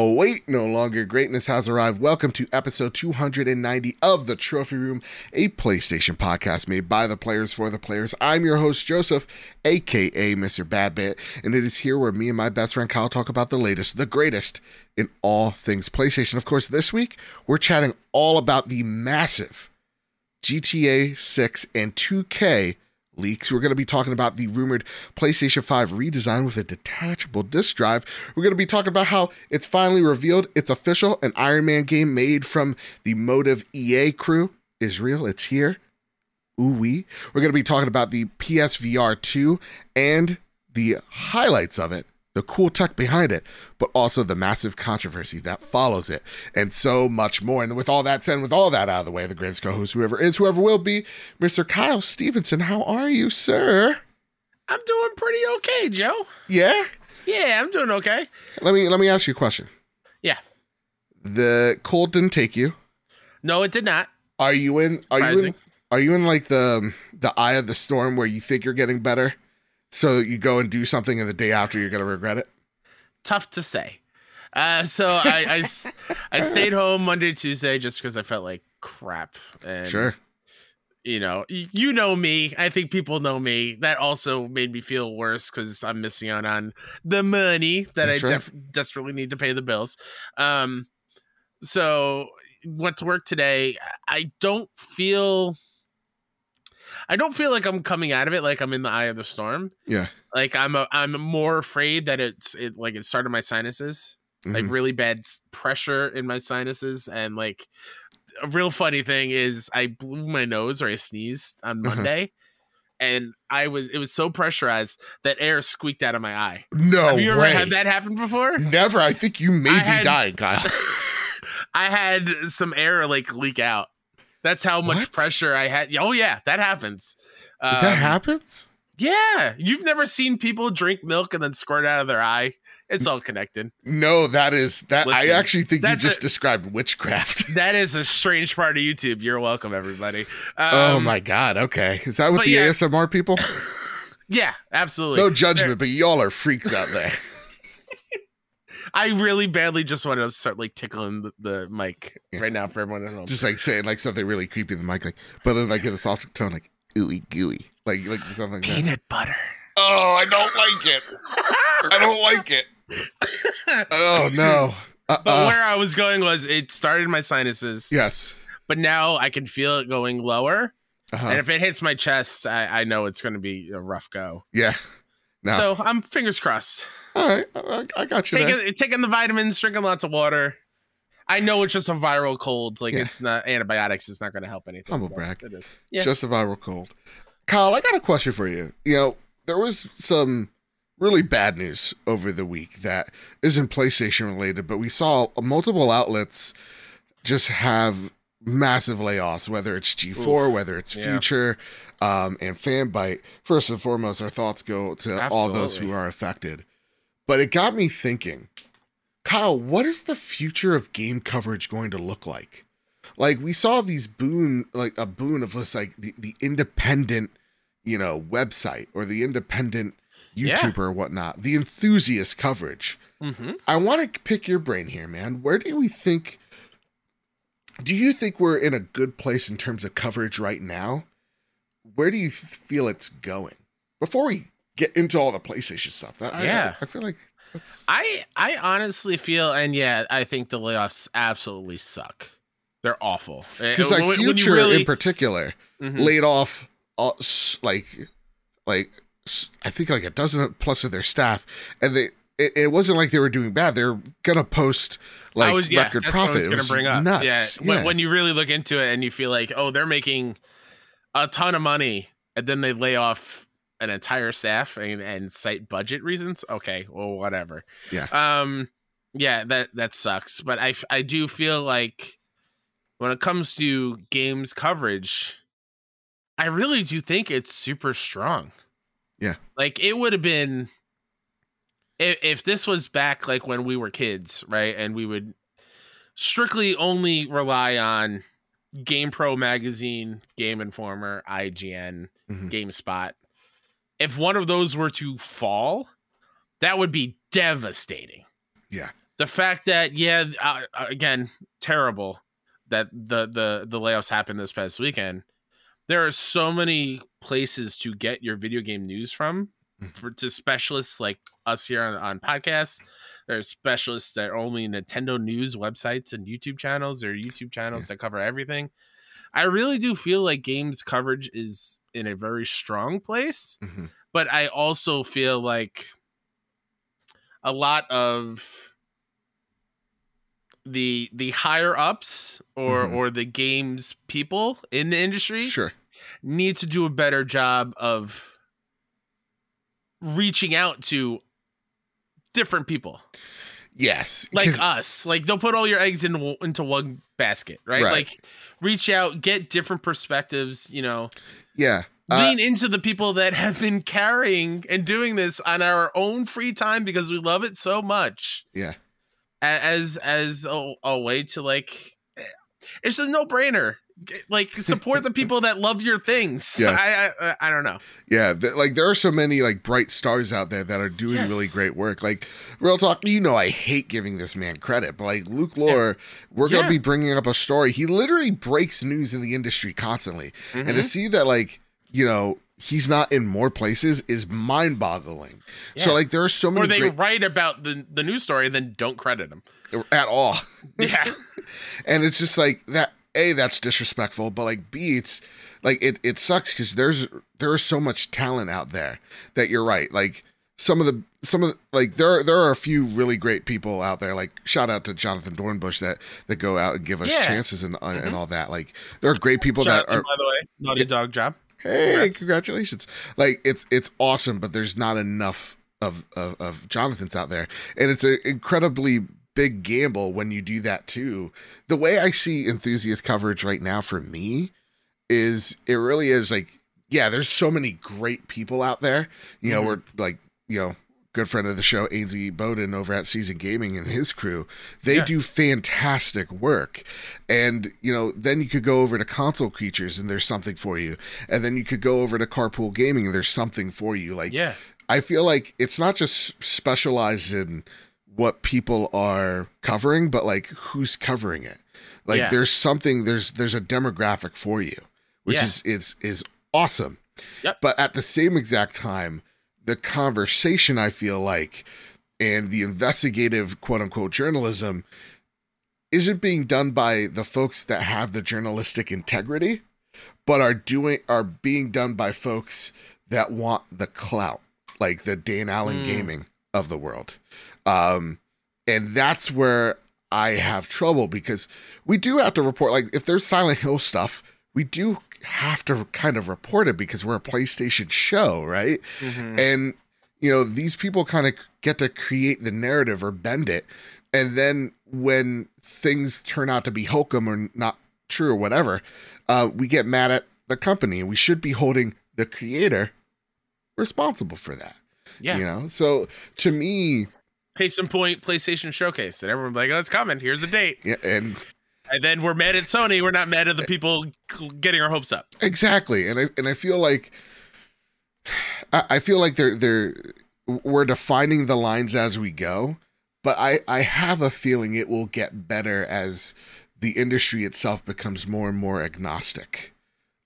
Oh, wait, no longer greatness has arrived. Welcome to episode 290 of The Trophy Room, a PlayStation podcast made by the players for the players. I'm your host, Joseph, aka Mr. Badbit, and it is here where me and my best friend Kyle talk about the latest, the greatest in all things PlayStation. Of course, this week we're chatting all about the massive GTA 6 and 2K leaks. We're going to be talking about the rumored PlayStation 5 redesign with a detachable disk drive. We're going to be talking about how it's finally revealed it's official. An Iron Man game made from the Motive EA crew is real. It's here. Ooh wee. We're going to be talking about the PSVR 2 and the highlights of it the cool tech behind it, but also the massive controversy that follows it, and so much more. And with all that said, with all that out of the way, the greatest co-host, whoever is, whoever will be, Mr. Kyle Stevenson. How are you, sir? I'm doing pretty okay, Joe. Yeah. Yeah, I'm doing okay. Let me let me ask you a question. Yeah. The cold didn't take you. No, it did not. Are you in? Are you in? Are you in like the the eye of the storm where you think you're getting better, so that you go and do something, and the day after you're gonna regret it? Tough to say. Uh, so I stayed home Monday, Tuesday, just because I felt like crap. And, Sure. You know, you know me. I think people know me. That also made me feel worse because I'm missing out on the money that That's I right. desperately need to pay the bills. Um, so went to work today. I don't feel. I don't feel like I'm coming out of it like I'm in the eye of the storm. Yeah. Like I'm a, I'm more afraid that it's it like it started my sinuses, like Mhm. really bad pressure in my sinuses, and like a real funny thing is I blew my nose or I sneezed on Uh-huh. Monday, and I was it was so pressurized that air squeaked out of my eye. no Have you ever way. had that happen before? Never. I think you may I be had- dying, Kyle. I had some air like leak out. That's how much What? pressure I had. Oh yeah, that happens. that Um, happens. Yeah, you've never seen people drink milk and then squirt out of their eye. It's all connected. No, that is that. I actually think you just a- described witchcraft. That is a strange part of YouTube. You're welcome, everybody. oh Um, my god. Okay, is that with the yeah. ASMR people? Yeah, absolutely. No judgment, but y'all are freaks out there. I really badly just want to start like tickling the, the mic Yeah. right now for everyone at home. just like saying like something really creepy in the mic, like but then like in a soft tone, like ooey gooey, like like something like that. Peanut butter. Oh, I don't like it. I don't like it. Oh no. Uh, But where I was going was it started my sinuses, yes. but now I can feel it going lower. Uh-huh. And if it hits my chest, I, I know it's going to be a rough go. yeah. No. So I'm fingers crossed. All right. I, I got you. there. Taking taking the vitamins, drinking lots of water. I know it's just a viral cold. Like Yeah. it's not antibiotics. It's not going to help anything. Humble but brag. It is. Yeah. Just a viral cold. Kyle, I got a question for you. You know, there was some really bad news over the week that isn't PlayStation related, but we saw multiple outlets just have massive layoffs, whether it's G4, whether it's Yeah. Future, um, and Fanbyte. First and foremost, our thoughts go to all those who are affected. But it got me thinking, Kyle, what is the future of game coverage going to look like? Like we saw these boon, like a boon of this, like the, the independent, you know, website or the independent Yeah. YouTuber or whatnot, the enthusiast coverage. hmm I want to pick your brain here, man. Where do we think? Do you think we're in a good place in terms of coverage right now? Where do you feel it's going? Before we get into all the PlayStation stuff, I, Yeah. I, I feel like that's I I honestly feel, and yeah, I think the layoffs absolutely suck. They're awful. because Uh, like when- when Future really- in particular Mhm. laid off all, like like I think like a dozen plus of their staff, and they it, it wasn't like they were doing bad. They're gonna post like was yeah, record profit. I was going to bring up. nuts. Yeah, When, when you really look into it and you feel like, oh, they're making a ton of money, and then they lay off an entire staff and, and cite budget reasons. Okay, well, whatever. Yeah. Um. Yeah, that that sucks. But I I do feel like when it comes to games coverage, I really do think it's super strong. Yeah. Like it would have been if, if this was back like when we were kids, right? And we would strictly only rely on GamePro magazine, Game Informer, IGN, Mhm. GameSpot. If one of those were to fall, that would be devastating. Yeah. the fact that yeah, uh, again, terrible that the the the layoffs happened this past weekend. There are so many places to get your video game news from Mhm. for to specialists like us here on, on podcasts. There are specialists that are only Nintendo news websites and YouTube channels. There are YouTube channels that cover everything. I really do feel like games coverage is in a very strong place, Mhm. but I also feel like a lot of the the higher ups or Mhm. or the games people in the industry Sure. need to do a better job of reaching out to different people Yes. like us like don't put all your eggs in into one basket right, Right. like reach out get different perspectives you know yeah. Uh, lean into the people that have been carrying and doing this on our own free time because we love it so much yeah. as as a, a way to like it's a no-brainer G- like support the people that love your things Yes. I, I i don't know Yeah, th- like there are so many like bright stars out there that are doing really great work. Like real talk, you know, I hate giving this man credit, but like Luke Lore, we're gonna Yeah. be bringing up a story. He literally breaks news in the industry constantly, and to Mhm. see that like you know he's not in more places is mind-boggling. So like there are so many. or they great write about the the news story and then don't credit them at all, yeah and it's just like that. A that's disrespectful, but like B it's like it it sucks because there's there is so much talent out there that you're right. Like some of the some of the, like there are, there are a few really great people out there. Like shout out to Jonathan Dornbush that that go out and give us Yeah. chances and and Mhm. all that. Like there are great people that are by the way naughty dog job hey Congrats. congratulations. Like it's it's awesome, but there's not enough of of, of Jonathan's out there, and it's an incredibly big gamble when you do that too. The way I see enthusiast coverage right now for me is it really is like yeah, there's so many great people out there. You know, Mhm. we're like you know good friend of the show, AZ Bowden over at Season Gaming and his crew. They Yeah. do fantastic work. And, you know, then you could go over to Console Creatures and there's something for you. And then you could go over to Carpool Gaming and there's something for you. Like, yeah I feel like it's not just specialized in what people are covering, but like who's covering it. Like Yeah. there's something there's there's a demographic for you, which Yeah. is is is awesome. Yep. But at the same exact time, the conversation I feel like and the investigative quote unquote journalism isn't being done by the folks that have the journalistic integrity, but are doing are being done by folks that want the clout, like the Dan Allen Mm. gaming of the world. Um, and that's where I have trouble because we do have to report like if there's Silent Hill stuff, we do have to kind of report it because we're a PlayStation show, right? Mhm. And you know, these people kind of get to create the narrative or bend it. And then when things turn out to be hokum or not true or whatever, uh, we get mad at the company. We should be holding the creator responsible for that. yeah You know? So to me, case in point playstation showcase and everyone's like oh it's coming here's a date. Yeah, and and then we're mad at sony we're not mad at the people getting our hopes up. Exactly, and I and I feel like I, I feel like they're they're we're defining the lines as we go, but I I have a feeling it will get better as the industry itself becomes more and more agnostic.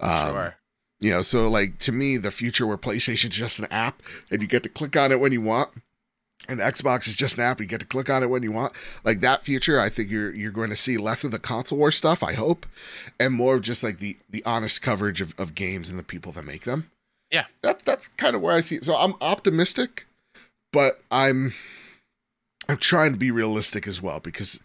Um, sure. You know, so like to me, the future where PlayStation's just an app and you get to click on it when you want, and Xbox is just an app you get to click on it when you want. Like that future, I think you're you're going to see less of the console war stuff. I hope, and more of just like the the honest coverage of, of games and the people that make them. Yeah. that that's kind of where I see it. So I'm optimistic, but I'm I'm trying to be realistic as well because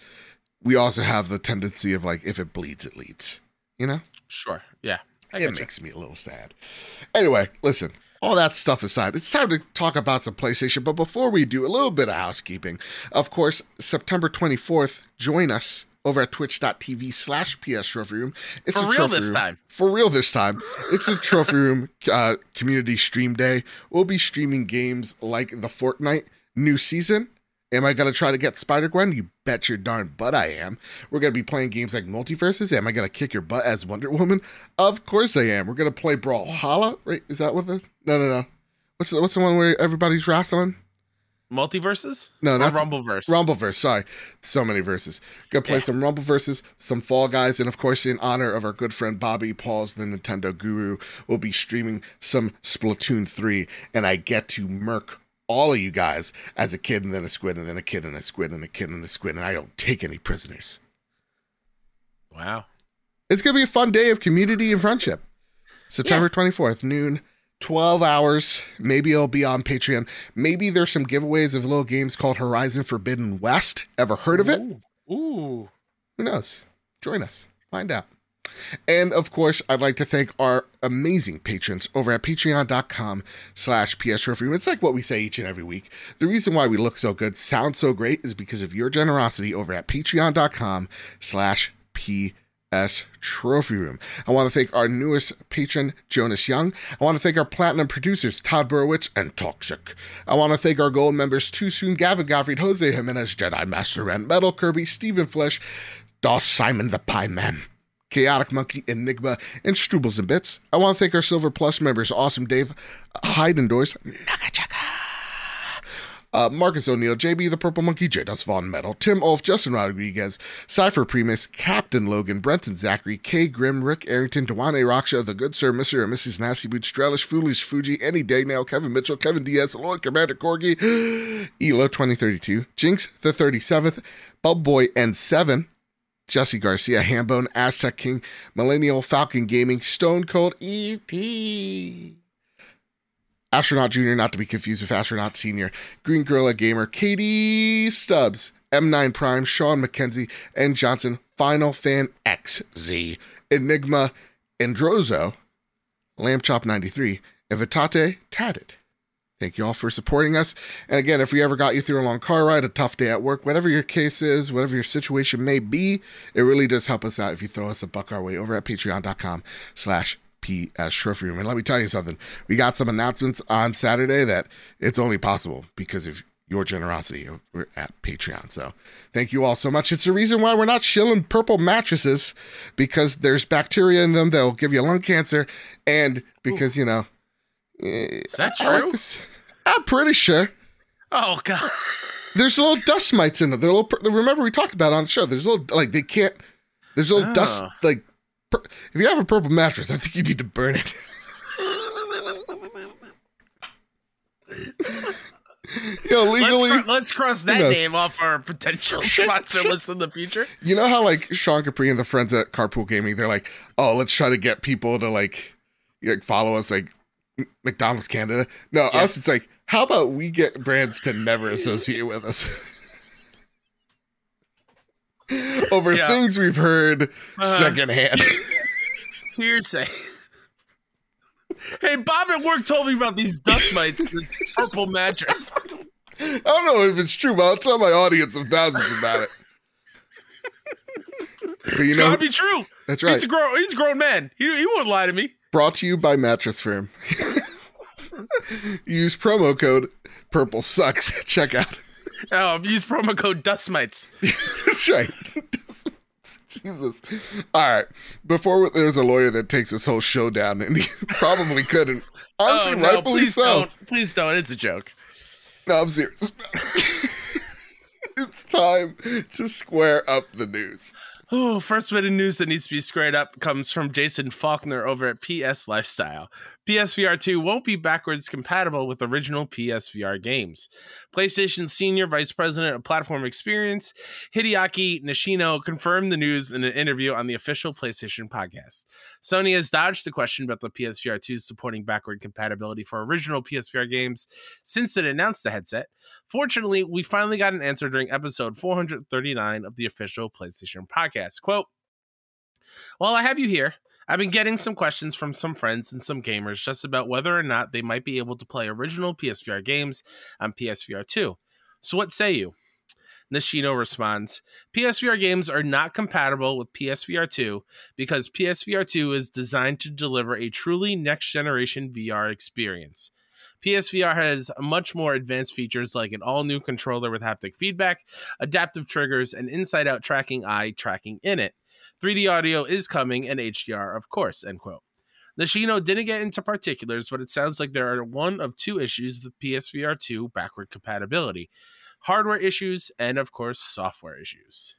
we also have the tendency of like if it bleeds, it leads. You know sure yeah I it makes me a little sad. Anyway, listen, all that stuff aside, it's time to talk about some PlayStation. But before we do, a little bit of housekeeping. Of course, September 24th, join us over at twitch.tv slash PS Trophy Room. It's For a real this room. time. For real this time. It's a Trophy Room uh, community stream day. We'll be streaming games like the Fortnite new season. Am I going to try to get Spider Gwen? You bet your darn butt I am. We're going to be playing games like MultiVersus. Am I going to kick your butt as Wonder Woman? Of course I am. We're going to play Brawlhalla. Right? Is that what the. No, no, no. What's the, what's the one where everybody's wrestling? MultiVersus? No, Or that's Rumbleverse. Rumbleverse. Sorry, so many verses. Gonna play Yeah. some Rumbleverses, some Fall Guys, and of course, in honor of our good friend Bobby Paul's the Nintendo Guru, we'll be streaming some Splatoon three, and I get to murk all of you guys as a kid and then a squid and then a kid and a squid and a kid and a squid, and I don't take any prisoners. Wow. It's gonna be a fun day of community and friendship. September twenty fourth, noon. 12 hours. Maybe it'll be on Patreon. Maybe there's some giveaways of little games called Horizon Forbidden West. Ever heard of it? Ooh. Ooh. Who knows? Join us. Find out. And of course, I'd like to thank our amazing patrons over at patreon.com slash PS Room. It's like what we say each and every week. The reason why we look so good, sound so great, is because of your generosity over at patreon.com slash PS Trophy Room. I want to thank our newest patron, Jonas Young. I want to thank our platinum producers, Todd Burowitz and Toxic. I want to thank our gold members, Too Soon, Gavin Gottfried, Jose Jimenez, Jedi Master, and Metal Kirby, Stephen Flesh, Doss Simon the Pie Man. Chaotic Monkey, Enigma, and Strubles and Bits. I want to thank our Silver Plus members, Awesome Dave, Heidendoors, Nakachaka, uh, Marcus O'Neill, JB the Purple Monkey, J. Dust Von Metal, Tim Olf, Justin Rodriguez, Cypher Primus, Captain Logan, Brenton Zachary, K. Grim, Rick Arrington, Dewane Raksha, The Good Sir, Mr. and Mrs. Nasty Boots, Strelish, Foolish Fuji, Any Day Now, Kevin Mitchell, Kevin Diaz, Lloyd Commander Corgi, Elo 2032, Jinx the 37th, Bub Boy N7, Jesse Garcia, Hambone, Aztec King, Millennial Falcon Gaming, Stone Cold E.T. Astronaut Jr., not to be confused with Astronaut Senior, Green Gorilla Gamer, Katie Stubbs, M9 Prime, Sean McKenzie, and Johnson, Final Fan XZ, Enigma, Androzo, Lambchop93, and Vitate Tatted. Thank you all for supporting us. And again, if we ever got you through a long car ride, a tough day at work, whatever your case is, whatever your situation may be, it really does help us out if you throw us a buck our way over at patreon.com slash PS Room. And let me tell you something. We got some announcements on Saturday that it's only possible because of your generosity over at Patreon. So thank you all so much. It's the reason why we're not shilling purple mattresses because there's bacteria in them that will give you lung cancer. And because, you know, Eh, Is that true? I'm pretty sure. Oh god. There's little dust mites in them. They're little. Remember we talked about it on the show. There's little like they can't. There's little dust Oh. like. Per, if you have a purple mattress, I think you need to burn it. Yo, Let's, legally, let's cross that name off our potential sponsor list in the future. you know how like Sean Capri and the friends at Carpool Gaming, they're like, oh, let's try to get people to like, like follow us, like McDonald's Canada. No, Yeah. us, it's like, how about we get brands to never associate with us? Over Yeah. things we've heard Uh, secondhand. Hearsay. Hey, Bob at work told me about these dust mites, in this purple mattress. I don't know if it's true, but I'll tell my audience of thousands about it. But you It's know, gotta be true. that's He's right. a grown. He's a grown man. He he wouldn't lie to me. Brought to you by Mattress Firm. Use promo code Purple Sucks at checkout. Oh, use promo code dust mites. That's right. Jesus. All right. Before there's a lawyer that takes this whole show down, and he probably couldn't. Honestly, oh, no, rightfully please so. don't. Please don't. It's a joke. No, I'm serious. it's time to square up the news. Oh, first bit of news that needs to be squared up comes from Jason Faulkner over at PS Lifestyle. PSVR 2 won't be backwards compatible with original PSVR games. PlayStation Senior Vice President of Platform Experience, Hideaki Nishino, confirmed the news in an interview on the official PlayStation podcast. Sony has dodged the question about the PSVR 2 supporting backward compatibility for original PSVR games since it announced the headset. Fortunately, we finally got an answer during episode 439 of the official PlayStation podcast. Quote, While I have you here, I've been getting some questions from some friends and some gamers just about whether or not they might be able to play original PSVR games on PSVR 2. So what say you? Nishino responds, PSVR games are not compatible with PSVR 2 because PSVR 2 is designed to deliver a truly next generation VR experience. PSVR has much more advanced features like an all new controller with haptic feedback, adaptive triggers, and inside out tracking eye tracking in it. 3D audio is coming and HDR, of course. End quote. Nishino didn't get into particulars, but it sounds like there are one of two issues with PSVR 2 backward compatibility hardware issues and, of course, software issues.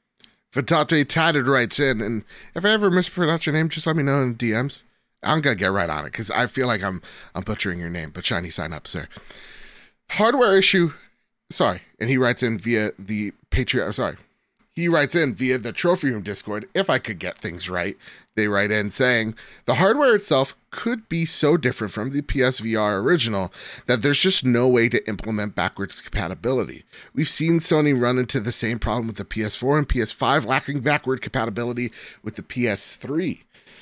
Vitate Tatted writes in, and if I ever mispronounce your name, just let me know in the DMs. I'm gonna get right on it because I feel like I'm I'm butchering your name, but shiny sign up, sir. Hardware issue. Sorry, and he writes in via the Patreon. Sorry, he writes in via the Trophy Room Discord. If I could get things right, they write in saying the hardware itself could be so different from the PSVR original that there's just no way to implement backwards compatibility. We've seen Sony run into the same problem with the PS4 and PS5 lacking backward compatibility with the PS3.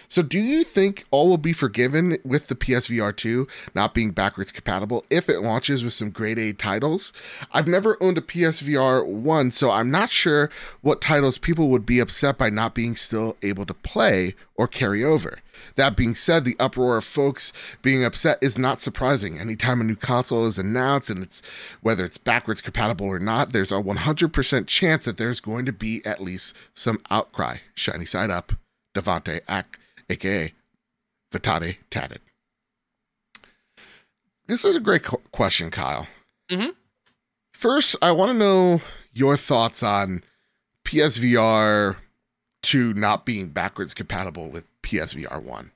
So, do you think all will be forgiven with the PSVR 2 not being backwards compatible if it launches with some grade A titles? I've never owned a PSVR 1, so I'm not sure what titles people would be upset by not being still able to play or carry over. That being said, the uproar of folks being upset is not surprising. Anytime a new console is announced and it's whether it's backwards compatible or not, there's a 100% chance that there's going to be at least some outcry. Shiny side up, Devante Act aka Vitate Tatted. This is a great question, Kyle. Mm-hmm. First, I want to know your thoughts on PSVR 2 not being backwards compatible with PSVR 1.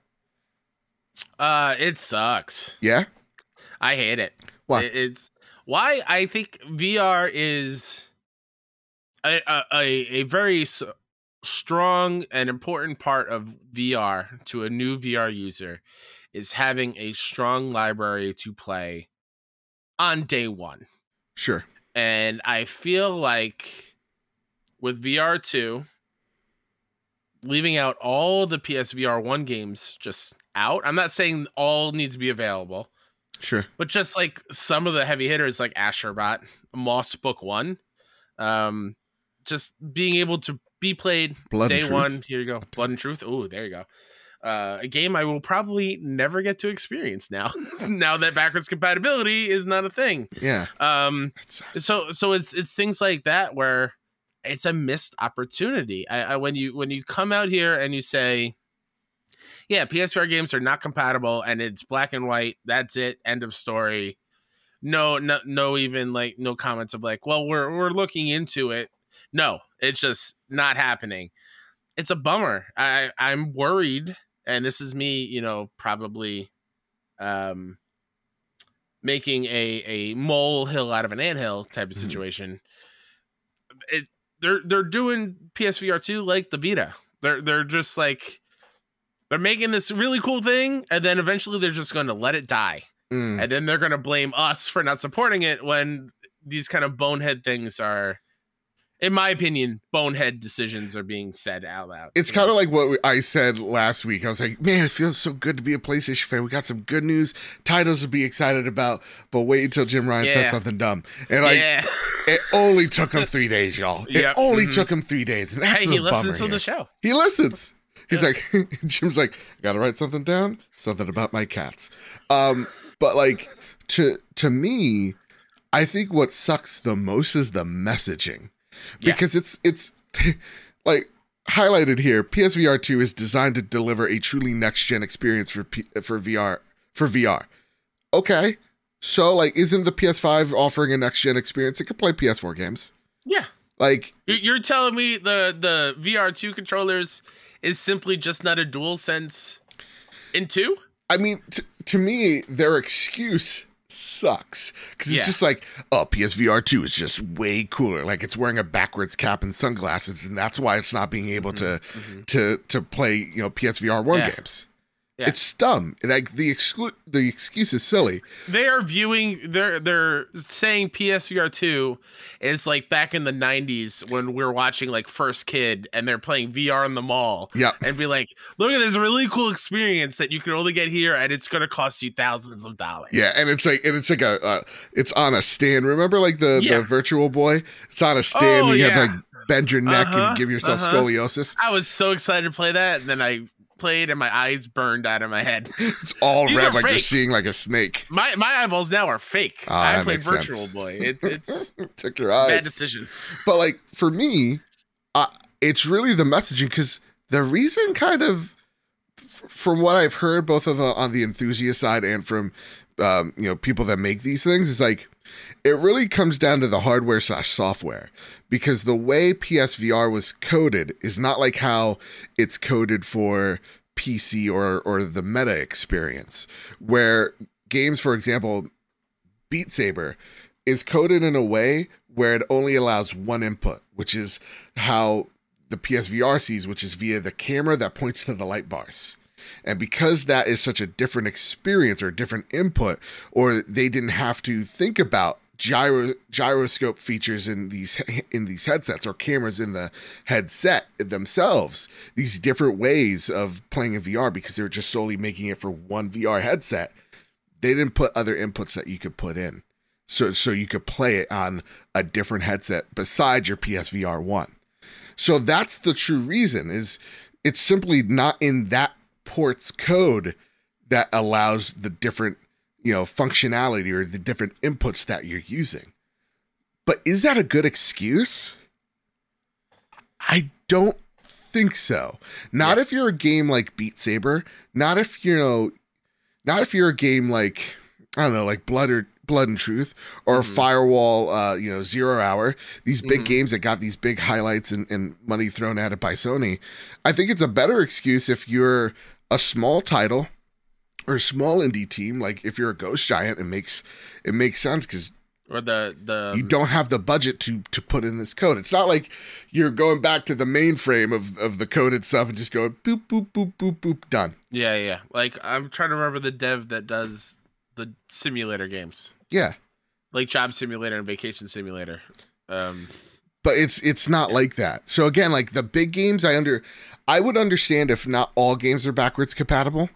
Uh, it sucks. Yeah? I hate it. Why? It- It's why I think VR is a a, a, very strong and important part of VR to a new VR user is having a strong library to play on day one. Sure. And I feel like with VR 2, leaving out all the PSVR 1 games just out, I'm not saying all need to be available, Sure. but just like some of the heavy hitters like Astrobot, Moss Book 1, um, just being able to be played Blood day and Truth. one. Here you go. Blood and Truth. Oh, there you go. Uh, a game I will probably never get to experience now. now that backwards compatibility is not a thing. Yeah. Um, so so it's it's things like that where it's a missed opportunity. I, I when you when you come out here and you say, yeah, PSVR games are not compatible and it's black and white. That's it. End of story. No, no, no. Even like no comments of like, well, we're we're looking into it. No, it's just not happening. It's a bummer. I I'm worried, and this is me, you know, probably, um, making a a molehill out of an anthill type of Mhm. situation. It they're they're doing PSVR two like the Vita. They're they're just like they're making this really cool thing, and then eventually they're just going to let it die, Mm. and then they're going to blame us for not supporting it when these kind of bonehead things are. In my opinion, bonehead decisions are being said out loud. It's kind of like what I said last week. I was like, man, it feels so good to be a PlayStation fan. We got some good news, titles to be excited about, but wait until Jim Ryan says something dumb. And like, yeah. it only took him three days, y'all. It Yep. only Mhm. took him three days. And that's Hey, he listens to the show. He listens. He's Yeah. like, Jim's like, gotta write something down, something about my cats. Um, but like to to me, I think what sucks the most is the messaging. Yeah. Because it's it's like highlighted here, PSVR 2 is designed to deliver a truly next gen experience for P- for VR for VR. Okay. So like isn't the PS5 offering a next gen experience? It could play PS4 games. Yeah. Like You- You're telling me the the VR2 controllers is simply just not a dual sense in 2? I mean, t- to me, their excuse sucks because it's Yeah. just like, oh, PSVR 2 is just way cooler. Like it's wearing a backwards cap and sunglasses, and that's why it's not being able mm-hmm. to mm-hmm. to to play you know PSVR 1 Yeah. games. Yeah. It's dumb. Like the exclu- the excuse is silly. They are viewing they're they're saying PSVR2 is like back in the 90s when we are watching like First Kid and they're playing VR in the mall Yeah. and be like, "Look at this really cool experience that you can only get here and it's going to cost you thousands of dollars." Yeah, and it's like and it's like a uh, it's on a stand. Remember like the Yeah. the virtual boy? It's on a stand. Oh, you have to like bend your neck Uh-huh, and give yourself uh-huh. scoliosis. I was so excited to play that and then I played and my eyes burned out of my head. It's all These red, like you're seeing like a snake. My my eyeballs now are fake. Ah, I played makes sense. Virtual Boy. It, it's Took your eyes. bad decision. But like for me, uh, it's really the messaging because the reason kind of f- from what I've heard, both of uh, on the enthusiast side and from um, you know people that make these things, is like it really comes down to the hardware slash software because the way PSVR was coded is not like how it's coded for PC or or the meta experience, where games, for example, Beat Saber is coded in a way where it only allows one input, which is how the PSVR sees, which is via the camera that points to the light bars. And because that is such a different experience or different input, or they didn't have to think about gyro gyroscope features in these in these headsets or cameras in the headset themselves, these different ways of playing in VR because they were just solely making it for one VR headset. They didn't put other inputs that you could put in. So so you could play it on a different headset besides your PSVR 1. So that's the true reason is it's simply not in that port's code that allows the different, you know, functionality or the different inputs that you're using. But is that a good excuse? I don't think so. Not if you're a game like Beat Saber, not if you know not if you're a game like I don't know, like Blood or Blood and Truth or Mhm. Firewall, uh, you know, Zero Hour, these big Mhm. games that got these big highlights and, and money thrown at it by Sony. I think it's a better excuse if you're a small title or a small indie team, like if you're a Ghost Giant, it makes it makes sense because Or the the you don't have the budget to to put in this code. It's not like you're going back to the mainframe of, of the code itself and just going boop boop boop boop boop done. Yeah, yeah. Like I'm trying to remember the dev that does the simulator games, Yeah. like Job Simulator and Vacation Simulator. Um, but it's it's not like that. So again, like the big games, I under I would understand if not all games are backwards compatible,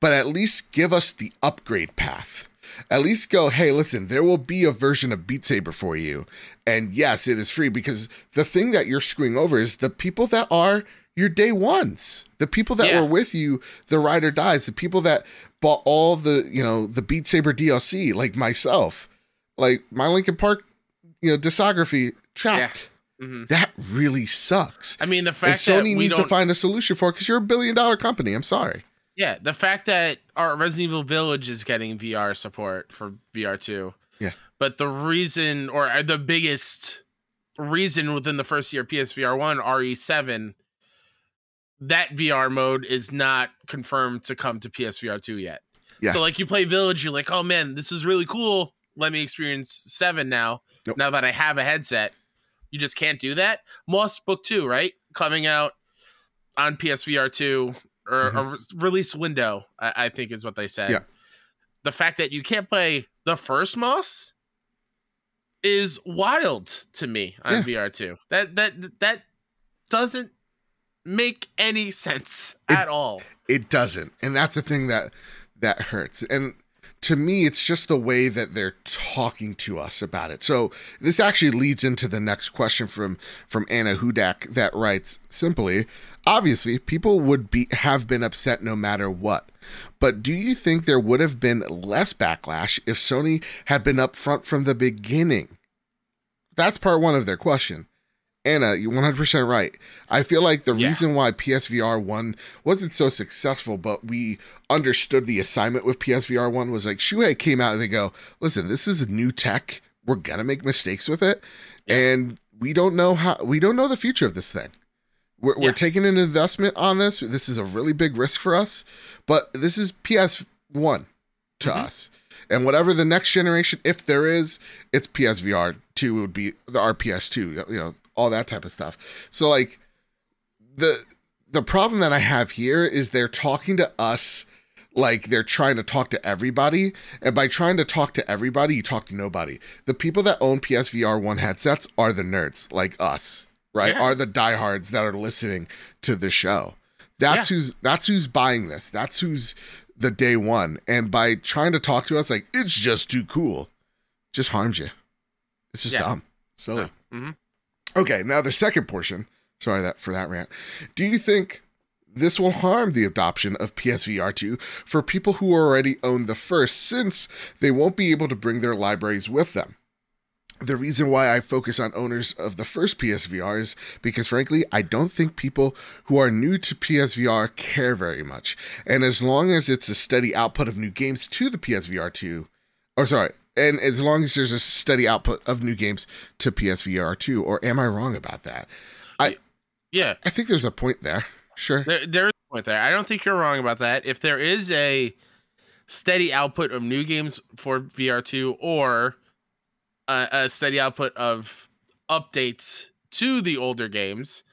but at least give us the upgrade path. At least go, hey, listen, there will be a version of Beat Saber for you, and yes, it is free because the thing that you're screwing over is the people that are your day ones, the people that Yeah. were with you, the ride or dies, the people that bought all the you know the Beat Saber DLC, like myself, like my Linkin Park, you know, discography trapped mhm. that really sucks. I mean, the And fact that Sony we needs to find a solution for it because you're a billion dollar company. I'm sorry. yeah, the fact that our Resident Evil Village is getting VR support for VR two. Yeah. but the reason or uh, the biggest reason within the first year PSVR one RE7 that VR mode is not confirmed to come to PSVR 2 yet. Yeah. So like you play Village, you're like, oh man, this is really cool. Let me experience seven now. Nope. Now that I have a headset, you just can't do that. Moss Book Two, right, coming out on PSVR 2 or a re- release window, I, I think is what they said. Mm-hmm. Yeah. The fact that you can't play the first Moss is wild to me on Yeah. VR 2. That that that doesn't make any sense It- at all. It doesn't, and that's the thing that that hurts. And to me, it's just the way that they're talking to us about it. So this actually leads into the next question from from Anna Hudak that writes simply. Obviously, people would be have been upset no matter what. But do you think there would have been less backlash if Sony had been upfront from the beginning? That's part one of their question. Anna, you're 100% right. I feel like the Yeah. reason why PSVR 1 wasn't so successful, but we understood the assignment with PSVR 1 was like Shuhei came out and they go, listen, this is a new tech. We're going to make mistakes with it. And we don't know how, we don't know the future of this thing. We're, we're taking an investment on this. This is a really big risk for us, but this is PS1 to Mhm. us. And whatever the next generation, if there is, it's PSVR 2 would be the RPS 2, you know, all that type of stuff. So like the the problem that I have here is they're talking to us like they're trying to talk to everybody. And by trying to talk to everybody, you talk to nobody. The people that own PSVR 1 headsets are the nerds like us, right? Yeah. Are the diehards that are listening to the show. That's who's that's who's buying this. That's who's the day one. And by trying to talk to us like it's just too cool, just harms you. It's just Yeah. dumb. Silly. Mhm. Okay, now the second portion. Sorry that for that rant. Do you think this will harm the adoption of PSVR 2 for people who already own the first since they won't be able to bring their libraries with them? the reason why I focus on owners of the first PSVR is because, frankly, I don't think people who are new to PSVR care very much. And as long as it's a steady output of new games to the PSVR 2, or sorry, and as long as there's a steady output of new games to PSVR 2, or am I wrong about that? I Yeah, I think there's a point there. Sure. there, there is a point there. I don't think you're wrong about that. If there is a steady output of new games for VR2 or a, a steady output of updates to the older games,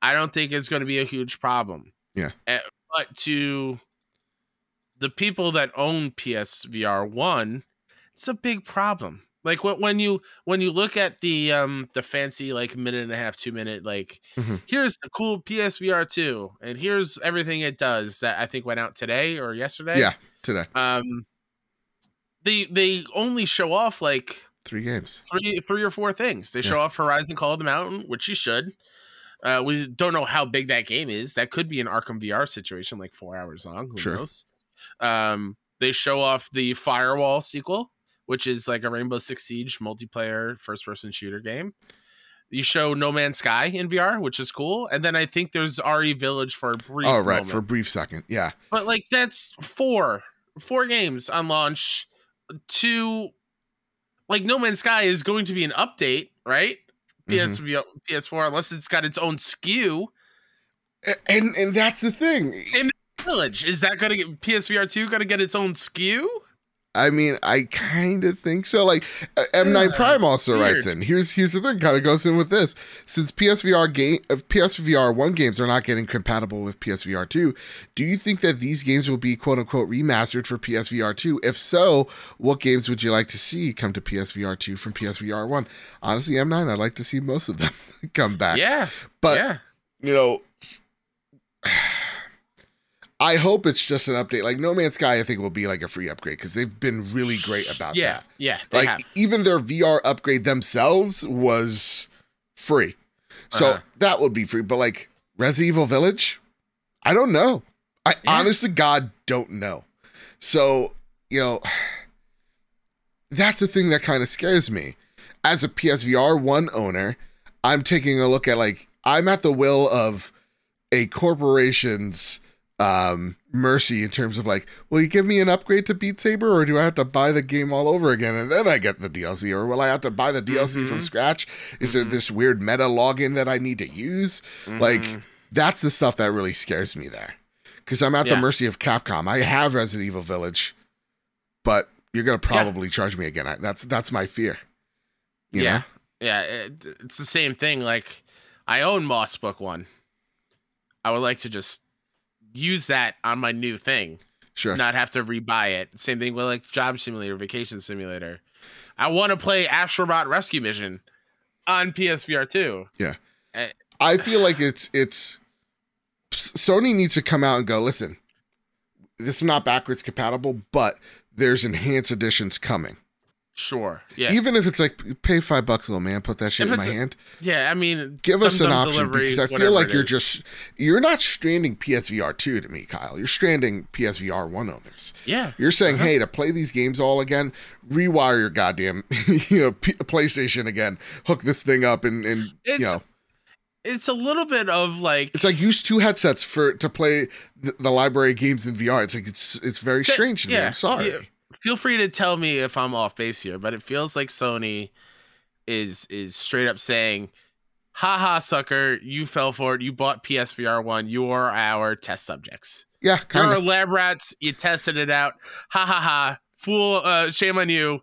I don't think it's going to be a huge problem. Yeah. Uh, but to the people that own PSVR 1, it's a big problem. Like when you when you look at the um the fancy like minute and a half two minute like Mhm. here's the cool PSVR 2 and here's everything it does that I think went out today or yesterday. Yeah, today. Um they they only show off like Three games. three three or four things. They Yeah. show off Horizon Call of the Mountain, which you should. Uh, we don't know how big that game is. That could be an Arkham VR situation, like four hours long. Who Sure. knows? Um, they show off the Firewall sequel, which is like a Rainbow Six Siege multiplayer first person shooter game. You show No Man's Sky in VR, which is cool, and then I think there's RE Village for a brief. Oh, right. moment. For a brief second. Yeah. But like that's four four games on launch. Two like No Man's Sky is going to be an update, right? Mhm. PSV PS4 unless it's got its own SKU. And and that's the thing. Village is that going to get PSVR 2 going to get its own SKU? I mean, I kind of think so. Like uh, M9 Yeah, Prime also weird. writes in. Here's here's the thing. Kind of goes in with this. Since PSVR game of PSVR one games are not getting compatible with PSVR two, do you think that these games will be quote unquote remastered for PSVR two? If so, what games would you like to see come to PSVR two from PSVR one? Honestly, M9, I'd like to see most of them come back. Yeah. but yeah. you know, I hope it's just an update. Like No Man's Sky, I think will be like a free upgrade because they've been really great about yeah. that. Yeah. They Like have. even their VR upgrade themselves was free, so Uh-huh. that would be free. But like Resident Evil Village, I don't know. I Yeah. honestly, God, don't know. So you know, that's the thing that kind of scares me. As a PSVR one owner, I'm taking a look at like I'm at the will of a corporation's um mercy in terms of like, will you give me an upgrade to Beat Saber or do I have to buy the game all over again and then I get the DLC or will I have to buy the DLC from Mhm. scratch? Is there Mhm. this weird meta login that I need to use? Like Mhm. that's the stuff that really scares me there. Cuz I'm at the mercy of Capcom. I have Resident Evil Village, but you're going to probably charge me again. I, that's that's my fear. You yeah. know? Yeah. It, it's the same thing. Like, I own Moss Book 1. I would like to just use that on my new thing. Sure. not have to rebuy it. Same thing with like Job Simulator, Vacation Simulator. I want to play Astrobot Rescue Mission on PSVR too. 2. Eh. I feel like it's it's Sony needs to come out and go, listen, this is not backwards compatible, but there's enhanced editions coming. Sure. Yeah. Even if it's like pay five bucks, little man, put that shit If in my a- hand. yeah. I mean, Give us an option delivery, because I feel like you're is. just you're not stranding PSVR two to me, Kyle. You're stranding PSVR one owners. Yeah. You're saying, Uh-huh. hey, to play these games all again, rewire your goddamn you know P- PlayStation again, hook this thing up, and and It's you know it's a little bit of like It's like use two headsets for to play the, the library games in VR. It's like it's it's very That- strange to me. yeah, I'm sorry. yeah. Feel free to tell me if I'm off base here, but it feels like Sony is is straight up saying, "Ha ha, sucker! You fell for it. You bought PSVR one. You are our test subjects. Yeah, kind You're our lab rats. You tested it out. Ha ha ha! Fool! Uh, shame on you.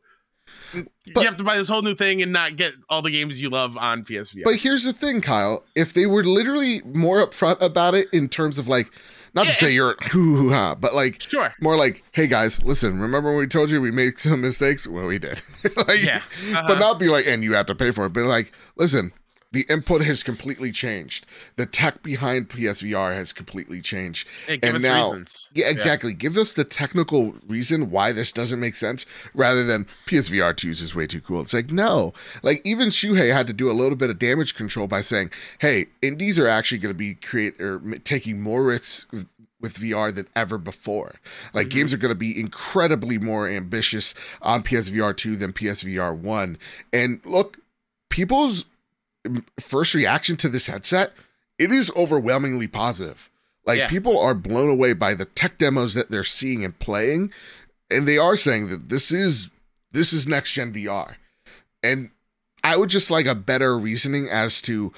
But- you have to buy this whole new thing and not get all the games you love on PSVR. But here's the thing, Kyle. If they were literally more upfront about it in terms of like, not Yeah, to say you're hoo ha, but like sure. more like, hey guys, listen, remember when we told you we made some mistakes? Well, we did. like, Yeah. Uh-huh. But not be like, and you have to pay for it. But like, listen, the input has completely changed. The tech behind PSVR has completely changed. Hey, and us now- reasons. Yeah, exactly. Give us the technical reason why this doesn't make sense rather than PSVR 2 is way too cool. It's like, no. Like, even Shuhei had to do a little bit of damage control by saying, hey, indies are actually going to be create or taking more risks with VR than ever before. Like Mhm. games are going to be incredibly more ambitious on PSVR 2 than PSVR 1. And look, people's first reaction to this headset, it is overwhelmingly positive. Like Yeah. people are blown away by the tech demos that they're seeing and playing, and they are saying that this is this is next gen VR. And I would just like a better reasoning as to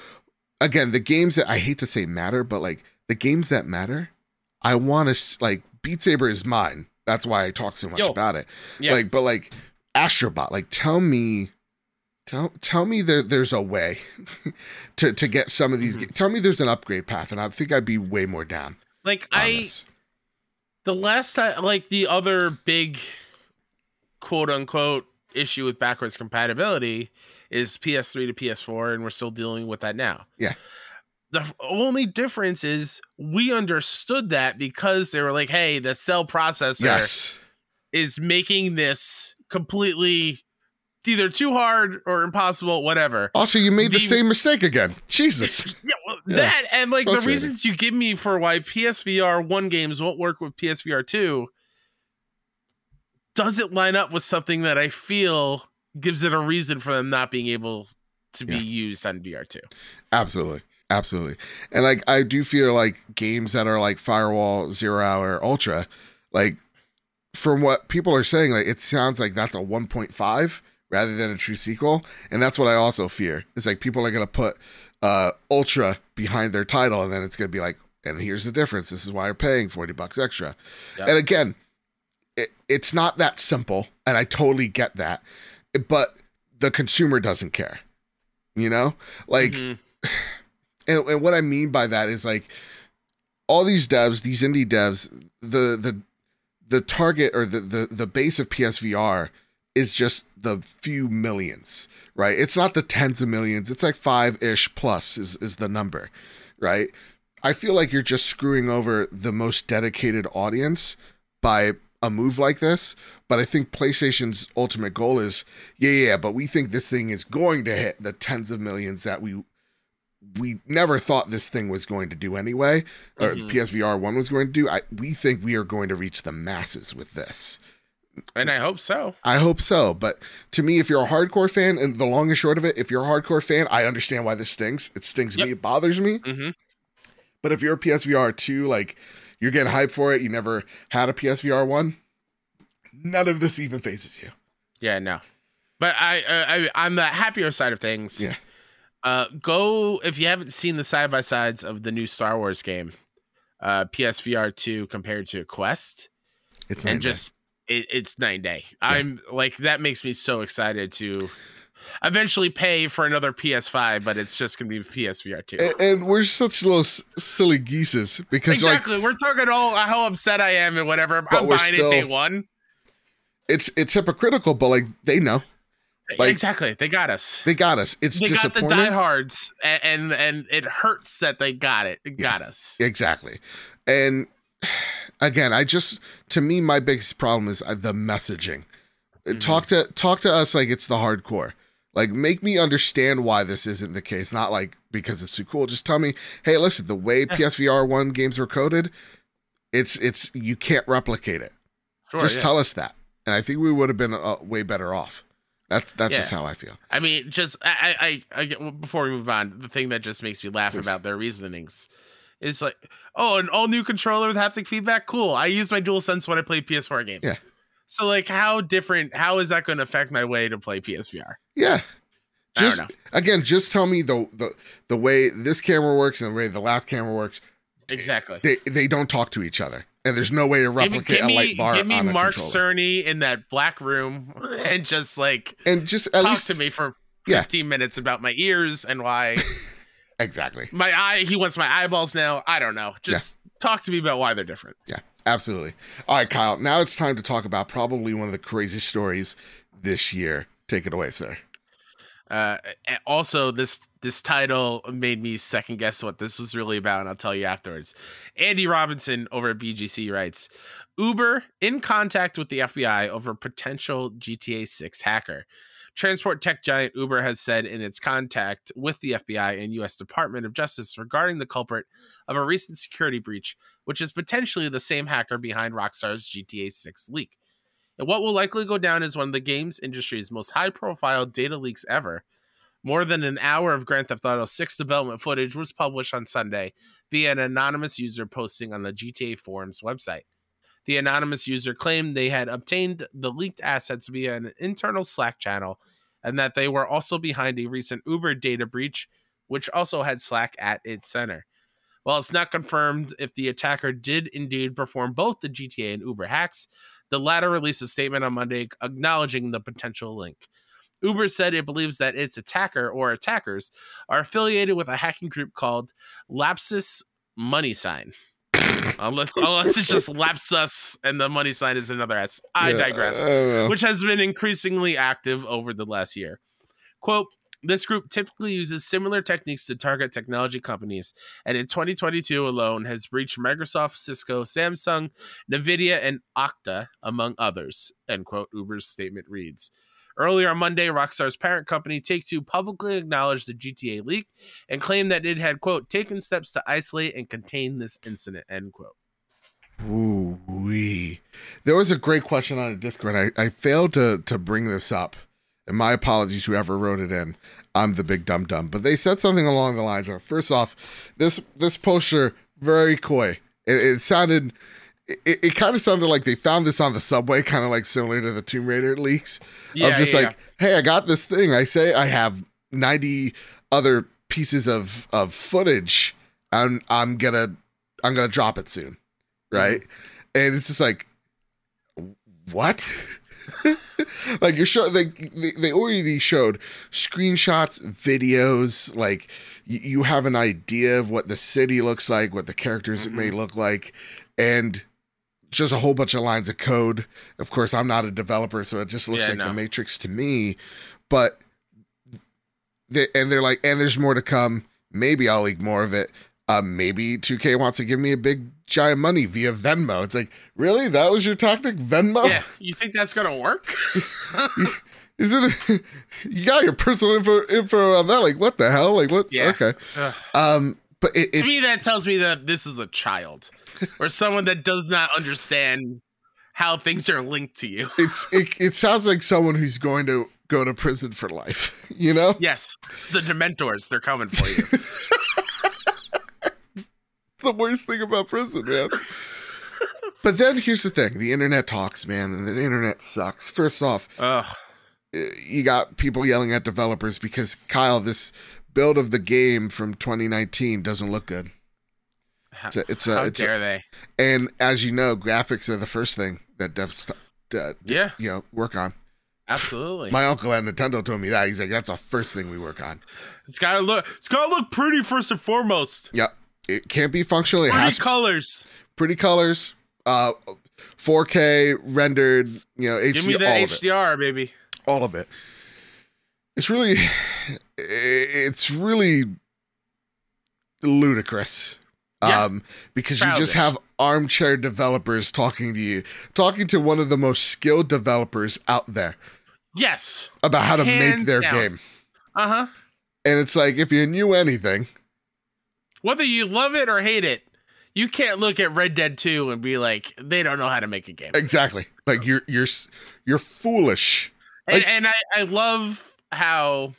again, the games that I hate to say matter, but like the games that matter, I want to like Beat Saber is mine. That's why I talk so much Yo. about it. Yeah. Like, but like Astrobot, like tell me, tell tell me there there's a way to to get some of these. Mhm. ga- Tell me there's an upgrade path, and I think I'd be way more down. Like I this. the last time like the other big quote unquote issue with backwards compatibility is PS3 to PS4 and we're still dealing with that now. Yeah. The only difference is we understood that because they were like, "Hey, the cell processor yes, is making this completely either too hard or impossible, whatever." Also, you made the, The- same mistake again. Jesus. Yeah, well, Yeah, that and like the reasons you give me for why PSVR one games won't work with PSVR two doesn't line up with something that I feel gives it a reason for them not being able to be Yeah. used on VR two. Absolutely. Absolutely. And like I do feel like games that are like Firewall, Zero Hour, Ultra, like from what people are saying, like it sounds like that's a 1.5 rather than a true sequel. And that's what I also fear. It's like people are gonna put uh Ultra behind their title and then it's gonna be like, and here's the difference. This is why you're paying 40 bucks extra. Yep. And again, it, it's not that simple, and I totally get that. But the consumer doesn't care. You know? Like Mhm. and, and what I mean by that is like all these devs, these indie devs, the the the target or the the the base of PSVR is just the few millions, right? It's not the tens of millions. It's like five ish plus is is the number, right? I feel like you're just screwing over the most dedicated audience by a move like this. But I think PlayStation's ultimate goal is, yeah, yeah, but we think this thing is going to hit the tens of millions that we we never thought this thing was going to do anyway, or Mhm. PSVR one was going to do. I, we think we are going to reach the masses with this. And I hope so. I hope so. But to me, if you're a hardcore fan, and the long and short of it, if you're a hardcore fan, I understand why this stings. It stings Yep. me. It bothers me. hmm But if you're a PSVR two, like you're getting hyped for it, you never had a PSVR one, none of this even phases you. Yeah, no. But I, uh, I I'm the happier side of things. Yeah. Uh, go if you haven't seen the side by sides of the new Star Wars game, uh, PSVR two compared to Quest, It's and just it, it's night and day. I'm like that makes me so excited to eventually pay for another PS5, but it's just gonna be PSVR two. and, and we're such little s- silly geeses because like Exactly. We're talking all how upset I am and whatever. But I'm we're buying still- it day one. it's it's hypocritical, but like they know like- exactly. They got us. they got us. It's they got the diehards, and, and and it hurts that they got it. It got us. Exactly. And again, I just to me my biggest problem is uh, the messaging. Uh, Mhm. Talk to talk to us like it's the hardcore. Like make me understand why this isn't the case, not like because it's too cool. Just tell me, "Hey, listen, the way PSVR 1 games were coded, it's it's you can't replicate it." Sure, just yeah. tell us that. And I think we would have been uh, way better off. That's that's Yeah. just how I feel. I mean, just I, I, I, before we move on, the thing that just makes me laugh Please. about their reasonings is like, oh, an all new controller with haptic feedback, cool. I use my Dual Sense when I play PS4 games. Yeah. So like, how different? How is that going to affect my way to play PSVR? Yeah. I don't Just know. again, just tell me the the the way this camera works and the way the last camera works. Exactly. They they don't talk to each other, and there's no way to Give me, replicate give a light bar give me Mark controller. Cerny in that black room and just like and just at talk least to me for Yeah. 15 minutes about my ears and why exactly, my eye he wants my eyeballs now i don't know just talk to me about why they're different Yeah, absolutely. All right, Kyle. Now it's time to talk about probably one of the craziest stories this year. Take it away, sir. uh also this this title made me second guess what this was really about and i'll tell you afterwards andy robinson over at VGC writes uber in contact with the fbi over potential gta 6 hacker Transport tech giant Uber has said in its contact with the FBI and U.S. Department of Justice regarding the culprit of a recent security breach, which is potentially the same hacker behind Rockstar's GTA 6 leak. And what will likely go down is one of the games industry's most high profile data leaks ever. More than an hour of Grand Theft Auto 6 development footage was published on Sunday via an anonymous user posting on the GTA Forums website. The anonymous user claimed they had obtained the leaked assets via an internal Slack channel and that they were also behind a recent Uber data breach, which also had Slack at its center. While it's not confirmed if the attacker did indeed perform both the GTA and Uber hacks, the latter released a statement on Monday acknowledging the potential link. Uber said it believes that its attacker or attackers are affiliated with a hacking group called Lapsus Money Sign unless unless it's just lapsus and the money sign is another S. I Yeah, digress. I. Which has been increasingly active over the last year. Quote. This group typically uses similar techniques to target technology companies, and in 2022 alone has breached Microsoft, Cisco, Samsung, Nvidia, and Okta, among others. End quote. Uber's statement reads. Earlier on Monday, Rockstar's parent company Take Two publicly acknowledged the GTA leak and claimed that it had, quote, taken steps to isolate and contain this incident, end quote. Ooh wee. There was a great question on a Discord. I, I failed to to bring this up. And my apologies, whoever wrote it in. I'm the big dumb dumb. But they said something along the lines of first off, this this poster very coy. It, it sounded it, it kind of sounded like they found this on the subway, kind of like similar to the Tomb Raider leaks. Yeah, of just yeah, like, hey, I got this thing. I say I have 90 other pieces of of footage and I'm gonna I'm gonna drop it soon. Mm-hmm. Right? And it's just like what? like you're showing like they, they already showed screenshots, videos, like you, you have an idea of what the city looks like, what the characters mm-hmm. may look like, and just a whole bunch of lines of code. Of course, I'm not a developer, so it just looks Yeah, like no. the Matrix to me. But they, and they're like, and there's more to come. Maybe I'll leak more of it. Uh, maybe 2K wants to give me a big giant money via Venmo. It's like, really? That was your tactic, Venmo? Yeah, you think that's gonna work? Is it? you got your personal info info on that? Like, what the hell? Like, what? Yeah. Okay. Ugh. Um, but it, it's, to me, that tells me that this is a child or someone that does not understand how things are linked to you. it's it, it sounds like someone who's going to go to prison for life. You know, Yes, the Dementors, they're coming for you. The worst thing about prison, man. but then here's the thing: the internet talks, man, and the internet sucks. First off, Ugh. uh, you got people yelling at developers because Kyle, this build of the game from 2019 doesn't look good. How, It's a, it's a, how it's a, dare they? and as you know, graphics are the first thing that devs, uh, Yeah, you know, work on. absolutely. My uncle at Nintendo told me that. He's like, that's the first thing we work on. it's gotta look. It's gotta look pretty first and foremost. Yep. It can't be functional. It Pretty has colors. pretty colors, uh, 4K rendered, you know, Give me that HDR, baby. all of it. It's really, it's really ludicrous. Yeah. Um, because you just have armchair developers talking to you, talking to one of the most skilled developers out there Yes. about how to make their down. game. Uh huh. And it's like if you knew anything, Whether you love it or hate it, you can't look at Red Dead 2 and be like, they don't know how to make a game. exactly. Like you're you're you're foolish. and, and I, I love how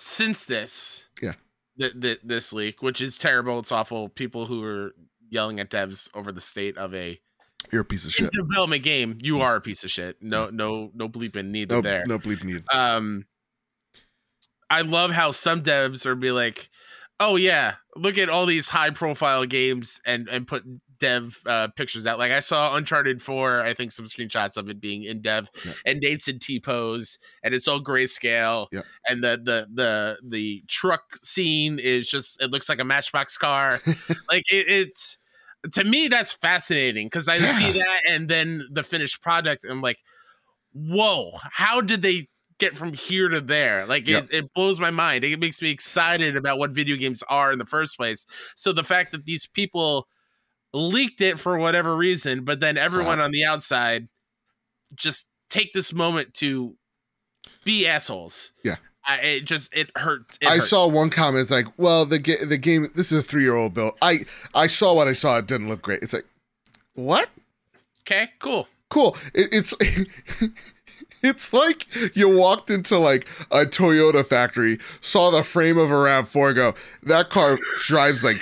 since this Yeah. th- th- this leak which is terrible. It's awful. People who are yelling at devs over the state of a You're a piece of shit. development game. You are a piece of shit. No no no bleeping needed No, there. no bleep needed. um i love how some devs are be like oh yeah look at all these high profile games and and put dev uh, pictures out like i saw uncharted 4 i think some screenshots of it being in dev Yeah. and nate's in t-pose and it's all grayscale Yeah. and the the the the truck scene is just it looks like a matchbox car like it, it's to me that's fascinating because i Yeah. see that and then the finished product and i'm like whoa how did they get from here to there like Yep. it, it blows my mind it makes me excited about what video games are in the first place so the fact that these people leaked it for whatever reason but then everyone on the outside just take this moment to be assholes. Yeah. I, it just it hurts. It I hurts. saw one comment. It's like, well, the ga- the game. This is a three year old build. I I saw what I saw. It didn't look great. It's like, what? Okay, cool. Cool. It, it's it's like you walked into like a Toyota factory, saw the frame of a Rav Four, go. That car drives like.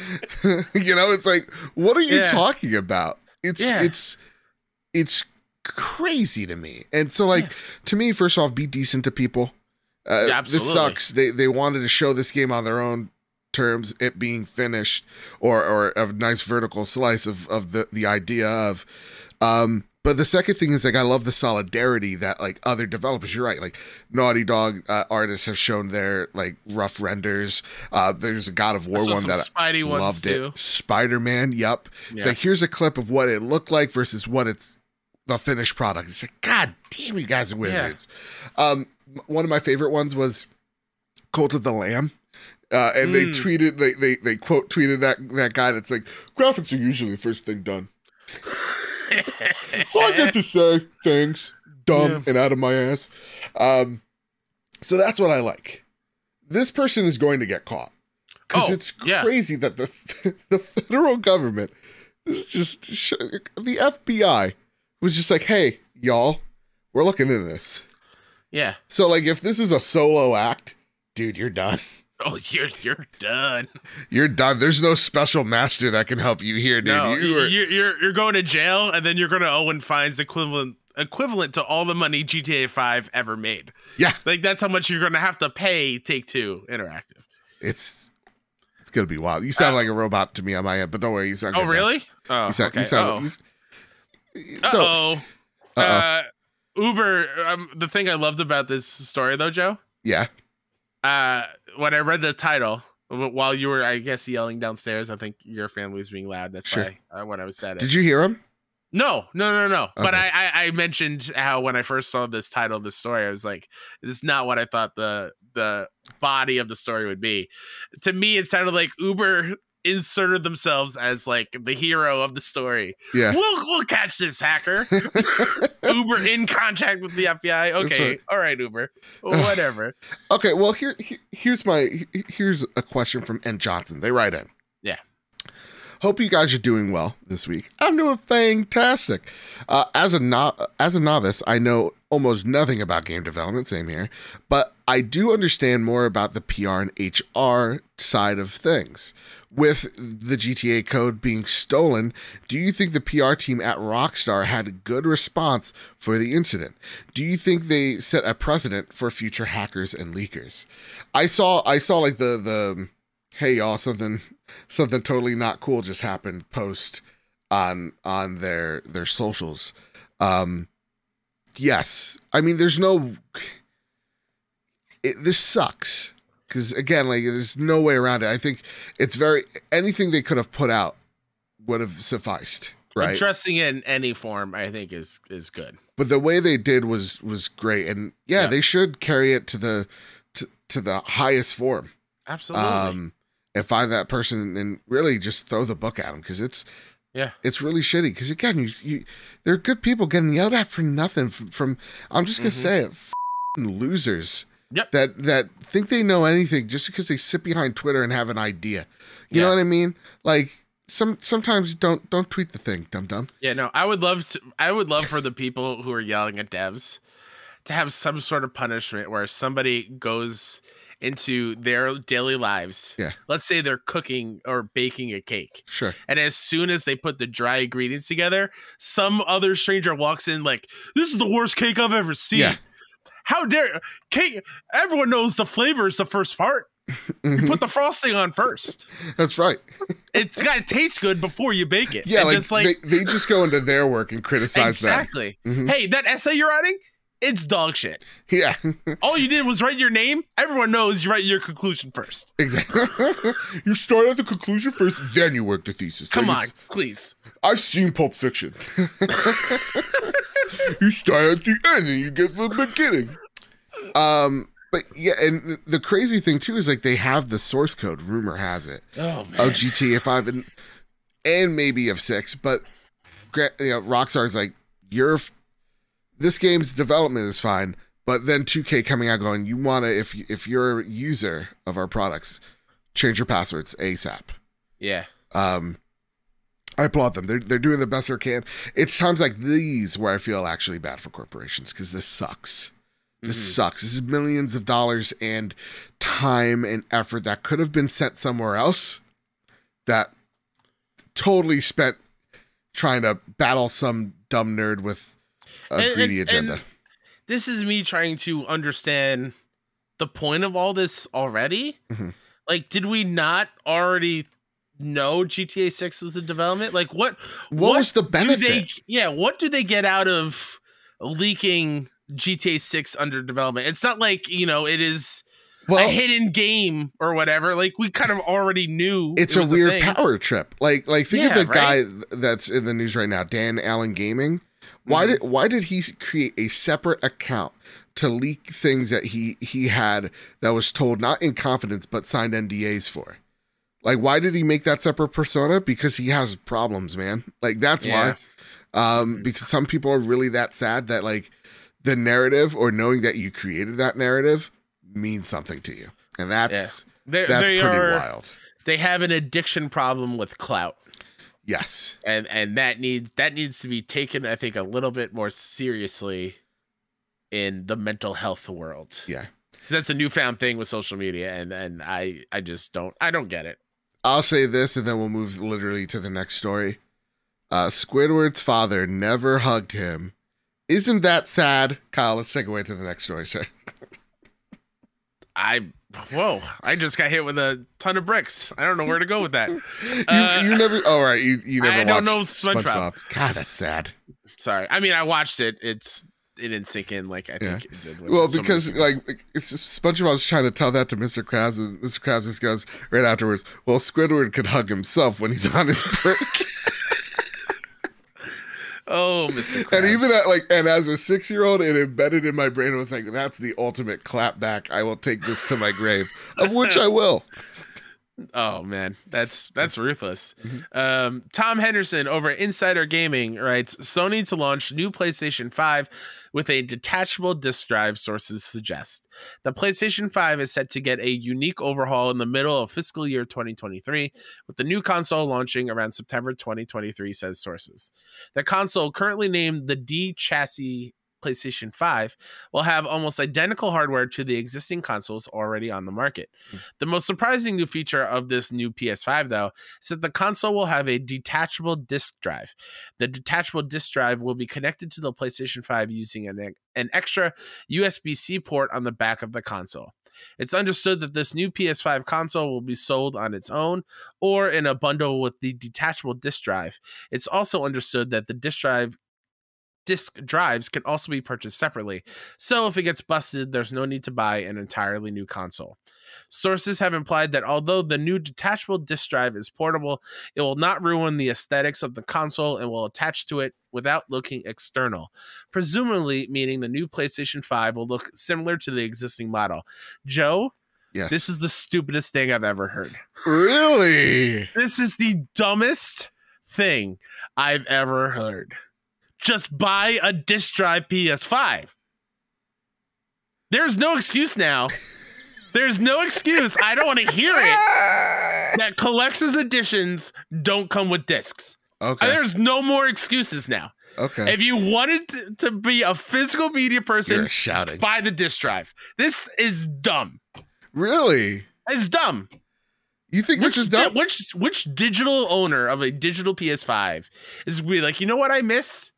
you know, it's like, what are you Yeah. talking about? It's Yeah. it's it's crazy to me. And so, like, to me, first off, be decent to people. Uh, Yeah, this sucks. They they wanted to show this game on their own terms, it being finished, or or a nice vertical slice of of the the idea of. Um, but the second thing is like I love the solidarity that like other developers. You're right, like Naughty Dog uh, artists have shown their like rough renders. Uh, there's a God of War one that Spidey I ones loved too. it. Spider Man, yep. It's like here's a clip of what it looked like versus what it's the finished product. It's like God damn, you guys are wizards. Um, one of my favorite ones was Cult of the Lamb. Uh, and they Mm. tweeted, they, they they quote tweeted that that guy that's like, graphics are usually the first thing done. So I get to say things dumb Yeah. and out of my ass. Um, so that's what I like. This person is going to get caught because Oh, it's yeah. crazy that the the federal government is just the FBI was just like, hey, y'all, we're looking into this. yeah. So like, if this is a solo act, dude, you're done. Oh, you're you're done. You're done. There's no special master that can help you here, dude. no, you are, you're, you're you're going to jail, and then you're going to owe fines equivalent equivalent to all the money GTA Five ever made. yeah, Like that's how much you're going to have to pay Take Two Interactive. it's it's gonna be wild. You sound like a robot to me on my end, but don't worry, you sound. Oh, now. really? Oh, You sound. okay. You sound. Uh-oh. Uh oh. Uh-oh. Uh, Uber. Um, the thing I loved about this story, though, Joe, Yeah. Uh, when I read the title while you were, I guess, yelling downstairs, I think your family was being loud. That's Sure. why uh, when I was said it. Did you hear him? No, no, no, no. But I, I, I mentioned how when I first saw this title of the story, I was like, "This is not what I thought the the body of the story would be." To me, it sounded like Uber inserted themselves as like the hero of the story. Yeah. We'll we'll catch this hacker. Uber in contact with the FBI. Okay, right. all right, Uber, whatever. okay. Well, here, here here's my here's a question from N Johnson. They write in. Yeah. Hope you guys are doing well this week. I'm doing fantastic. Uh, as a no- as a novice, I know almost nothing about game development. Same here, but I do understand more about the PR and HR side of things. With the GTA code being stolen, do you think the PR team at Rockstar had a good response for the incident? Do you think they set a precedent for future hackers and leakers? I saw I saw like the the hey y'all something something totally not cool just happened post on on their their socials. Um yes. I mean there's no it, this sucks because again like there's no way around it. I think it's very anything they could have put out would have sufficed, right? Addressing it in any form, I think, is is good. but the way they did was was great and yeah, Yeah. they should carry it to the to, to the highest form Absolutely. um and find that person and really just throw the book at them because it's Yeah. it's really shitty because again you, you there are good people getting yelled at for nothing from, from i'm just gonna Mhm. say it losers Yep. that that think they know anything just because they sit behind twitter and have an idea you know what i mean like some sometimes don't don't tweet the thing dum dum Yeah, no, I would love to. I would love for the people who are yelling at devs to have some sort of punishment where somebody goes into their daily lives. Yeah. Let's say they're cooking or baking a cake. sure And as soon as they put the dry ingredients together, some other stranger walks in like, "This is the worst cake I've ever seen." Yeah. How dare cake? Everyone knows the flavor is the first part. You Mhm. put the frosting on first. that's right It's got to taste good before you bake it. yeah like, just like they, they just go into their work and criticize that. exactly. Mhm. Hey, that essay you're writing, it's dog shit. yeah All you did was write your name. Everyone knows you write your conclusion first. exactly you start at the conclusion first then you work the thesis Come Like, on, please. I've seen Pulp Fiction. you start at the end and you get to the beginning. Um, but yeah, and the crazy thing too is like they have the source code. Rumor has it Oh man. of GTA Five and and maybe of six, but you know, Rockstar's like you're. This game's development is fine, but then 2K coming out going, you want to if if you're a user of our products, change your passwords ASAP. Yeah. Um, I applaud them. They're they're doing the best they can. It's times like these where I feel actually bad for corporations because this sucks. This Mhm. sucks. This is millions of dollars and time and effort that could have been sent somewhere else. That totally spent trying to battle some dumb nerd with a And- greedy and- agenda. and this is me trying to understand the point of all this already. Mhm. Like, did we not already know GTA 6 was in development? Like, what what, was the benefit? they yeah, what do they get out of leaking GTA 6 under development? It's not like, you know, it is well, a hidden game or whatever. Like we kind of already knew it's it a weird thing. power trip. Like like think Yeah, of the guy right? th- that's in the news right now, Dan Allen Gaming. Why Mhm. did why did he create a separate account to leak things that he he had that was told not in confidence but signed NDAs for? Like why did he make that separate persona? Because he has problems, man. Like that's Yeah. why. Um because some people are really that sad that like the narrative or knowing that you created that narrative means something to you. And that's They, that's they pretty are, wild. They have an addiction problem with clout. Yes. and and that needs that needs to be taken i think a little bit more seriously in the mental health world Yeah. 'Cause that's a newfound thing with social media and and i i just don't i don't get it I'll say this and then we'll move literally to the next story. Uh, Squidward's father never hugged him. Isn't that sad? Kyle, let's take away to the next story, sir. i whoa i just got hit with a ton of bricks i don't know where to go with that You, Uh, you never, oh, right. You, you never I don't know watched SpongeBob. God, that's sad. sorry i mean i watched it it's it didn't sink in like i Yeah. think it did Well, because like it's SpongeBob's trying to tell that to Mr. Krabs, and Mr. Krabs just goes right afterwards. Well, Squidward could hug himself when he's on his break, oh mr and even at, like, and as a six-year-old, it embedded in my brain. It was like, that's the ultimate clapback. I will take this to my grave, of which I will. Oh man, that's that's ruthless. Mhm. Um, Tom Henderson over Insider Gaming writes: Sony to launch new PlayStation 5 with a detachable disk drive. Sources suggest the PlayStation 5 is set to get a unique overhaul in the middle of fiscal year 2023, with the new console launching around September 2023. Says sources. The console, currently named the D chassis PlayStation 5 will have almost identical hardware to the existing consoles already on the market. Hmm. The most surprising new feature of this new PS5, though, is that the console will have a detachable disk drive. The detachable disk drive will be connected to the PlayStation 5 using an, an extra USB C port on the back of the console. It's understood that this new PS5 console will be sold on its own or in a bundle with the detachable disk drive. It's also understood that the disk drive disk drives can also be purchased separately. So if it gets busted, there's no need to buy an entirely new console. Sources have implied that although the new detachable disk drive is portable, it will not ruin the aesthetics of the console and will attach to it without looking external. Presumably, meaning the new PlayStation 5 will look similar to the existing model. Joe, Yes. this is the stupidest thing I've ever heard. really. This is the dumbest thing I've ever heard. Just buy a disk drive PS5. There's no excuse now. There's no excuse. I don't want to hear it that collector's editions don't come with discs. Okay. There's no more excuses now. Okay. If you wanted to, be a physical media person, You're shouting. buy the disk drive. This is dumb. Really? It's dumb. You think Which, this is di- dumb? which which digital owner of a digital PS5 is be like, you know what I miss?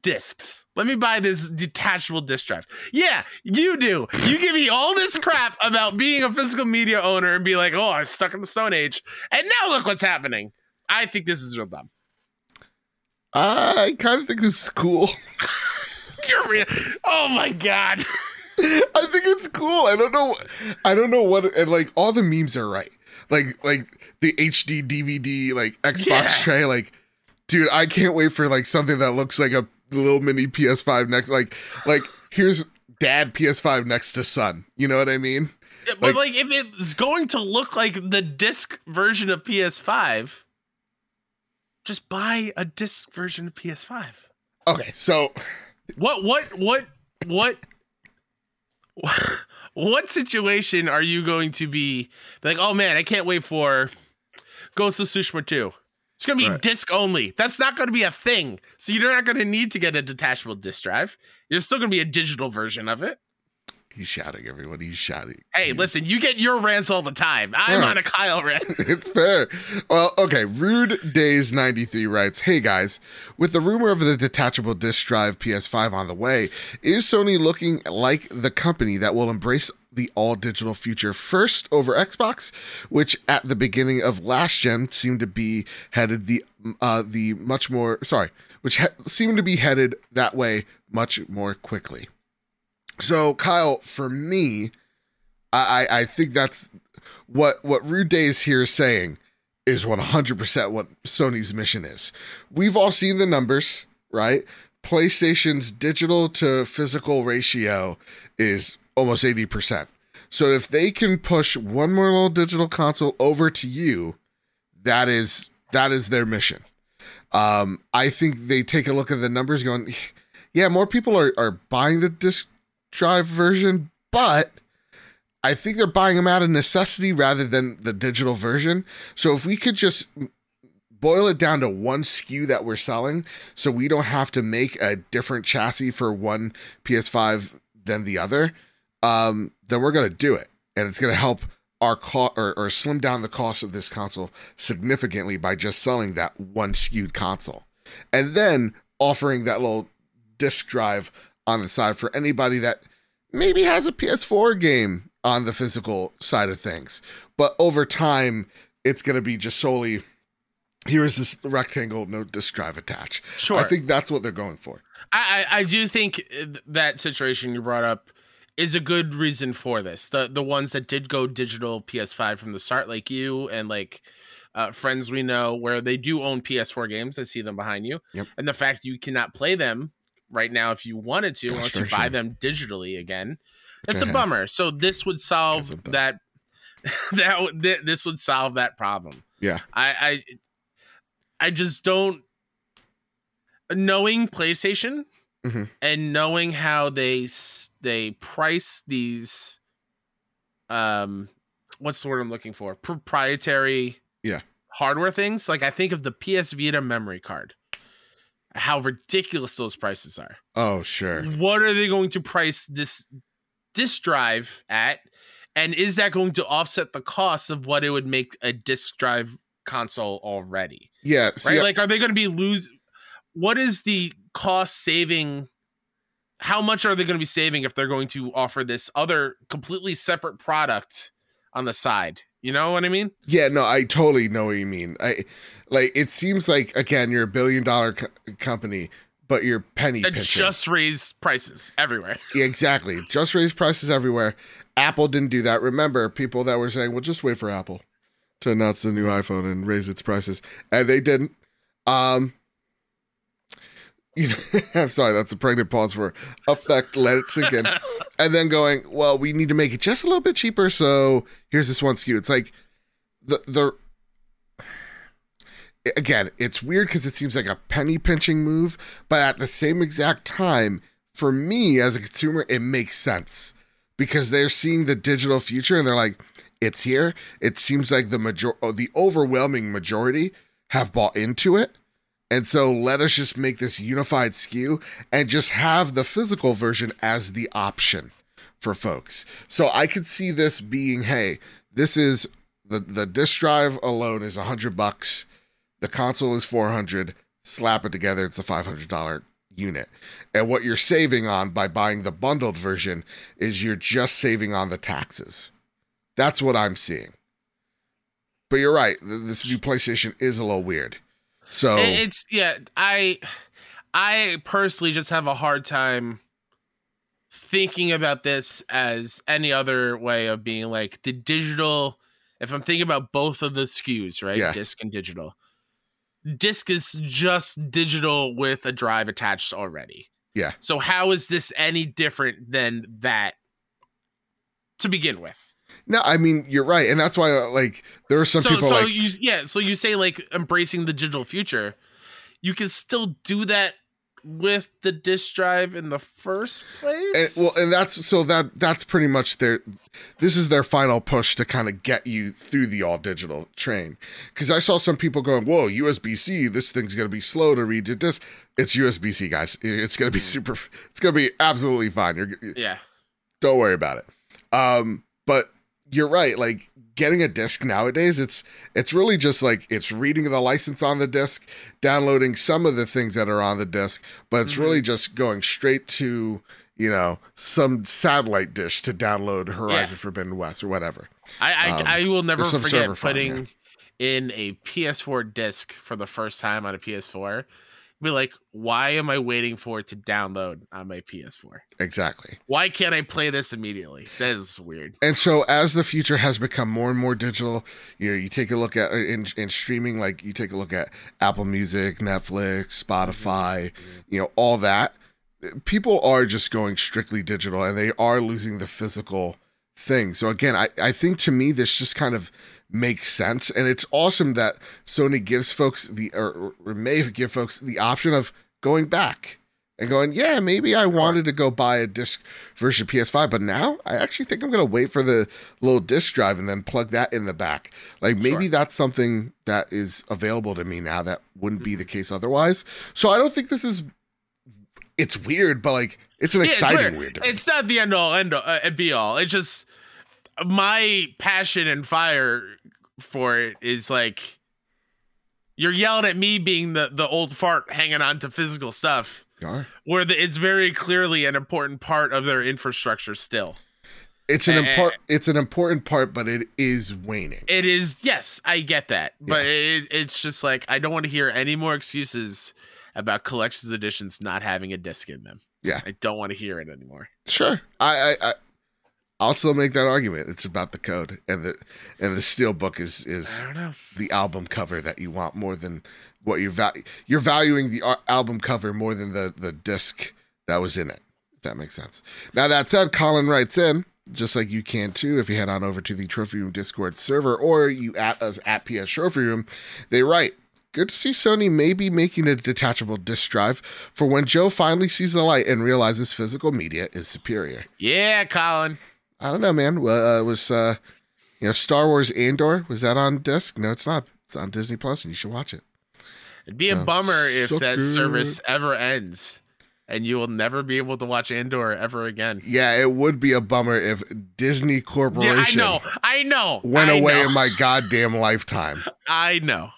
Discs. Let me buy this detachable disc drive. Yeah, you do. You give me all this crap about being a physical media owner and be like, oh, I was stuck in the Stone Age, and now look what's happening. I think this is real dumb. I kind of think this is cool. You're real. Oh my god. I think it's cool. I don't know. I don't know what. And like all the memes are right. Like like the HD DVD like Xbox Yeah. tray. Like, dude, I can't wait for like something that looks like a little mini PS5 next. Like like here's dad PS5 next to son. You know what I mean? But Like- like, if it's going to look like the disc version of PS5, just buy a disc version of PS5. Okay, so What what what what what situation are you going to be like, oh man, I can't wait for Ghost of Tsushima 2. It's gonna be Right. disc only. That's not gonna be a thing. So you're not gonna need to get a detachable disc drive. You're still gonna be a digital version of it. He's shouting, everyone. He's shouting. Hey, He's- listen, you get your rants all the time. I'm Yeah. on a Kyle rant. it's fair. Well, okay. Rude Days 93 writes Hey guys, with the rumor of the detachable disc drive PS5 on the way, is Sony looking like the company that will embrace the all digital future first over Xbox, which at the beginning of last gen seemed to be headed the uh, the much more sorry, which ha- seemed to be headed that way much more quickly. So, Kyle, for me, I, I think that's what what Rude Days here is saying is 100% what Sony's mission is. We've all seen the numbers, right? PlayStation's digital to physical ratio is almost 80%. So if they can push one more little digital console over to you, that is that is their mission. Um, I think they take a look at the numbers going, yeah, more people are, are buying the disc drive version, but I think they're buying them out of necessity rather than the digital version. So if we could just boil it down to one SKU that we're selling, so we don't have to make a different chassis for one PS5 than the other, um, then we're gonna do it, and it's gonna help our cost or, or slim down the cost of this console significantly by just selling that one skewed console, and then offering that little disk drive on the side for anybody that maybe has a PS4 game on the physical side of things. But over time, it's going to be just solely here is this rectangle, no disk drive attached. Sure. I think that's what they're going for. I, I do think that situation you brought up is a good reason for this. The the ones that did go digital PS5 from the start, like you and like uh, friends we know, where they do own PS4 games. I see them behind you, Yep. and the fact you cannot play them right now if you wanted to, unless you buy them digitally again. Which I a have. bummer. So this would solve that. that th- this would solve that problem. Yeah. I I I just don't knowing PlayStation Mhm. and knowing how they they price these um what's the word I'm looking for proprietary Yeah. hardware things like I think of the PS Vita memory card how ridiculous those prices are Oh, sure. what are they going to price this disk drive at and is that going to offset the cost of what it would make a disk drive console already Yeah. See, right like are they going to be lose what is the cost saving how much are they going to be saving if they're going to offer this other completely separate product on the side you know what i mean Yeah, no, I totally know what you mean. I like it seems like again you're a billion dollar co- company, but you're penny that pinching. just raise prices everywhere Yeah, exactly. Just raise prices everywhere. Apple didn't do that. Remember, people that were saying, "Well, just wait for Apple to announce the new iPhone and raise its prices," and they didn't. Um, you know, I'm sorry, that's a pregnant pause for effect. Let it sink in, and then going, "Well, we need to make it just a little bit cheaper." So here's this one SKU. It's like the the again, it's weird because it seems like a penny pinching move, but at the same exact time, for me as a consumer, it makes sense because they're seeing the digital future and they're like, it's here. It seems like the major, oh, the overwhelming majority have bought into it. And so let us just make this unified SKU and just have the physical version as the option for folks. So I could see this being, hey, this is the the disk drive alone is a hundred bucks. The console is four hundred. Slap it together, it's a five hundred dollar unit. And what you're saving on by buying the bundled version is you're just saving on the taxes. That's what I'm seeing. But you're right. th- This new PlayStation is a little weird. So it's yeah i i personally just have a hard time thinking about this as any other way of being like the digital if i'm thinking about both of the skus right Yeah. disc and digital disc is just digital with a drive attached already Yeah. so how is this any different than that to begin with no, I mean you're right, and that's why uh, like there are some so, people so like you yeah so you say like embracing the digital future you can still do that with the disk drive in the first place. And, well, and that's so that that's pretty much their. This is their final push to kind of get you through the all digital train. Because I saw some people going, "Whoa, USB C! This thing's gonna be slow to read this." It's USB C, guys. It's gonna be super. It's gonna be absolutely fine. You're yeah. Don't worry about it. Um, but you're right. Like getting a disc nowadays, it's it's really just like it's reading the license on the disc, downloading some of the things that are on the disc, but it's mm-hmm. really just going straight to you know some satellite dish to download Horizon yeah. Forbidden West or whatever. I I, um, I will never forget putting in a PS4 disc for the first time on a PS4 be like, why am I waiting for it to download on my PS4? Exactly. Why can't I play this immediately? That is weird. And so, as the future has become more and more digital, you know, you take a look at uh, in, in streaming, like you take a look at Apple Music, Netflix, Spotify, mm-hmm. you know, all that. People are just going strictly digital, and they are losing the physical thing. So again, I, I think to me this just kind of makes sense. And it's awesome that Sony gives folks the, or, or may give folks the option of going back and going, yeah, maybe I wanted to go buy a disc version PS5, but now I actually think I'm going to wait for the little disc drive and then plug that in the back. Like maybe sure. that's something that is available to me now that wouldn't be the case otherwise. So I don't think this is, it's weird, but like it's an yeah, exciting it's weird. It's not the end all, end all, uh, be all. It just my passion and fire for it is like you're yelling at me being the the old fart hanging on to physical stuff. Where the, it's very clearly an important part of their infrastructure still. It's an eh. important it's an important part, but it is waning. It is yes, I get that. But yeah. it, it's just like I don't want to hear any more excuses about collections editions not having a disc in them. Yeah. I don't want to hear it anymore. Sure. I I, I'll still make that argument. It's about the code, and the and the steel book is is the album cover that you want more than what you're va- you're valuing the album cover more than the the disc that was in it. If that makes sense. Now that said, Colin writes in just like you can too if you head on over to the Trophy Room Discord server or you at us at PS Trophy Room. They write. Good to see Sony maybe making a detachable disk drive for when Joe finally sees the light and realizes physical media is superior. Yeah, Colin. I don't know, man. Well, uh, was uh, you know Star Wars Andor was that on disc? No, it's not. It's on Disney Plus, and you should watch it. It'd be so, a bummer if that good. service ever ends, and you will never be able to watch Andor ever again. Yeah, it would be a bummer if Disney Corporation. Yeah, I know. I know. Went I away know. in my goddamn lifetime. I know.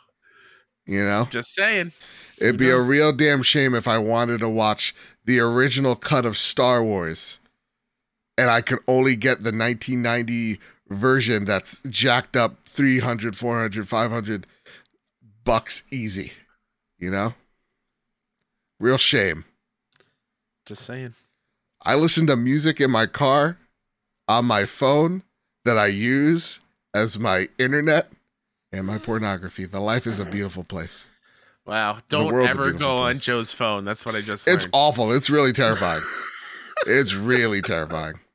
You know, just saying. It'd be a real damn shame if I wanted to watch the original cut of Star Wars and I could only get the 1990 version that's jacked up 300, 400, 500 bucks easy. You know? Real shame. Just saying. I listen to music in my car on my phone that I use as my internet and my pornography. The life is a beautiful place. Wow. Don't ever go place. on Joe's phone. That's what I just learned. It's awful. It's really terrifying. it's really terrifying.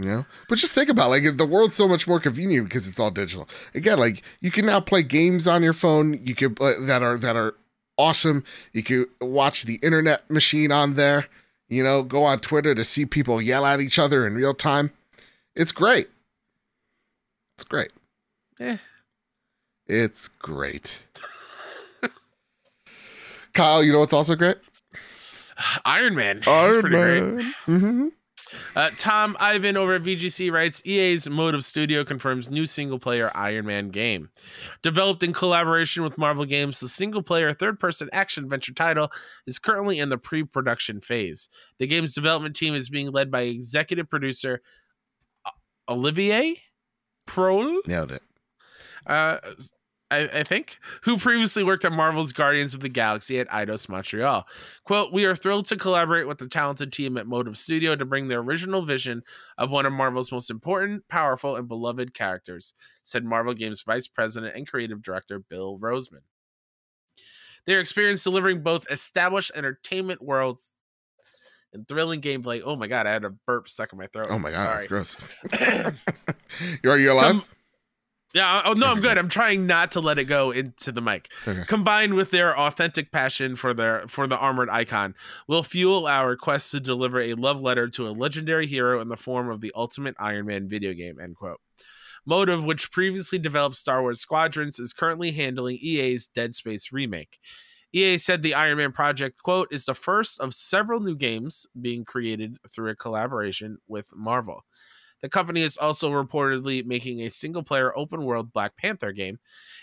You know, but just think about it, like the world's so much more convenient because it's all digital. Again, like you can now play games on your phone. You can uh, that are that are awesome. You can watch the internet machine on there. You know, go on Twitter to see people yell at each other in real time. It's great. It's great. Yeah, It's great. Kyle, you know what's also great? Iron Man. Iron Man. Mm-hmm. Uh, Tom Ivan over at VGC writes EA's Motive Studio confirms new single player Iron Man game. Developed in collaboration with Marvel Games, the single player third person action adventure title is currently in the pre production phase. The game's development team is being led by executive producer Olivier Proulx. Nailed it. Uh, I, I, think, who previously worked on Marvel's Guardians of the Galaxy at Eidos Montreal. Quote, We are thrilled to collaborate with the talented team at Motive Studio to bring the original vision of one of Marvel's most important, powerful, and beloved characters, said Marvel Games Vice President and Creative Director Bill Roseman. Their experience delivering both established entertainment worlds and thrilling gameplay. Oh my god, I had a burp stuck in my throat. Oh my god, Sorry. that's gross. You are you alive? Yeah. Oh no, I'm good. I'm trying not to let it go into the mic. Okay. Combined with their authentic passion for their for the armored icon, will fuel our quest to deliver a love letter to a legendary hero in the form of the ultimate Iron Man video game. End quote. Motive, which previously developed Star Wars Squadrons, is currently handling EA's Dead Space remake. EA said the Iron Man project, quote, is the first of several new games being created through a collaboration with Marvel. The company is also reportedly making a single player open world Black Panther game.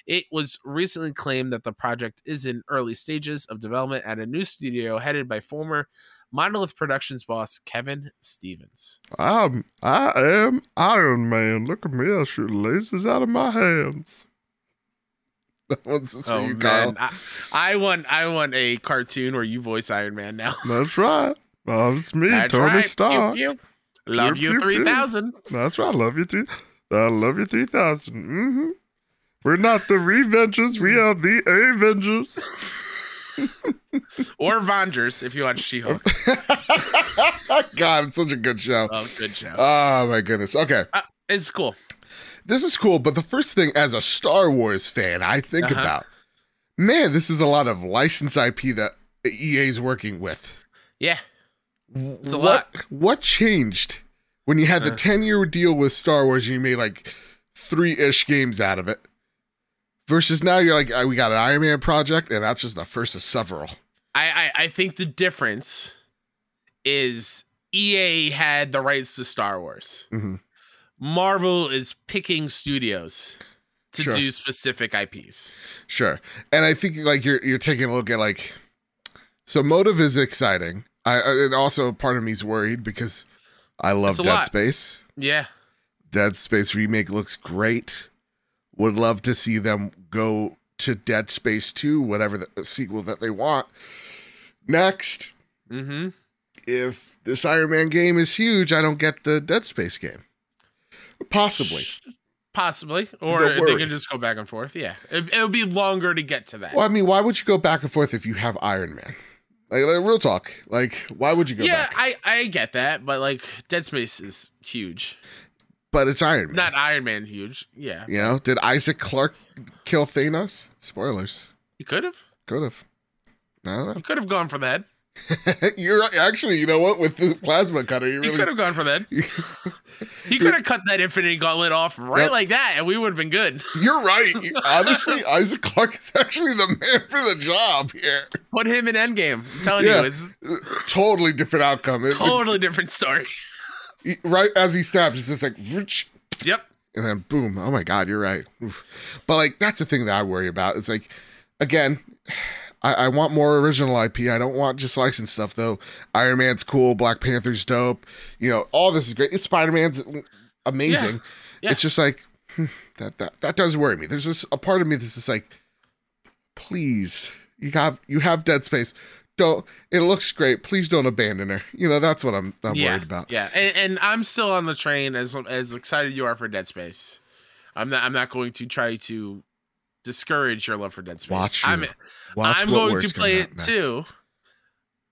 It was recently claimed that the project is in early stages of development at a new studio headed by former Monolith Productions boss Kevin Stevens. I'm I am Iron Man. Look at me, I shoot lasers out of my hands. What's this for Oh you, Kyle? man, I, I want I want a cartoon where you voice Iron Man now. That's right. Oh, it's me, That's Tony right. Stark. Pew, pew. Love you pew, pew. three thousand. That's right. Love you three. I love you three thousand. Mm-hmm. We're not the Revengers. We are the Avengers. or Vengers if you watch She-Hulk. God, it's such a good show. oh, good show. Oh my goodness. Okay, it's cool. this is cool. But the first thing, as a Star Wars fan, I think Uh-huh. about, man, this is a lot of licensed IP that EA is working with. Yeah, It's a what lot. what changed when you had the Uh. 10 year deal with Star Wars and you made like three ish games out of it versus now you're like "Ah, we got an Iron Man project and that's just the first of several. I, I I think the difference is EA had the rights to Star Wars. Mhm. Marvel is picking studios to Sure. do specific IPs. Sure. And I think like you're you're taking a look at like so motive is exciting. I and also part of me's worried because I love Dead lot. Space. Yeah, Dead Space remake looks great. Would love to see them go to Dead Space 2, whatever the sequel that they want. Next, mm-hmm. if this Iron Man game is huge, I don't get the Dead Space game. Possibly. Possibly, or Don't they can just go back and forth. Yeah, it, it'll be longer to get to that. Well, I mean, why would you go back and forth if you have Iron Man? Like, like, real talk. Like, why would you go yeah, back? I I get that, but like Dead Space is huge, but it's Iron Man. not Iron Man huge. Yeah, you know, did Isaac Clarke kill Thanos? Spoilers. you could have. Could have. No, You could have gone for that. you're actually, you know what? With the plasma cutter, you really could have gone for that. He could have cut that Infinity Gauntlet off right Yep. like that, and we would have been good. You're right. Honestly, Isaac Clarke is actually the man for the job here. Put him in Endgame. I'm telling Yeah. you, it's uh, Totally different outcome. It- totally different story. right as he snaps, it's just like, Yep. and then boom. Oh my God, you're right. But like, that's the thing that I worry about. It's like, again, I, I want more original IP. I don't want just licensed stuff though. Iron Man's cool. Black Panther's dope. You know, all this is great. It's Spider Man's amazing. Yeah. It's just like hmm, that. That that does worry me. There's just a part of me that's just like, please, you have you have Dead Space. Don't. It looks great. Please don't abandon her. You know, that's what I'm I'm yeah. worried about. Yeah. And, and I'm still on the train as as excited you are for Dead Space. I'm not. I'm not going to try to discourage your love for Dead Space. Watch I'm, Watch I'm going to play it next. too.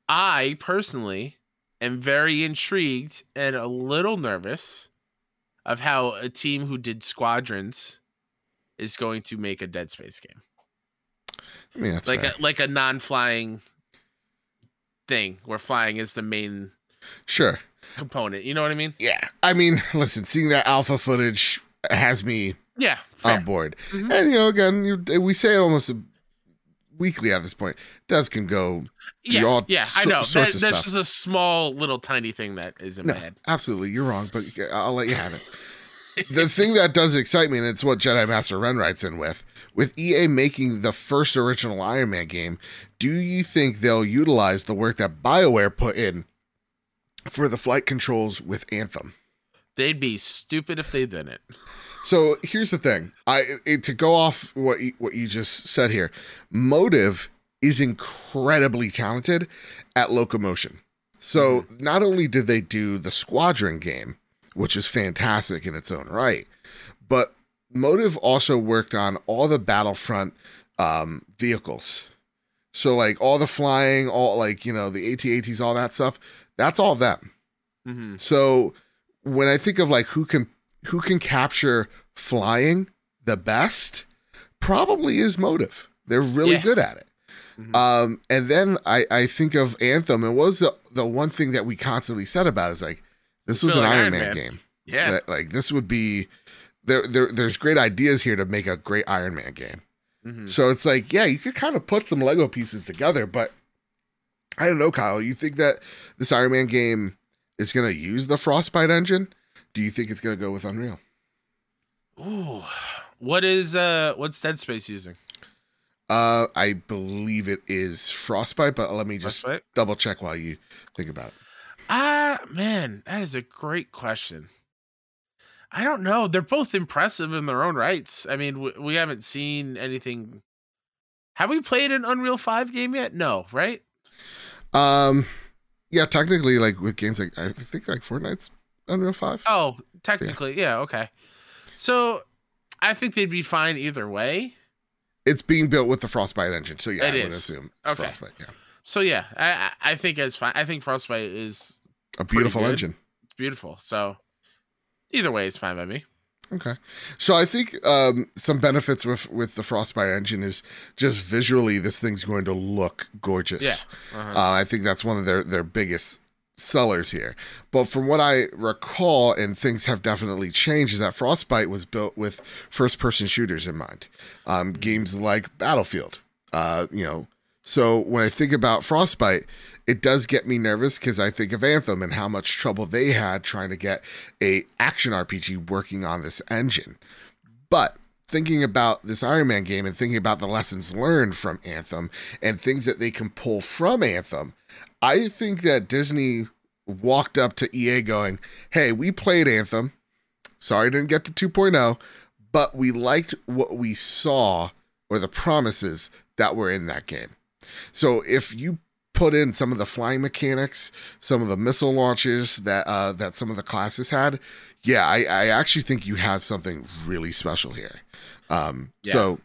I personally am very intrigued and a little nervous of how a team who did Squadrons is going to make a Dead Space game. I mean, that's like fair. a like a non-flying thing where flying is the main sure. component. You know what I mean? Yeah. I mean, listen, seeing that alpha footage has me Yeah. Fair. on board. Mhm. And you know, again, you, we say it almost weekly at this point. Does can go. yeah, yeah, I know. That, that's stuff. just a small little tiny thing that is in No, head. absolutely, you're wrong, but I'll let you have it. the thing that does excite me, and it's what Jedi Master Ren writes in with, with EA making the first original Iron Man game, do you think they'll utilize the work that BioWare put in for the flight controls with Anthem? They'd be stupid if they didn't. So here's the thing. I it, to go off what you, what you just said here. Motive is incredibly talented at locomotion. So not only did they do the Squadron game, which is fantastic in its own right, but Motive also worked on all the Battlefront um, vehicles. So like all the flying, all like you know the AT-ATs, all that stuff. That's all them. hmm So when I think of like who can who can capture flying, the best probably is Motive. They're really Yeah. good at it. Mhm. Um, and then I, I think of Anthem, and what was the, the one thing that we constantly said about is like, this was an like Iron Man, Man. game. yeah. That, like, this would be, there, there, there's great ideas here to make a great Iron Man game. Mhm. So it's like, yeah, you could kind of put some Lego pieces together, but I don't know, Kyle. You think that this Iron Man game is going to use the Frostbite engine? Do you think it's going to go with Unreal? Ooh. What is uh what's Dead Space using? Uh, I believe it is Frostbite, but let me just Frostbite? double check while you think about it. Ah, man, that is a great question. I don't know. They're both impressive in their own rights. I mean, we, we haven't seen anything. Have we played an Unreal 5 game yet? No, right? Um, yeah, technically, like with games like I think like Fortnite's Unreal Five. Oh, technically, yeah, okay. So I think they'd be fine either way. It's being built with the Frostbite engine, so yeah, It I would assume it's Okay. Frostbite. Yeah, So yeah, I I think it's fine. I think Frostbite is a beautiful engine. beautiful. So either way, it's fine by me. Okay, so I think um, some benefits with with the Frostbite engine is just visually, this thing's going to look gorgeous. Yeah. Uh-huh. Uh, I think that's one of their their biggest sellers here. But from what I recall, and things have definitely changed, is that Frostbite was built with first person shooters in mind. Um, games like Battlefield. Uh, you know, so when I think about Frostbite, it does get me nervous because I think of Anthem and how much trouble they had trying to get a action RPG working on this engine. But thinking about this Iron Man game and thinking about the lessons learned from Anthem and things that they can pull from Anthem, I think that Disney walked up to EA going, Hey, we played Anthem. Sorry, didn't get to 2.0, but we liked what we saw or the promises that were in that game. So if you put in some of the flying mechanics, some of the missile launches that uh, that some of the classes had, yeah, I, I actually think you have something really special here. Um, Yeah. So,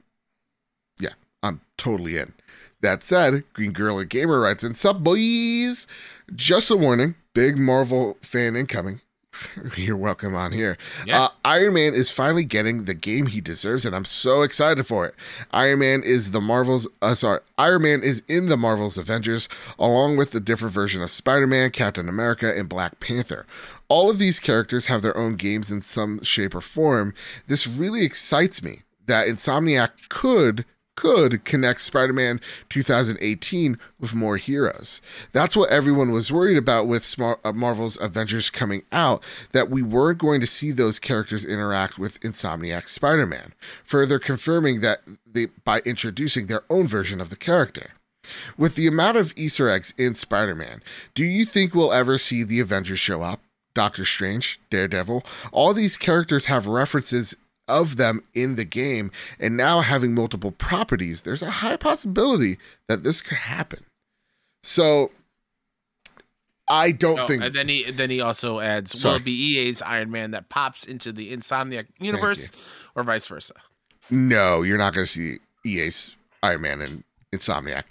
yeah, I'm totally in. That said, Green Gorilla Gamer writes in, Sup, boys? Just a warning, big Marvel fan incoming. You're welcome on here. Yeah. Uh, Iron Man is finally getting the game he deserves, and I'm so excited for it. Iron Man is the Marvels. Uh, sorry, Iron Man is in the Marvels Avengers, along with the different version of Spider-Man, Captain America, and Black Panther. All of these characters have their own games in some shape or form. This really excites me that Insomniac could could connect Spider-Man 2018 with more heroes. That's what everyone was worried about with uh, Marvel's Avengers coming out that we weren't going to see those characters interact with Insomniac Spider-Man, further confirming that they by introducing their own version of the character. With the amount of Easter eggs in Spider Man, do you think we'll ever see the Avengers show up? Doctor Strange, Daredevil, all these characters have references of them in the game, and now having multiple properties, there's a high possibility that this could happen. So, I don't think and then he then he also adds, Sorry. will it be EA's Iron Man that pops into the Insomniac universe, or vice versa? No, you're not going to see EA's Iron Man and Insomniac.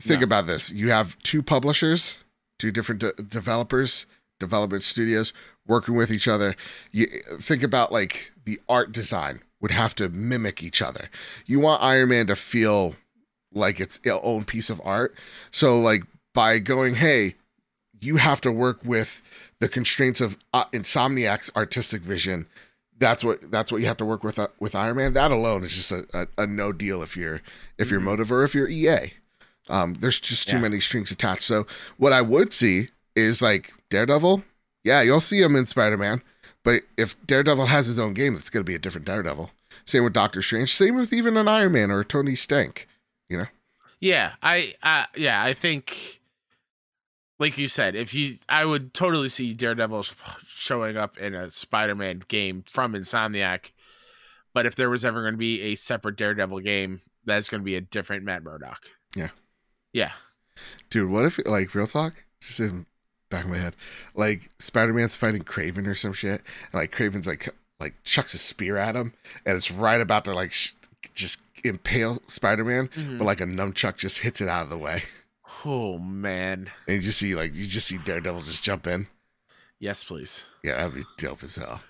Think No. about this: you have two publishers, two different de- developers, development studios working with each other. You think about like the art design would have to mimic each other. You want Iron Man to feel like its own piece of art. So, like by going, hey, you have to work with the constraints of uh, Insomniac's artistic vision that's what that's what you have to work with uh, with Iron Man. That alone is just a, a, a no deal if you're if you're Motive or if you're EA. Um, there's just too Yeah. many strings attached. So what I would see is like Daredevil. Yeah, you'll see him in Spider Man, but if Daredevil has his own game, it's going to be a different Daredevil. Same with Doctor Strange. Same with even an Iron Man or a Tony Stank. You know. Yeah, I, uh, yeah, I think, like you said, if you, I would totally see Daredevil showing up in a Spider-Man game from Insomniac. But if there was ever going to be a separate Daredevil game, that's going to be a different Matt Murdock. Yeah. Yeah. Dude, what if like real talk? Just in back of my head, like Spider Man's fighting Kraven or some shit, and like Kraven's like like chucks a spear at him, and it's right about to like sh- just impale Spider Man, Mhm. but like a nunchuck just hits it out of the way, Oh man. and you just see like you just see Daredevil just jump in. Yes, please. Yeah, that'd be dope as hell.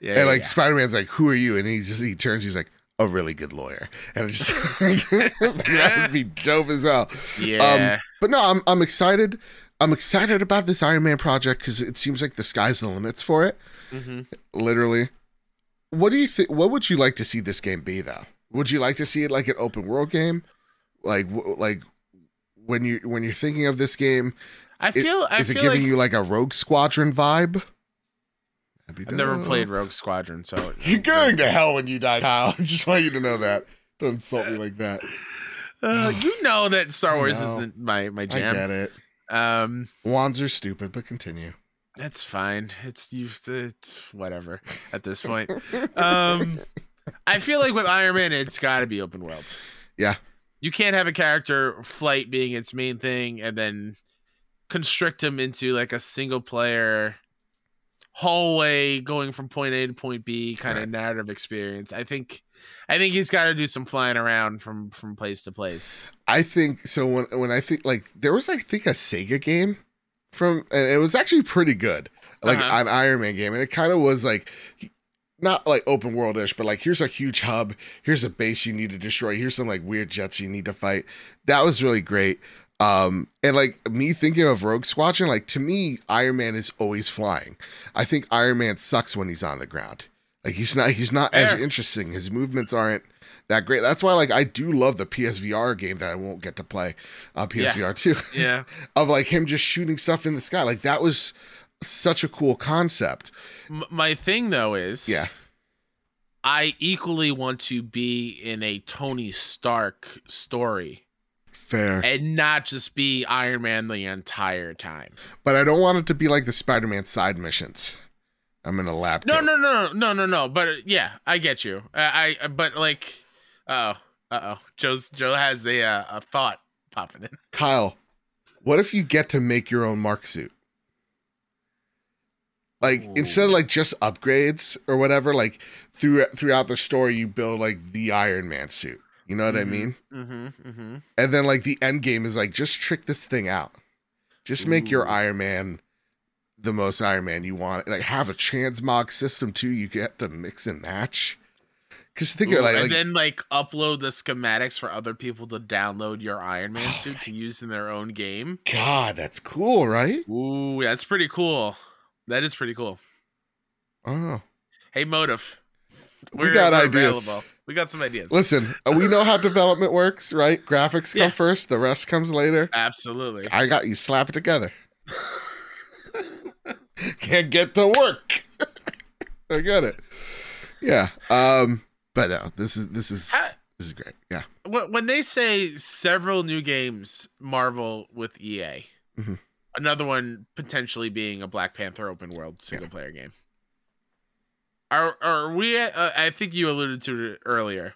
Yeah. and like yeah. Spider Man's like, "Who are you?" And he just he turns, he's like, a really good lawyer, and it's just that would be dope as hell. Yeah. But no, I'm I'm excited. I'm excited about this Iron Man project because it seems like the sky's the limits for it. hmm Literally. What do you think? What would you like to see this game be, though? Would you like to see it like an open world game, like w- like when you when you're thinking of this game? I feel. I is it giving like you like a Rogue Squadron vibe? I've never played Rogue Squadron, so You're going to hell when you die, Kyle. I just want you to know that. Don't insult me like that. Uh, you know that Star Wars isn't my my jam. I get it. Um, Wands are stupid, but continue. that's fine. It's you. It's whatever at this point. Um, I feel like with Iron Man, it's got to be open world. Yeah. You can't have a character flight being its main thing and then constrict him into like a single player hallway going from point A to point B kind Right. of narrative experience. I think I think he's got to do some flying around from from place to place. I think so. When when I think like there was I think a Sega game from and it was actually pretty good, like Uh-huh. an Iron Man game, and it kind of was like not like open world ish, but like here's a huge hub, here's a base you need to destroy, here's some like weird jets you need to fight. That was really great. Um, and like me thinking of Rogue Squadron, like to me, Iron Man is always flying. I think Iron Man sucks when he's on the ground. Like he's not he's not as interesting. His movements aren't that great. That's why like I do love the PSVR game that I won't get to play on PSVR 2. Yeah. of like him just shooting stuff in the sky. Like that was such a cool concept. M- my thing though is Yeah. I equally want to be in a Tony Stark story Fair. and not just be Iron Man the entire time. But I don't want it to be like the Spider-Man side missions. I'm in a lab. No, no, no, no, no, no. But uh, yeah, I get you. I, I but like, oh, uh oh, Joe's Joe has a uh, a thought popping in. Kyle, what if you get to make your own Mark suit? Like Ooh. instead of like just upgrades or whatever, like through throughout the story you build like the Iron Man suit. You know what I Mhm. mean? Mm-hmm. Mm-hmm. And then like the end game is like just trick this thing out. Just make your Iron Man the most Iron Man you want. Like have a transmog system too. You get to mix and match. Because think of it, like, and like then like upload the schematics for other people to download your Iron Man Oh suit to use in their own game. God, that's cool, right? Ooh, that's pretty cool. That is pretty cool. Oh, Hey, Motive. We got ideas. We got some ideas. listen, uh, we know how development works, right? Graphics come Yeah. first, the rest comes later. Absolutely. I got you. Slap it together. Can't get to work. I get it. Yeah. Um. But no, this is this is this is great. Yeah. When when they say several new games, Marvel with EA, Mhm. another one potentially being a Black Panther open world single player game. Are are we? At, uh, I think you alluded to it earlier.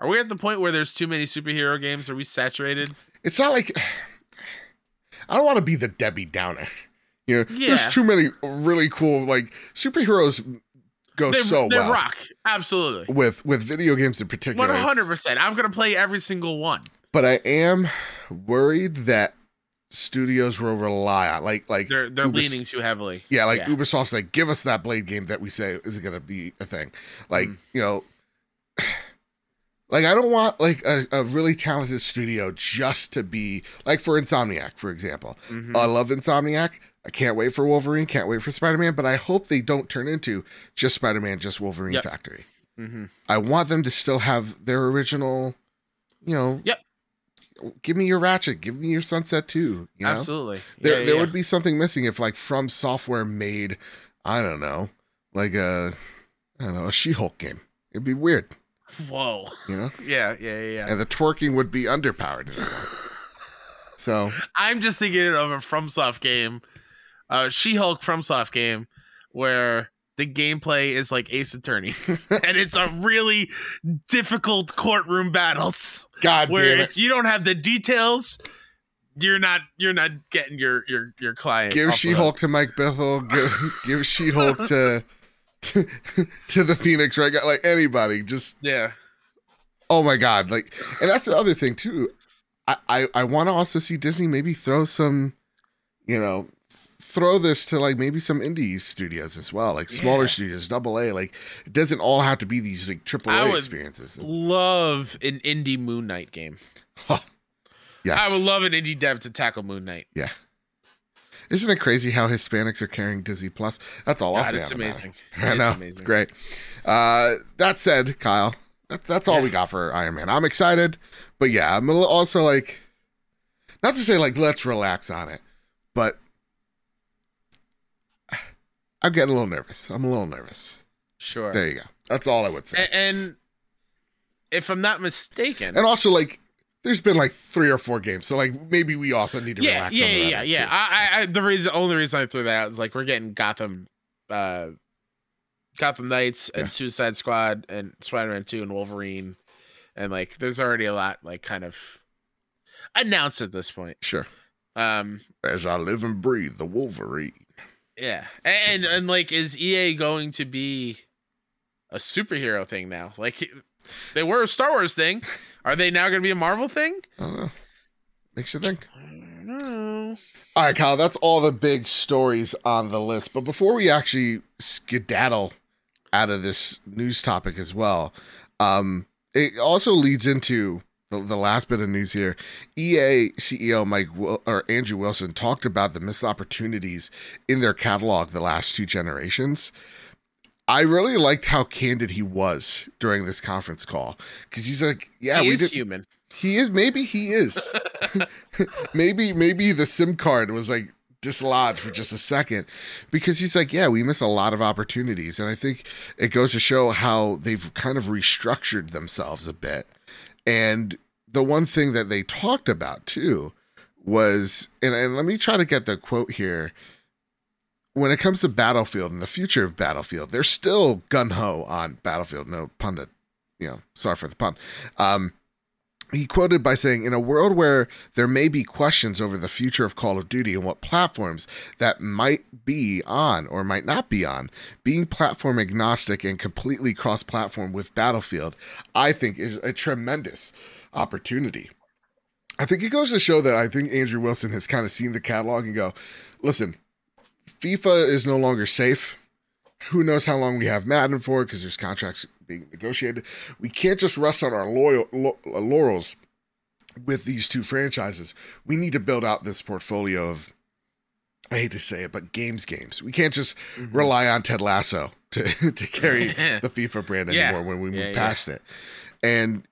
Are we at the point where there's too many superhero games? Are we saturated? It's not like I don't want to be the Debbie Downer. You know, Yeah. there's too many really cool like superheroes go they so they well rock absolutely. with with video games in particular. Hundred percent. I'm gonna play every single one. But I am worried that studios will rely on like like They're they're leaning too heavily. Yeah, like Yeah. Ubisoft's like, give us that Blade game that we say is it going to be a thing. Like, Mm. you know, like I don't want like a, a really talented studio just to be like for Insomniac, for example. Mhm. I love Insomniac. I can't wait for Wolverine. Can't wait for Spider Man. But I hope they don't turn into just Spider Man, just Wolverine Yep. Factory. Mhm. I want them to still have their original, you know. Yep. Give me your Ratchet. Give me your Sunset too. You know? Absolutely. there Yeah, there yeah. would be something missing if like from software made i don't know like a i don't know a she-hulk game it'd be weird Whoa. you know Yeah, yeah, yeah, yeah. and the twerking would be underpowered so I'm just thinking of a FromSoft game, uh, She-Hulk FromSoft game, where the gameplay is like Ace Attorney, and it's a really difficult courtroom battles. God where if you don't have the details, you're not you're not getting your your your client. give she-hulk to Mike Bithell. Give, give she-hulk to, to to the Phoenix Wright like anybody. Just. Yeah. oh my god. Like and that's the other thing too. I i, I want to also see disney maybe throw some you know throw this to like maybe some indie studios as well, like smaller Yeah. studios, double A. Like it doesn't all have to be these like triple I A would experiences. Love an indie Moon Knight game. Yes. I would love an indie dev to tackle Moon Knight. yeah. Isn't it crazy how Hispanics are carrying Disney Plus? That's all I'll God, say. it's on the matter. amazing. I It's know. It's amazing. great. Uh, that said, Kyle, that's that's all Yeah. we got for Iron Man. I'm excited, but yeah, I'm also like, not to say like let's relax on it, but I'm getting a little nervous. I'm a little nervous. Sure. There you go. That's all I would say. A- and if I'm not mistaken, And also like, there's been like three or four games, so like maybe we also need to yeah, relax. yeah, on yeah, that yeah, yeah. I, I, I, the reason, only reason I threw that out is like we're getting Gotham, uh, Gotham Knights and Yeah. Suicide Squad and Spider-Man Two and Wolverine, and like there's already a lot like kind of announced at this point. Sure. Um, As I live and breathe, the Wolverine. Yeah, and and like is EA going to be a superhero thing now? Like they were a Star Wars thing. Are they now going to be a Marvel thing? I don't know. Makes you think. I know. All right, Kyle, that's all the big stories on the list. But before we actually skedaddle out of this news topic as well, um, it also leads into the, the last bit of news here. EA CEO Mike Wil- or Andrew Wilson talked about the missed opportunities in their catalog the last two generations. I really liked how candid he was during this conference call because he's like, "Yeah, he we is did." human. He is maybe he is. maybe maybe the SIM card was like dislodged for just a second because he's like, yeah, we miss a lot of opportunities, and I think it goes to show how they've kind of restructured themselves a bit. And the one thing that they talked about too was, and, and let me try to get the quote here. When it comes to Battlefield and the future of Battlefield, they're still gun ho on Battlefield. No pun to, you know, sorry for the pun. Um, he quoted by saying, In a world where there may be questions over the future of Call of Duty and what platforms that might be on or might not be on, being platform agnostic and completely cross platform with Battlefield, I think is a tremendous opportunity. I think it goes to show that I think Andrew Wilson has kind of seen the catalog and go, listen, FIFA is no longer safe. Who knows how long we have Madden for because there's contracts being negotiated. We can't just rest on our loyal lo- laurels with these two franchises. We need to build out this portfolio of I hate to say it, but games games. We can't just Mm-hmm. rely on Ted Lasso to to carry the FIFA brand Yeah. anymore when we move Yeah, yeah. past it. And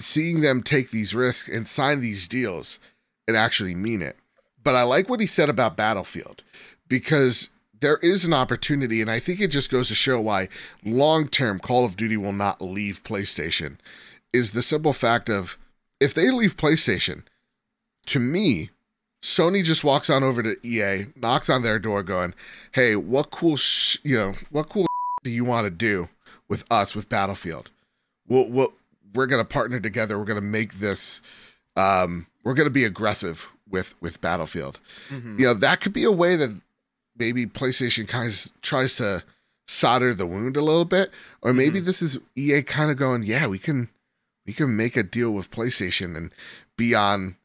seeing them take these risks and sign these deals and actually mean it. But I like what he said about Battlefield because there is an opportunity, and I think it just goes to show why long term Call of Duty will not leave PlayStation. Is the simple fact of if they leave PlayStation, to me, Sony just walks on over to EA, knocks on their door, going, "Hey, what cool, sh- you know, what cool do you want to do with us with Battlefield? We'll, we'll we're gonna partner together. We're gonna make this. Um, we're gonna be aggressive with with Battlefield. Mhm. You know, that could be a way that maybe PlayStation kind of tries to solder the wound a little bit, or maybe this is EA kind of going, yeah, we can we can make a deal with PlayStation and be on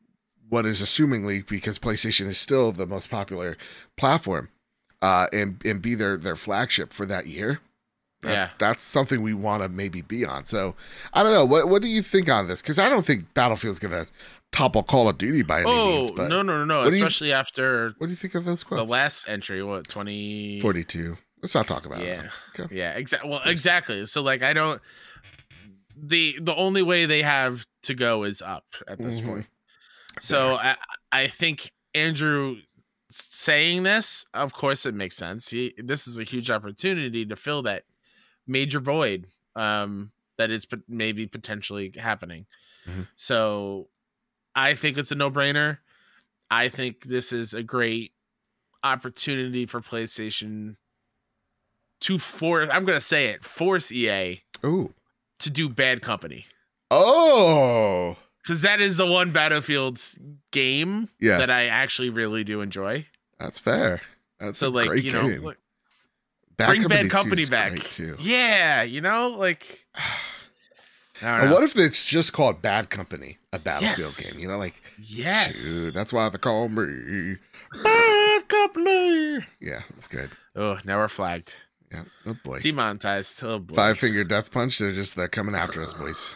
what is assumingly because PlayStation is still the most popular platform, uh, and and be their their flagship for that year. That's Yeah. that's something we want to maybe be on. So I don't know. What what do you think on this? Because I don't think Battlefield's gonna topple Call of Duty by any Oh means. But no no no no! do you- Especially after what do you think of those the last entry, what twenty? Forty two. Let's not talk about it. Yeah, Okay. yeah, exactly. Well, Please. exactly. So like, I don't. the The only way they have to go is up at this Mhm. point. So I I think Andrew saying this, of course, it makes sense. He, this is a huge opportunity to fill that major void um, that is maybe potentially happening. Mhm. So I think it's a no brainer. I think this is a great opportunity for PlayStation to force. I'm gonna say it. Force EA Ooh. to do Bad Company Oh. because that is the one Battlefield's game Yeah. that I actually really do enjoy. That's fair. That's So a like great you know, game. like, Bad bring Bad Company back. Yeah, you know, like And what if it's just called Bad Company, a Battlefield Yes. game? You know, like yes, shoot, that's why they call me Bad company. Yeah, that's good. Oh, now we're flagged. Yeah. Oh boy. Demonetized. Oh boy. Five finger death punch. They're just they're coming after us, boys.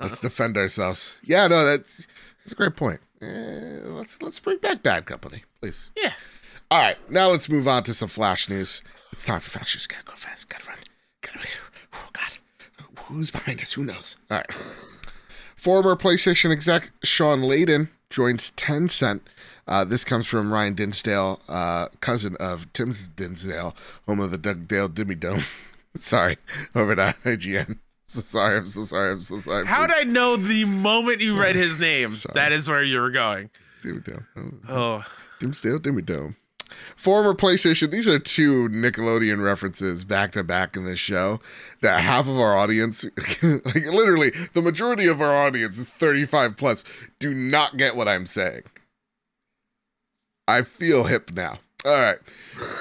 Let's defend ourselves. Yeah, no, that's that's a great point. Eh, let's let's bring back Bad Company, please. Yeah. All right, now let's move on to some flash news. It's time for flash news. Gotta go fast. Gotta run. Gotta. Oh God, who's behind us? Who knows? All right. Former PlayStation exec Shawn Layden joins Tencent. Uh, this comes from Ryan Dinsdale, uh, cousin of Tim Dinsdale, home of the Doug Dale Dimmy Dome. sorry, over at IGN. So sorry, I'm so sorry, I'm so sorry. How did I know the moment you read his name? Sorry. That is where you were going. Dimmy Dome? Oh, Oh, Dimsdale Dimmy Dome. Former PlayStation. These are two Nickelodeon references back to back in this show. That half of our audience, like literally, the majority of our audience is 35 plus, do not get what I'm saying. I feel hip now. All right.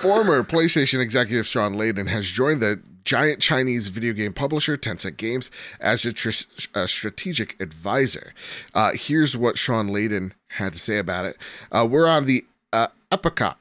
Former PlayStation executive Shawn Layden has joined the giant Chinese video game publisher Tencent Games as a, tr- a strategic advisor. Uh, here's what Shawn Layden had to say about it. Uh, we're on the uh, Epicot.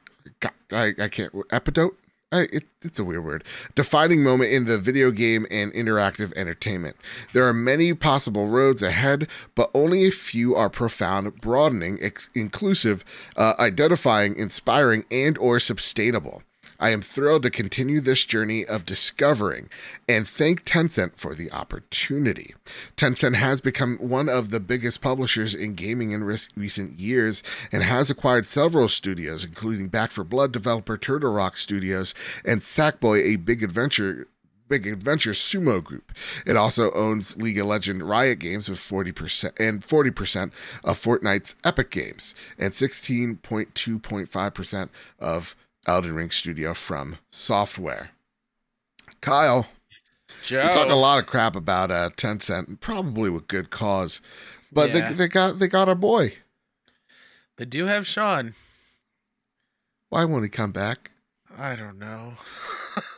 I, I can't. Epidote? I, it, it's a weird word. Defining moment in the video game and interactive entertainment. There are many possible roads ahead, but only a few are profound, broadening, ex- inclusive, uh, identifying, inspiring, and or sustainable. I am thrilled to continue this journey of discovering and thank Tencent for the opportunity. Tencent has become one of the biggest publishers in gaming in recent years and has acquired several studios, including Back 4 Blood developer Turtle Rock Studios and Sackboy, a big adventure Big Adventure Sumo Group. It also owns League of Legend Riot Games with 40% and 40% of Fortnite's Epic Games and 16.2.5% of Elden Ring Studio from Software. Kyle, Joe. we talk a lot of crap about uh, Tencent, probably with good cause, but Yeah. they, they got they got our boy. They do have Sean. Why won't he come back? I don't know.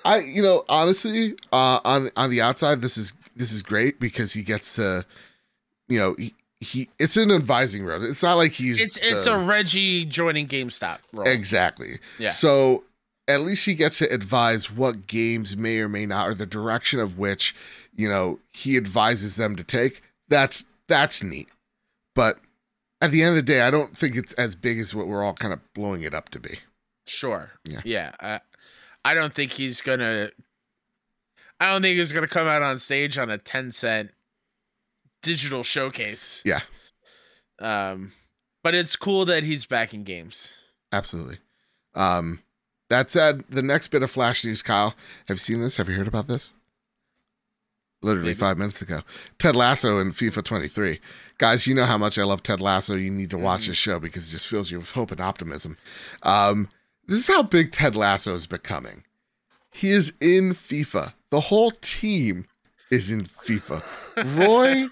I you know honestly uh, on on the outside this is this is great because he gets to you know he, he it's an advising road. It's not like he's It's it's the- a Reggie joining GameStop role. exactly. Yeah. So at least he gets to advise what games may or may not, or the direction of which, you know, he advises them to take. That's that's neat. But at the end of the day, I don't think it's as big as what we're all kind of blowing it up to be. Sure. Yeah. Yeah. I, I don't think he's gonna. I don't think he's gonna come out on stage on a Tencent digital showcase. Yeah. Um, but it's cool that he's back in games. Absolutely. Um, that said, the next bit of flash news, Kyle, have you seen this? Have you heard about this? Literally Maybe. five minutes ago. Ted Lasso in FIFA 23. Guys, you know how much I love Ted Lasso. You need to watch Mhm. this show because it just fills you with hope and optimism. Um, this is how big Ted Lasso is becoming. He is in FIFA. The whole team is in FIFA. Roy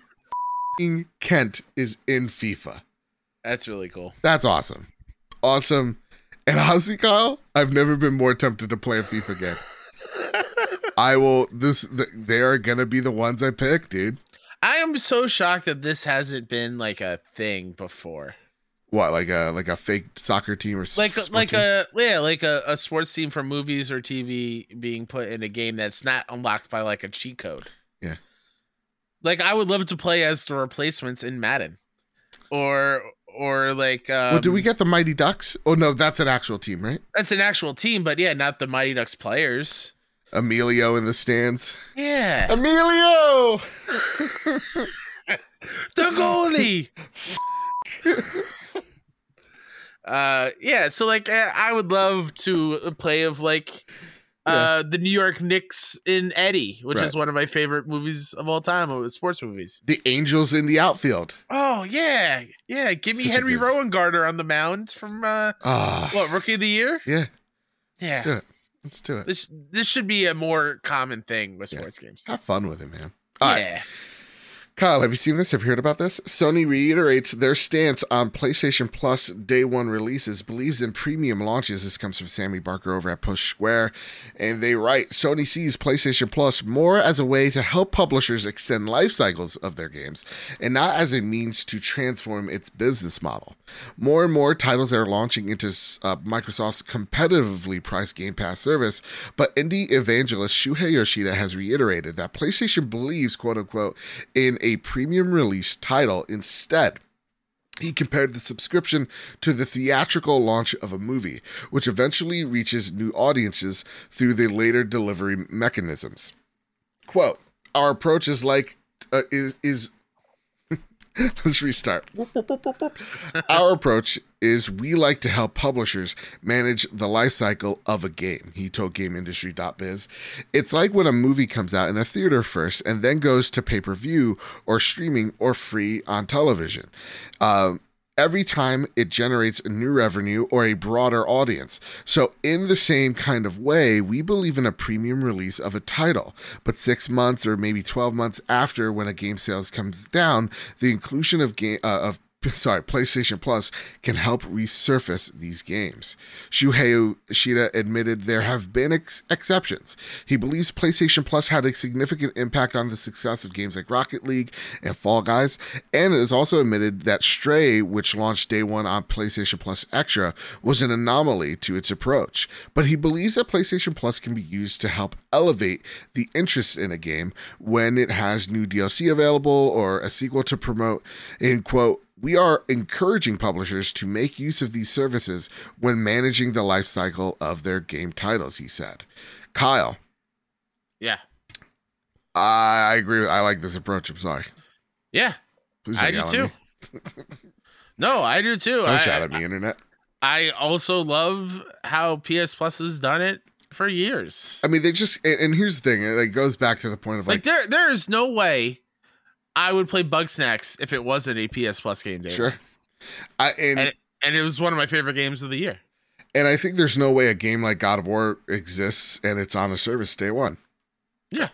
Kent is in FIFA. That's really cool. That's awesome. Awesome. And honestly, Kyle, I've never been more tempted to play a FIFA game. I will this they are gonna be the ones I pick, dude. I am so shocked that this hasn't been like a thing before. What, like a like a fake soccer team or Like like team? a yeah, like a, a sports team from movies or TV being put in a game that's not unlocked by like a cheat code. Yeah. Like I would love to play as the replacements in Madden. Or or like um, Well, did we get the Mighty Ducks? Oh no, that's an actual team, right? that's an actual team, but yeah, not the Mighty Ducks players. Emilio in the stands. Yeah. Emilio! the goalie. uh yeah, so like I would love to play of like uh the New York Knicks in Eddie, which Right. is one of my favorite movies of all time, sports movies. The Angels in the outfield. Oh yeah, yeah. Give me Such Henry good- Rowengartner on the mound from uh Ah, what rookie of the year? yeah. Yeah, Let's do it. Let's do it. this this should be a more common thing with Yeah. sports games. Have fun with it, man. All right. Kyle, have you seen this? Have you heard about this? Sony reiterates their stance on PlayStation Plus day one releases, believes in premium launches. This comes from Sammy Barker over at Push Square. And they write Sony sees PlayStation Plus more as a way to help publishers extend life cycles of their games and not as a means to transform its business model. More and more titles are launching into uh, Microsoft's competitively priced Game Pass service, but indie evangelist Shuhei Yoshida has reiterated that PlayStation believes, quote unquote, in a premium release title instead. He compared the subscription to the theatrical launch of a movie, which eventually reaches new audiences through the later delivery mechanisms. Quote, our approach is like uh, is is Let's restart. Our approach is we like to help publishers manage the life cycle of a game, he told GameIndustry.biz. It's like when a movie comes out in a theater first and then goes to pay per view or streaming or free on television. Um, every time it generates a new revenue or a broader audience. So, in the same kind of way, we believe in a premium release of a title, but six months or maybe 12 months after when a game sales comes down, the inclusion of game uh, of sorry, PlayStation Plus can help resurface these games. Shuhei Yoshida admitted there have been ex- exceptions. He believes PlayStation Plus had a significant impact on the success of games like Rocket League and Fall Guys, and has also admitted that Stray, which launched day one on PlayStation Plus Extra, was an anomaly to its approach. But he believes that PlayStation Plus can be used to help elevate the interest in a game when it has new DLC available or a sequel to promote. In quote, we are encouraging publishers to make use of these services when managing the life cycle of their game titles, he said. Kyle. Yeah. I agree. I like this approach. I'm sorry. Yeah. Please I do too. No, I do too. Don't I, shout at me, internet. I also love how PS Plus has done it for years. I mean, they just and, and here's the thing. It like, goes back to the point of Like like, there, there is no way I would play Bugsnax if it wasn't a PS Plus game day. sure. I and And, and it was one of my favorite games of the year. and I think there's no way a game like God of War exists and it's on a service day one. Yeah.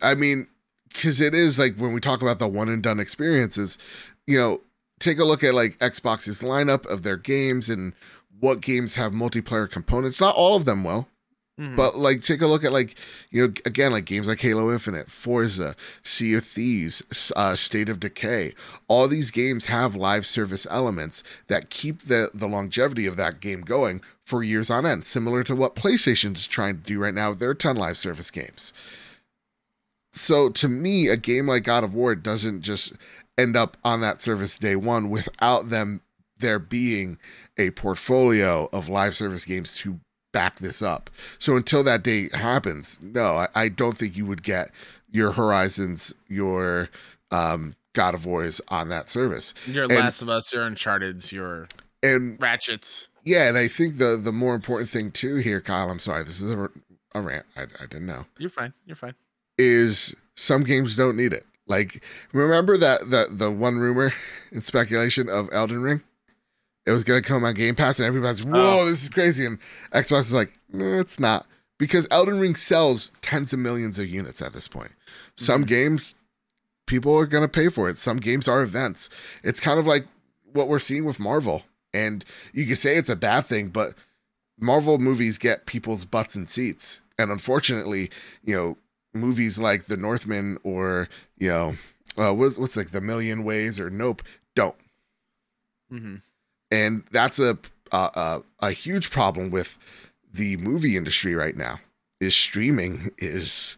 I mean, because it is like when we talk about the one and done experiences, you know, take a look at like Xbox's lineup of their games and what games have multiplayer components. Not all of them will, Mhm. but like take a look at like you know again like games like Halo Infinite, Forza, Sea of Thieves, uh, State of Decay. All these games have live service elements that keep the the longevity of that game going for years on end, similar to what PlayStation's trying to do right now with their 10 live service games. So to me, a game like God of War doesn't just end up on that service day one without them there being a portfolio of live service games to back this up. So until that day happens, no, I, I don't think you would get your Horizons, your um, God of Wars on that service. your and- Last of Us, your Uncharted's, your And Ratchets. yeah, and I think the the more important thing too here, Kyle. I'm sorry, this is a, a rant. I, I didn't know. You're fine. You're fine. Is some games don't need it. Like remember that the the one rumor and speculation of Elden Ring. It was gonna come on Game Pass, and everybody's whoa, Oh. this is crazy. And Xbox is like, no, it's not because Elden Ring sells tens of millions of units at this point. Some Mhm. games, people are gonna pay for it. Some games are events. It's kind of like what we're seeing with Marvel, and you can say it's a bad thing, but Marvel movies get people's butts and seats, and unfortunately, you know, movies like The Northman or you know, uh, what's what's like The Million Ways or Nope don't hmm and that's a a, a huge problem with the movie industry right now is streaming is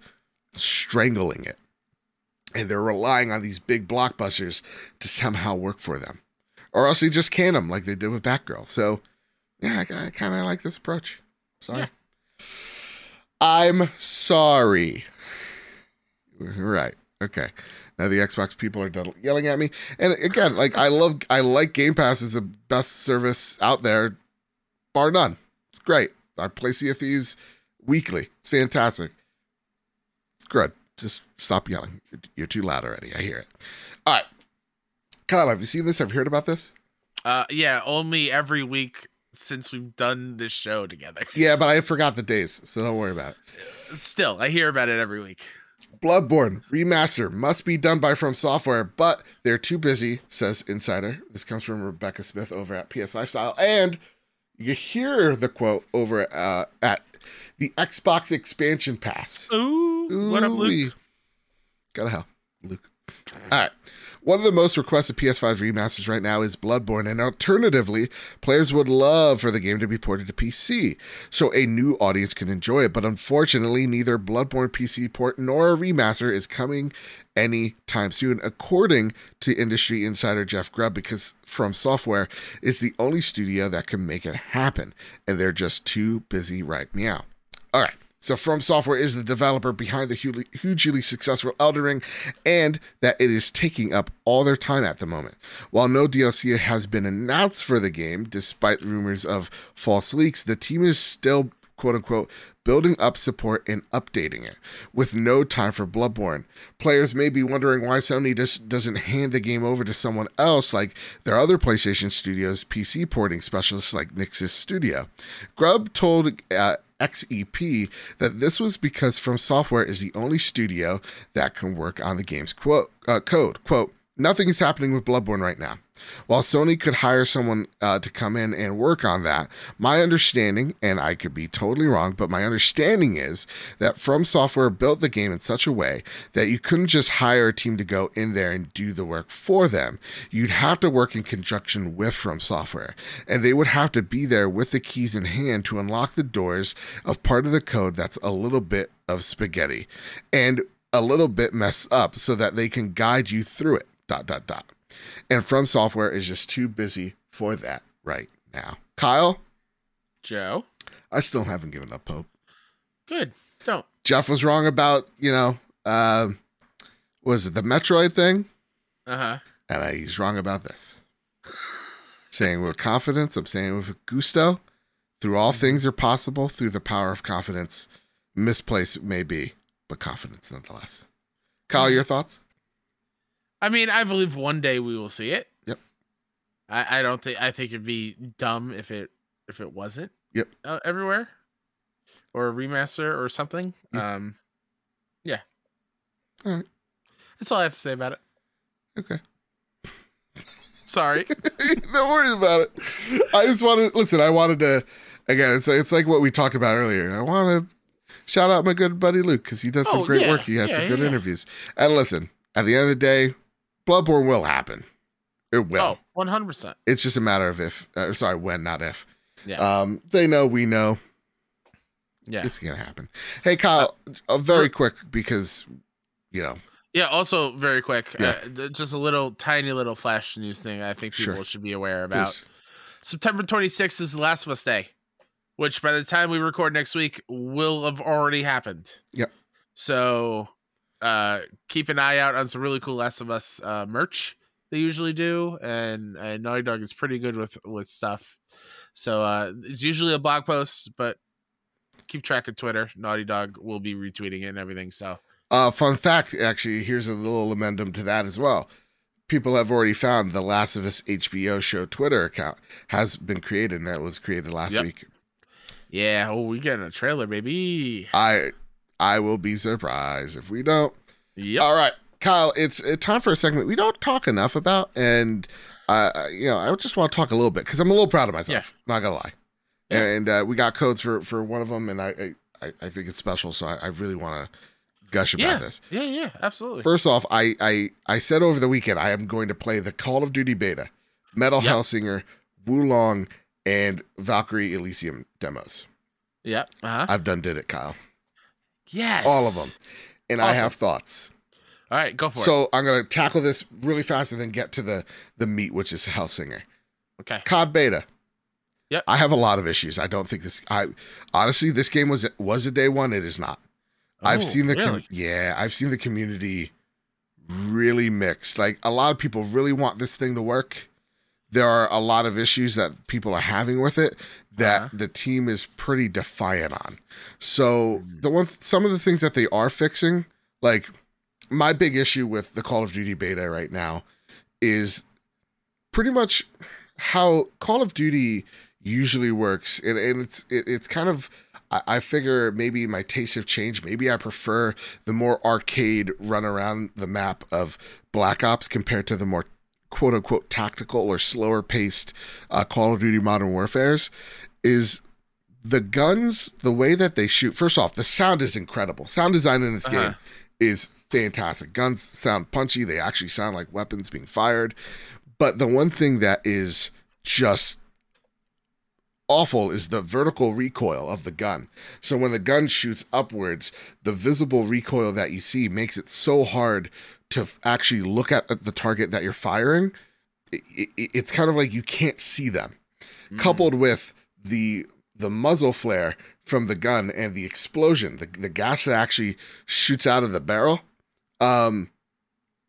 strangling it. And they're relying on these big blockbusters to somehow work for them. Or else they just can them like they did with batgirl. So yeah i, I kind of like this approach. Sorry. Yeah. i'm sorry. Right okay now the Xbox people are done yelling at me. And again, like I love, I like Game Pass is the best service out there, bar none. It's great. I play Sea of Thieves weekly. It's fantastic. It's good. Just stop yelling. You're, you're too loud already. I hear it. All right, Kyle, have you seen this? Have you heard about this? Uh, yeah, only every week since we've done this show together. Yeah, but I forgot the days, so don't worry about it. Still, I hear about it every week. Bloodborne remaster must be done by From Software, but they're too busy, says Insider. This comes from Rebecca Smith over at PS Lifestyle. And you hear the quote over uh, at the Xbox Expansion Pass. Ooh, what up, Luke? Ooh-wee. Go to hell, Luke. All right. One of the most requested PS5 remasters right now is Bloodborne, and alternatively, players would love for the game to be ported to PC so a new audience can enjoy it. But unfortunately, neither Bloodborne PC port nor a remaster is coming anytime soon, according to industry insider Jeff Grubb, because From Software is the only studio that can make it happen, and they're just too busy right now. All right. So From Software is the developer behind the hugely, successful Elden Ring, and that it is taking up all their time at the moment. While no DLC has been announced for the game, despite rumors of false leaks, the team is still quote unquote building up support and updating it with no time for Bloodborne. Players may be wondering why Sony just doesn't hand the game over to someone else like their other PlayStation Studios PC porting specialists like Nixxes Studio. Grubb told uh, XEP that this was because From Software is the only studio that can work on the game's quote, uh, code. Quote, nothing is happening with Bloodborne right now. While Sony could hire someone uh, to come in and work on that, my understanding, and I could be totally wrong, but my understanding is that From Software built the game in such a way that you couldn't just hire a team to go in there and do the work for them. You'd have to work in conjunction with From Software, and they would have to be there with the keys in hand to unlock the doors of part of the code that's a little bit of spaghetti and a little bit messed up so that they can guide you through it. Dot dot dot. And From Software is just too busy for that right now. Kyle, Joe. I still haven't given up hope. Good. Don't. Jeff was wrong about, you know, uh, was it the Metroid thing? Uh huh. And I, he's wrong about this. Saying with confidence, I'm saying with gusto. Through all things are possible through the power of confidence. Misplaced it may be, but confidence nonetheless. Kyle, your thoughts? I mean, I believe one day we will see it. Yep. I, I don't think I think it'd be dumb if it if it wasn't. Yep. Uh, everywhere, or a remaster or something. Yep. Um, yeah. All right. That's all I have to say about it. Okay. Sorry. Don't worry about it. I just wanted listen. I wanted to again. It's it's like what we talked about earlier. I want to shout out my good buddy Luke because he does some Oh, great yeah. work. He has some good yeah. interviews. And listen, at the end of the day, Bloodborne will happen. It will. Oh, one hundred percent. It's just a matter of if. Uh, sorry, when, not if. Yeah. Um, they know, we know. Yeah. It's gonna happen. Hey, Kyle, uh, very quick because you know. Yeah. Also, very quick, Yeah. uh, just a little tiny little flash news thing. I think people Sure. should be aware about. please. September 26th is the Last of Us Day, which by the time we record next week will have already happened. Yep. So uh keep an eye out on some really cool Last of Us uh merch they usually do and, and Naughty Dog is pretty good with with stuff. So uh it's usually a blog post, but keep track of Twitter. Naughty Dog will be retweeting it and everything. So Uh, fun fact, actually, here's a little amendum to that as well. People have already found the Last of Us HBO show Twitter account has been created, and that was created last Yep. week. yeah, oh we getting a trailer, baby. I I will be surprised if we don't. Yep. All right, Kyle, it's uh, time for a segment we don't talk enough about, and uh, you know, I just want to talk a little bit because I'm a little proud of myself. Not gonna lie, Yeah. and uh, we got codes for for one of them, and I I, I think it's special, so I, I really want to gush about yeah. this. Yeah, yeah, absolutely. First off, I, I I said over the weekend I am going to play the Call of Duty beta, Metal Yep. Hellsinger, Wo Long, and Valkyrie Elysium demos. Yeah, Uh-huh. I've done did it, Kyle. Yes. All of them. And I have thoughts. All right, go for it. So I'm gonna tackle this really fast and then get to the the meat, which is Hellsinger. Okay. COD beta. Yep. I have a lot of issues. I don't think this I honestly this game was was a day one. It is not. I've Oh, seen the com- yeah, I've seen the community really mixed. Like a lot of people really want this thing to work. There are a lot of issues that people are having with it that Uh-huh. the team is pretty defiant on. So Mm. the one some of the things that they are fixing, like my big issue with the Call of Duty beta right now is pretty much how Call of Duty usually works, and, and it's it, it's kind of I, I figure maybe my tastes have changed. Maybe I prefer the more arcade run around the map of Black Ops compared to the more quote unquote tactical or slower paced uh, Call of Duty Modern Warfare's. Is the guns, the way that they shoot, first off, the sound is incredible. Sound design in this Uh-huh. game is fantastic. Guns sound punchy, they actually sound like weapons being fired. But the one thing that is just awful is the vertical recoil of the gun. So when the gun shoots upwards, the visible recoil that you see makes it so hard to actually look at the target that you're firing. I- I- It's kind of like you can't see them Mm. coupled with the the muzzle flare from the gun and the explosion, the, the gas that actually shoots out of the barrel, um,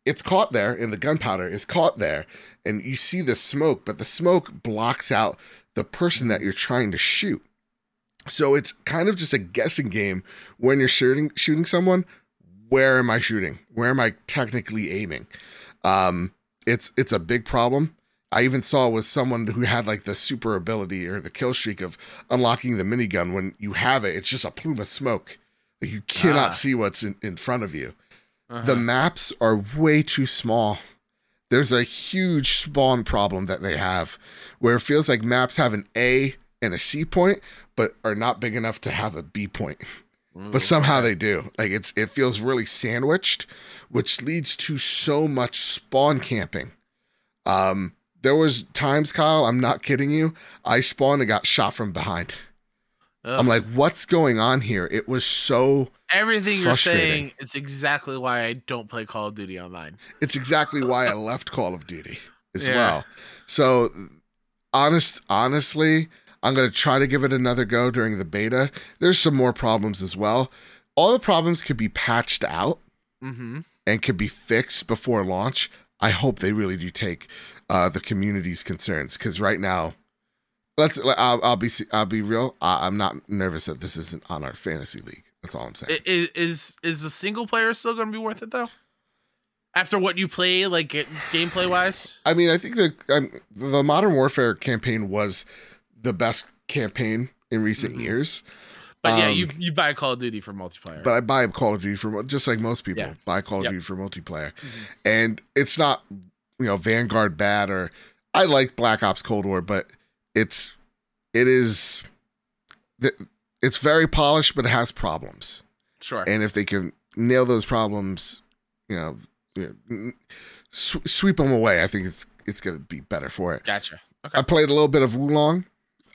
it's caught there, and the gunpowder is caught there, and you see the smoke, but the smoke blocks out the person that you're trying to shoot. So it's kind of just a guessing game when you're shooting shooting someone. Where am I shooting? Where am I technically aiming? Um, it's it's a big problem. I even saw with someone who had like the super ability or the kill streak of unlocking the minigun. When you have it, it's just a plume of smoke. Like you cannot Ah. see what's in, in front of you. Uh-huh. The maps are way too small. There's a huge spawn problem that they have where it feels like maps have an A and a C point, but are not big enough to have a B point. But somehow they do. Like it's it feels really sandwiched, which leads to so much spawn camping. Um there was times, Kyle, I'm not kidding you. I spawned and got shot from behind. Ugh. I'm like, what's going on here? It was so everything you're saying is exactly why I don't play Call of Duty online. it's exactly why I left Call of Duty as Yeah. well. So honest honestly, I'm gonna try to give it another go during the beta. There's some more problems as well. All the problems could be patched out Mm-hmm. and could be fixed before launch. I hope they really do take uh, the community's concerns because right now, let's. I'll, I'll be I'll be real. I, I'm not nervous that this isn't on our fantasy league. That's all I'm saying. Is is is the single player still going to be worth it though? After what you play, like gameplay wise, I mean, I think the um, the Modern Warfare campaign was the best campaign in recent Mhm. years. but yeah, Um, you you buy Call of Duty for multiplayer. But I buy Call of Duty for just like most people Yeah. buy Call of Yep. Duty for multiplayer, Mhm. and it's not you know Vanguard bad or I like Black Ops Cold War, but it's it is it's very polished, but it has problems, sure. and if they can nail those problems, you know, you know, sw- sweep them away, I think it's it's gonna be better for it. gotcha. Okay. I played a little bit of Wo Long.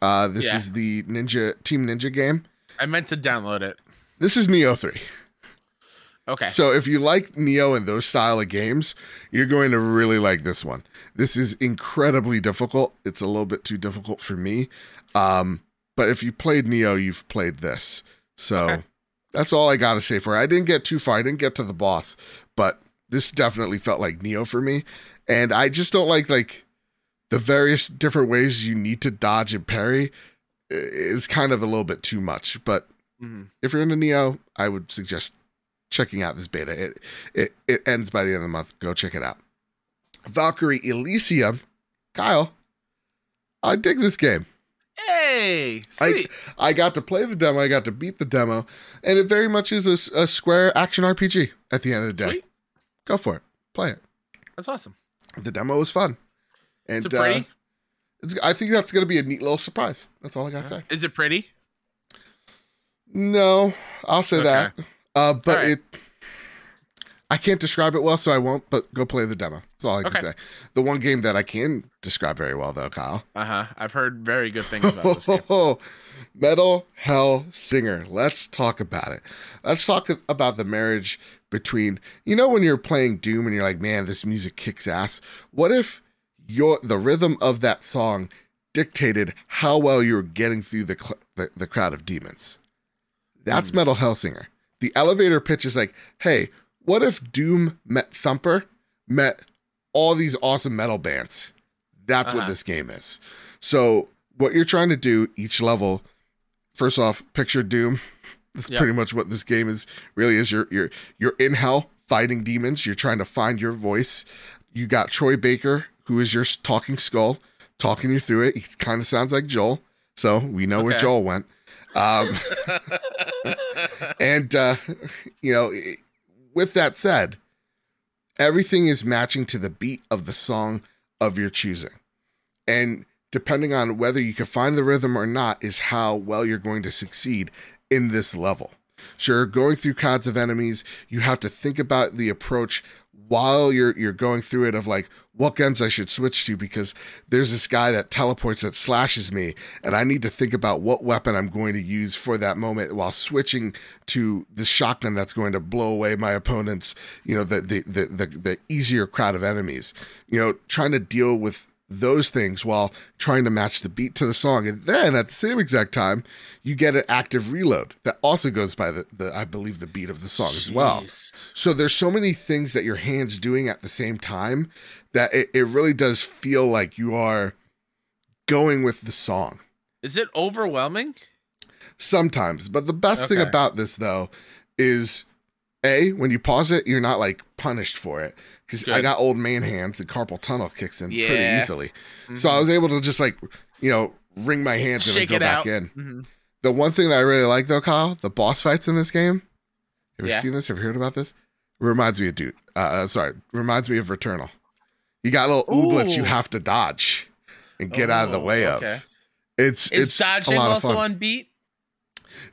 Uh, this Yeah. is the Ninja Team Ninja game. I meant to download it. This is Nioh Three. Okay. So if you like Nioh and those style of games, you're going to really like this one. This is incredibly difficult. It's a little bit too difficult for me. Um, but if you played Nioh, you've played this. So Okay. that's all I got to say for it. I didn't get too far. I didn't get to the boss, but this definitely felt like Nioh for me. And I just don't like like the various different ways you need to dodge and parry is kind of a little bit too much. But Mhm. if you're into Nioh, I would suggest checking out this beta. It it it ends by the end of the month. Go check it out. Valkyrie Elysium, Kyle. I dig this game. Hey, I- sweet. I got to play the demo. I got to beat the demo, and it very much is a square action RPG. At the end of the day, Sweet. go for it. Play it. That's awesome. The demo was fun, and Is it pretty? uh, it's, I think that's going to be a neat little surprise. That's all I got to say. Is it pretty? No, I'll say Okay. that. Uh, but right. it, I can't describe it well, so I won't. But go play the demo. That's all I can say. The one game that I can describe very well, though, Kyle. Uh huh. I've heard very good things about this game. Metal Hellsinger. Let's talk about it. Let's talk about the marriage between you know when you're playing Doom and you're like, man, this music kicks ass. What if your the rhythm of that song dictated how well you were getting through the cl- the, the crowd of demons? That's Hmm. Metal Hellsinger. The elevator pitch is like, hey, what if Doom met Thumper met all these awesome metal bands? That's what Uh-huh. this game is. So what you're trying to do each level, first off, picture Doom. That's Yep. pretty much what this game is. Really is. You're you're you're in hell fighting demons. You're trying to find your voice. You got Troy Baker, who is your talking skull, talking you through it. He kind of sounds like Joel, so we know where Joel went. Um, and uh, you know, with that said, everything is matching to the beat of the song of your choosing, and depending on whether you can find the rhythm or not, is how well you're going to succeed in this level. Sure, going through cards of enemies, you have to think about the approach while you're you're going through it of like what guns I should switch to because there's this guy that teleports that slashes me and I need to think about what weapon I'm going to use for that moment while switching to the shotgun that's going to blow away my opponent's you know the the the the, the easier crowd of enemies. You know trying to deal with those things while trying to match the beat to the song. And then at the same exact time, you get an active reload that also goes by the, the I believe the beat of the song as well. So there's so many things that your hands doing at the same time that it, it really does feel like you are going with the song. Is it overwhelming? Sometimes. But the best thing about this though is A, when you pause it, you're not like punished for it. Because I got old man hands and carpal tunnel kicks in pretty Yeah. easily. So I was able to just like, you know, wring my hands and then go back out. in. Mhm. The one thing that I really like though, Kyle, the boss fights in this game. Have you Yeah. seen this? Have you heard about this? Reminds me of dude. Uh, uh, sorry, reminds me of Returnal. You got little ooblets you have to dodge and get out of the Oh, way okay. of. It's Is it's dodging a lot also of fun. on beat?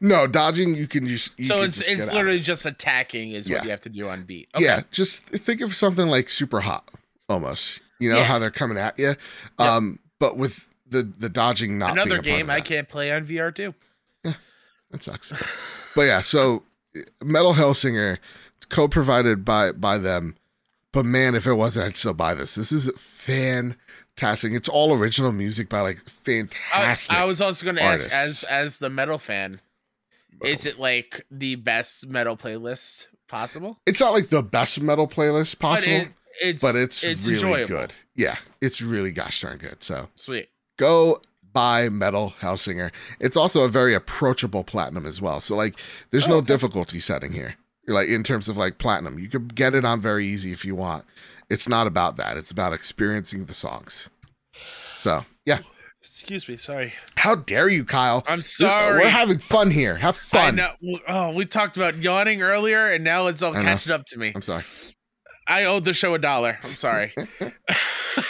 No, dodging you can just you so can it's just it's literally just attacking is Yeah. what you have to do on beat. Okay. Yeah, just think of something like Superhot almost. You know Yeah. how they're coming at you. Um but with the the dodging not being Another a part of game I can't play on VR too. Yeah, That sucks. but yeah, so Metal Hellsinger, co-provided by by them. But man, if it wasn't, I'd still buy this. This is fantastic. It's all original music by like fantastic. I was also going to ask, as as the metal fan, is it like the best metal playlist possible? it's not like the best metal playlist possible, But, it, it's but it's, it's really enjoyable. good. Yeah, it's really gosh darn good. So Sweet. go buy Metal Hellsinger. It's also a very approachable platinum as well. So like there's Oh, no okay. difficulty setting here. You're like in terms of like platinum. You could get it on very easy if you want. It's not about that. It's about experiencing the songs. So yeah. Excuse me. Sorry. How dare you, Kyle? I'm sorry. We're having fun here. Have fun. Oh, we talked about yawning earlier, and now it's all catching up to me. I'm sorry. I owed the show a dollar. I'm sorry.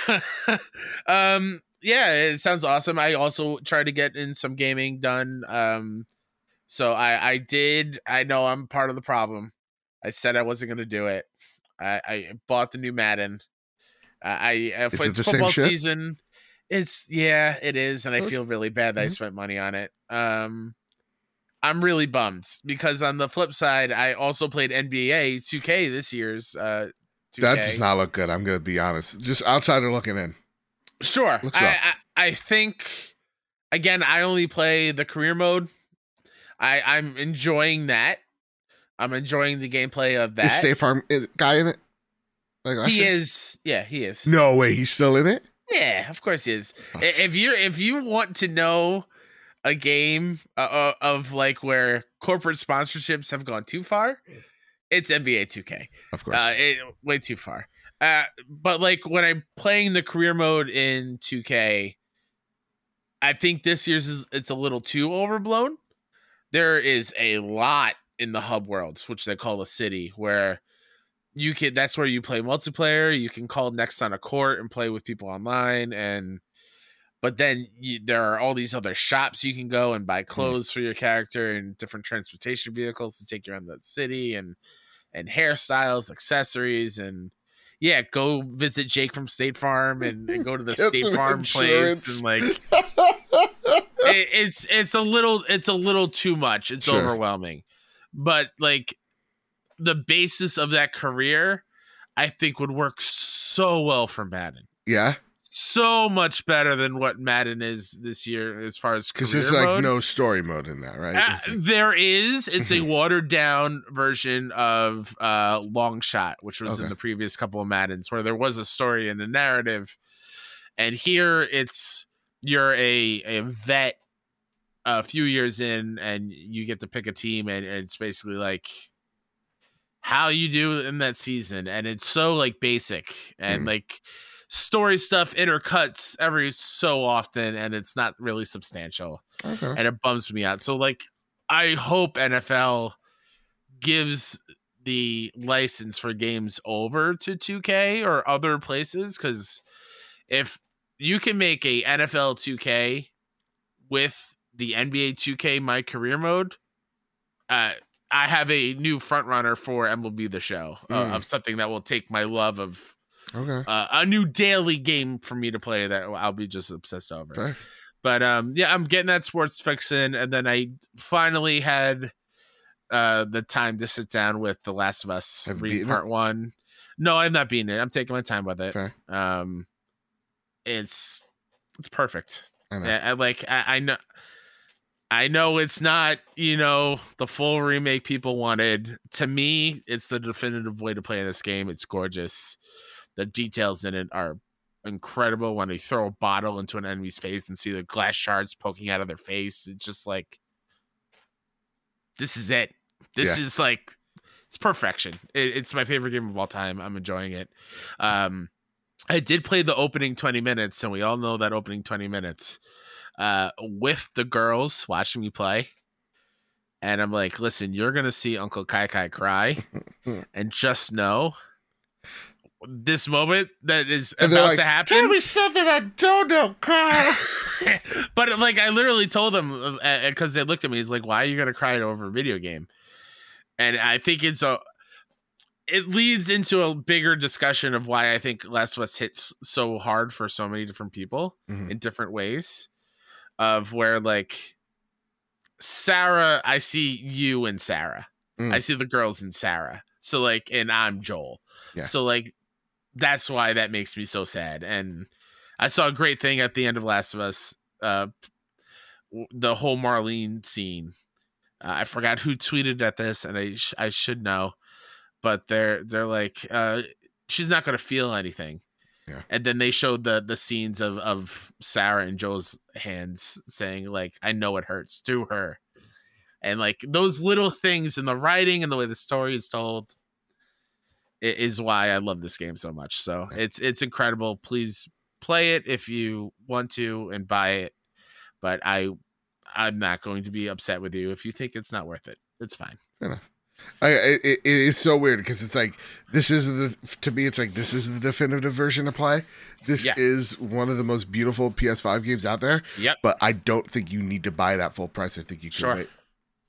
um, yeah, it sounds awesome. I also tried to get in some gaming done. Um, so I I did. I know I'm part of the problem. I said I wasn't going to do it. I, I bought the new Madden. I, I uh, Is for it the it's football season. It's yeah, it is, and I feel really bad that I Mhm. spent money on it. Um, I'm really bummed because on the flip side, I also played NBA 2K this year's. Uh, 2K. That does not look good. I'm gonna be honest. Just outsider looking in. Sure. I. I I think again I only play the career mode. I I'm enjoying that. I'm enjoying the gameplay of Is that. State Farm guy in it? Like he is. Yeah, he is. No way. He's still in it. Yeah, of course he is. If you if you want to know a game uh, uh, of like where corporate sponsorships have gone too far, it's NBA 2K. Of course. Uh, it, way too far. Uh, but like when I'm playing the career mode in 2K, I think this year's is it's a little too overblown. There is a lot in the hub worlds, which they call a city, where you can. That's where you play multiplayer. You can call next on a court and play with people online, and but then you, there are all these other shops you can go and buy hmm. clothes for your character and different transportation vehicles to take you around the city and and hairstyles, accessories, and yeah, go visit Jake from State Farm and, and go to the State Farm insurance. place and like it, it's it's a little it's a little too much. It's Sure. overwhelming, but like the basis of that career, I think would work so well for Madden. yeah, So much better than what Madden is this year as far as because there's like mode. no story mode in that, right? Uh, like- there is. It's a watered down version of uh, Longshot, which was Okay. in the previous couple of Maddens, where there was a story and a narrative. And here it's you're a a vet a few years in, and you get to pick a team, and, and it's basically like how you do in that season, and it's so like basic and Mm. like story stuff intercuts every so often, and it's not really substantial, Okay. and it bums me out. So like, I hope NFL gives the license for games over to 2K or other places because if you can make a NFL 2K with the NBA 2K My Career mode, uh, I have a new front runner for MLB The Show uh, Mm. of something that will take my love of Okay. uh, a new daily game for me to play that I'll be just obsessed over. Fair. But um, yeah, I'm getting that sports fix in, and then I finally had uh the time to sit down with The Last of Us, Have read beaten it? part one. No, I'm not beating it. I'm taking my time with it. Fair. Um, it's it's perfect. I. Yeah, I like I, I know I know it's not, you know, the full remake people wanted. To me, it's the definitive way to play this game. It's gorgeous. The details in it are incredible when they throw a bottle into an enemy's face and see the glass shards poking out of their face. It's just like this is it. This Yeah. is like it's perfection. It, it's my favorite game of all time. I'm enjoying it. Um I did play the opening 20 minutes, and we all know that opening 20 minutes uh, with the girls watching me play. And I'm like, listen, you're going to see Uncle Kai Kai cry, and just know this moment that is And about like, to happen. Tell me something I don't know, Kyle. but like, I literally told them because they looked at me. He's like, "Why are you gonna cry over a video game?" And I think it's a. It leads into a bigger discussion of why I think Last of Us hits so hard for so many different people Mhm. in different ways. Of where like Sarah, I see you and Sarah. Mm. I see the girls and Sarah. So like, and I'm Joel. Yeah. So like, that's why that makes me so sad. And I saw a great thing at the end of Last of Us. Uh, the whole Marlene scene. Uh, I forgot who tweeted at this, and I sh- I should know, but they're they're like, uh, she's not gonna feel anything. Yeah. And then they showed the the scenes of of Sarah and Joel's hands saying like, "I know it hurts to her," and like those little things in the writing and the way the story is told is why I love this game so much. So it's it's incredible. Please play it if you want to and buy it. But I I'm not going to be upset with you if you think it's not worth it. It's fine. I, it, it is so weird because it's like this is the to me it's like this is the definitive version to play. This Yeah. is one of the most beautiful PS5 games out there, Yep. but I don't think you need to buy it at full price. I think you can Sure. wait.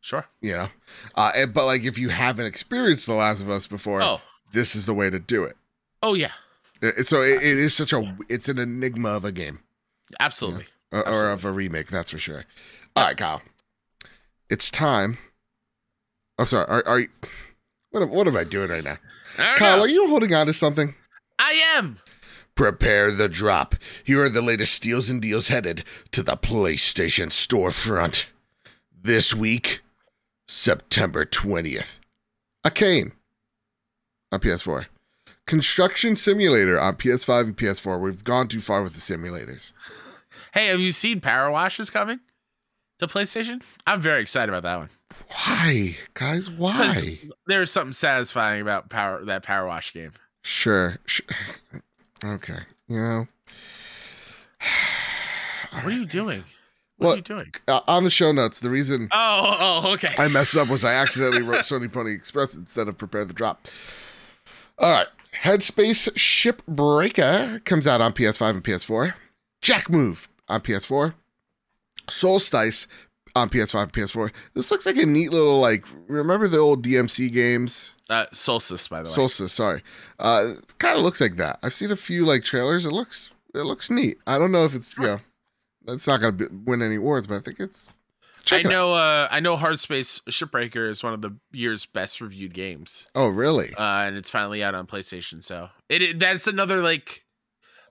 Sure. You know, uh, and, but like if you haven't experienced The Last of Us before, Oh. this is the way to do it. Oh yeah. Uh, So it, it is such a it's an enigma of a game Absolutely. or, or of a remake, that's for sure. All right, Kyle, it's time. I'm sorry. Are, are you? What am, what am I doing right now? Kyle, know. are you holding on to something? I am. Prepare the drop. Here are the latest steals and deals headed to the PlayStation storefront. This week, September 20th. A cane on PS4. Construction Simulator on PS5 and PS4. We've gone too far with the simulators. Hey, have you seen Power Wash is coming to PlayStation? I'm very excited about that one. Why, guys? Why? There's something satisfying about Power that Power Wash game. Sure. sure. Okay. You know, What are you doing? What Well- are you doing? uh, on the show notes, the reason Oh, oh, okay. I messed up was I accidentally wrote Sony Pony Express instead of Prepare the Drop. All right. Hardspace Shipbreaker comes out on PS5 and PS4. Jack Move on PS4. Solstice on PS5 and PS4. This looks like a neat little, like, remember the old DMC games? Uh, Solstice, by the way. Solstice, sorry. Uh, it kind of looks like that. I've seen a few, like, trailers. It looks, it looks neat. I don't know if it's, you know, it's not going to win any awards, but I think it's. I it know. Uh, I know. Hardspace Shipbreaker is one of the year's best reviewed games, Oh, really? uh, and it's finally out on PlayStation. So it, it that's another like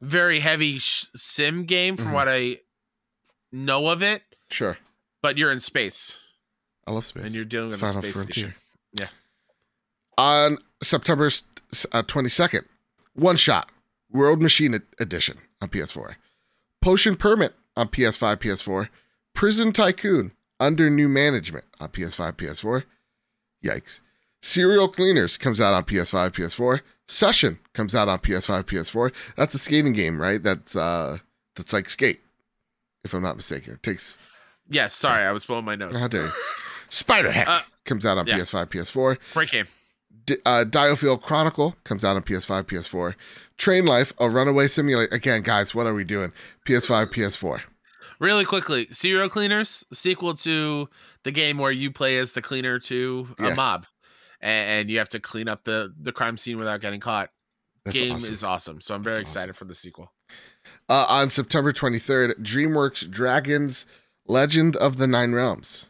very heavy sh- sim game from Mhm. what I know of it. Sure. But you're in space I love space. and you're dealing with a space Frontier. station. On September uh, 22nd, OneShot World Machine Edition on PS4. Potion Permit on PS5, PS4. Prison Tycoon Under New Management on PS5, PS4. Yikes. Serial Cleaners comes out on PS5, PS4. Session comes out on PS5, PS4. That's a skating game, right? That's uh that's like skate, if I'm not mistaken. It takes Yes, sorry, I was blowing my nose. how dare you? Spiderheck Uh, comes out on yeah. PS5, PS4. Great game. D- uh, DioField Chronicle comes out on PS5, PS4. Train Life, a runaway simulator. Again, guys, what are we doing? PS5, PS4. Really quickly, Serial Cleaners, sequel to the game where you play as the cleaner to a Yeah. mob, and, you have to clean up the the crime scene without getting caught. That's game awesome. is awesome, so I'm very That's awesome. excited for the sequel. Uh, on September 23rd, DreamWorks Dragons Legend of the Nine Realms.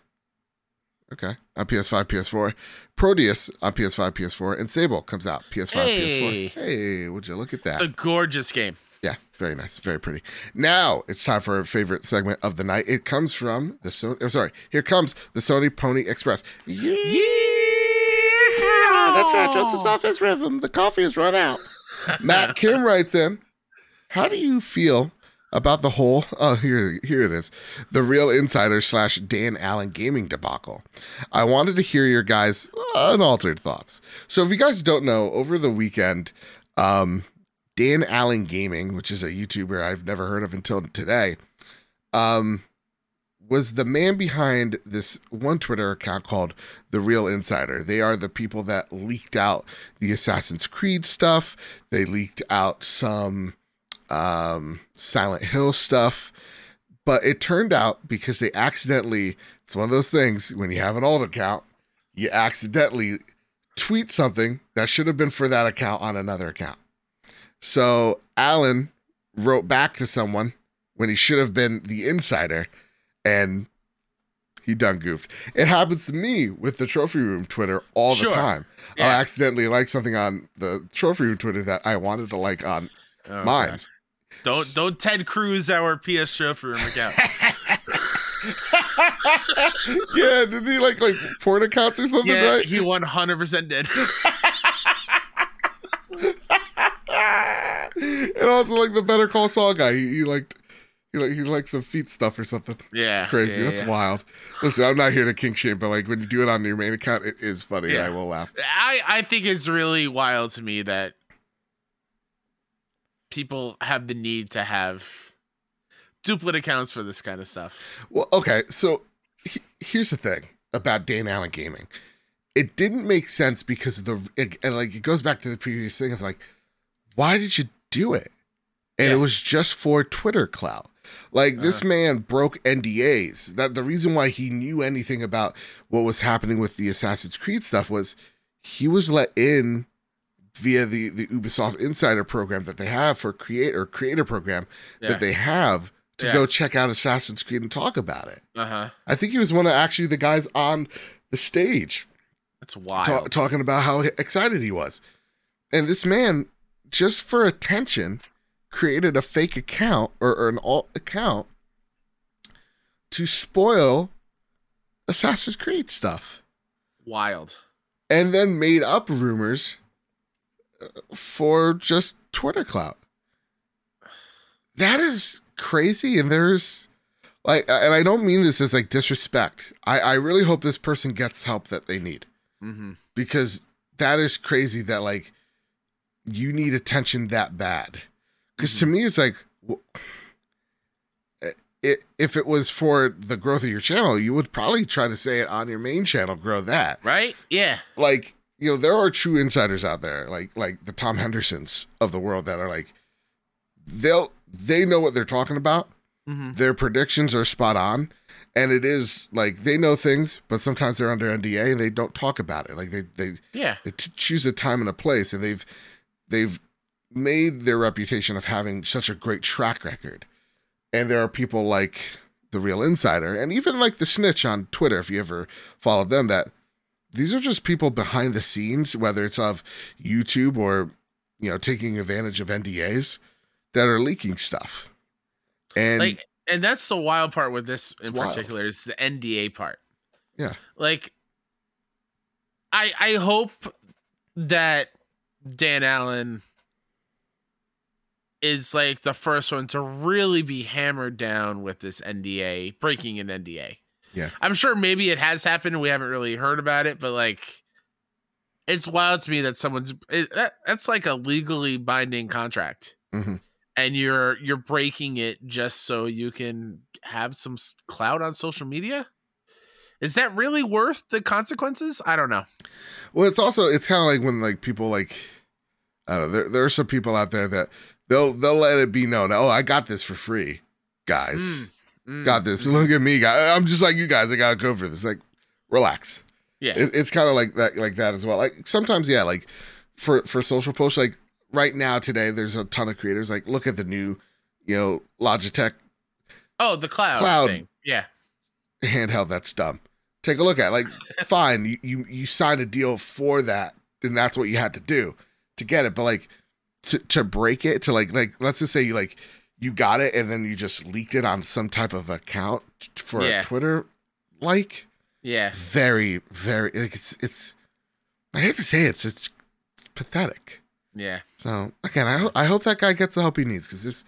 Okay. On PS5, PS4. Proteus on PS5, PS4. And Sable comes out PS5, Hey. PS4. Hey, would you look at that? A gorgeous game. Yeah, very nice, very pretty. Now it's time for our favorite segment of the night. It comes from the Sony. Oh, sorry, here comes the Sony Pony Express. Yeah, that's right. Justice off his rhythm. The coffee has run out. Matt Kim writes in, "How do you feel about the whole? Oh, here, here it is. The real insider slash Dan Allen gaming debacle. I wanted to hear your guys' unaltered thoughts. So, if you guys don't know, over the weekend, um, Dan Allen Gaming, which is a YouTuber I've never heard of until today, um, was the man behind this one Twitter account called The Real Insider. They are the people that leaked out the Assassin's Creed stuff. They leaked out some um, Silent Hill stuff. But it turned out because they accidentally, it's one of those things when you have an old account, you accidentally tweet something that should have been for that account on another account. So Alan wrote back to someone when he should have been the insider and he done goofed. It happens to me with the trophy room Twitter all the time. Yeah. I'll accidentally like something on the trophy room Twitter that I wanted to like on Oh, mine. God. Don't don't Ted Cruz our PS Trophy Room account. yeah, did he like like porn accounts or something, yeah, right? he 100 percent did. and also like the Better Call Saul guy. He, he liked he like he likes some feet stuff or something. Yeah, It's crazy. yeah, That's yeah. wild. Listen, I'm not here to kink shame, but like when you do it on your main account, it is funny. Yeah. I will laugh. I I think it's really wild to me that people have the need to have duplicate accounts for this kind of stuff. Well, okay. So he- here's the thing about Dan Allen Gaming. It didn't make sense because of the it, like it goes back to the previous thing of like, why did you do it? And Yeah. it was just for Twitter clout. Like this Uh-huh. man broke NDAs. That the reason why he knew anything about what was happening with the Assassin's Creed stuff was he was let in via the the Ubisoft Insider program that they have for create or creator program Yeah. that they have to Yeah. go check out Assassin's Creed and talk about it. Uh huh. I think he was one of actually the guys on the stage That's wild. ta- talking about how excited he was. And this man, just for attention, created a fake account or, or an alt account to spoil Assassin's Creed stuff. wild. And then made up rumors for just Twitter clout. That is crazy. And there's like, and I don't mean this as like disrespect. I, I really hope this person gets help that they need hmm because that is crazy that like you need attention that bad because to me it's like it, if it was for the growth of your channel you would probably try to say it on your main channel grow that Right? Yeah. like you know there are true insiders out there like like the tom hendersons of the world that are like they'll they know what they're talking about. Hmm their predictions are spot on. And it is like they know things but sometimes they're under nda and they don't talk about it. Like they they Yeah. they t- choose a time and a place and they've they've made their reputation of having such a great track record. And there are people like the real insider and even like the snitch on twitter if you ever followed them that these are just people behind the scenes whether it's of youtube or you know taking advantage of ndas that are leaking stuff and like and that's the wild part with this in It's wild. particular is the NDA part. Yeah. Like I I hope that Dan Allen is like the first one to really be hammered down with this NDA, breaking an NDA. Yeah. I'm sure maybe it has happened and we haven't really heard about it, but like it's wild to me that someone's it, that, that's like a legally binding contract Mhm. and you're you're breaking it just so you can have some clout on social media is that really worth the consequences i don't know Well, it's also it's kind of like when like people like I don't know. There there are some people out there that they'll they'll let it be known. Oh, I got this for free, guys. Mm, Got this. mm. Look at me, guys. I'm just like you guys. I gotta go for this. Like, relax. yeah It, it's kind of like that like that as well. Like sometimes, yeah. Like for for social posts, like right now today, there's a ton of creators. Like, look at the new, you know, Logitech oh the cloud, Cloud. thing yeah handheld that's dumb take a look at it. like fine you, you you signed a deal for that and that's what you had to do to get it but like to, to break it to like like let's just say you like you got it and then you just leaked it on some type of account for Yeah. a twitter like? Yeah. Very very like it's it's i hate to say it, it's it's pathetic. Yeah. So again i, ho- I hope that guy gets the help he needs because there's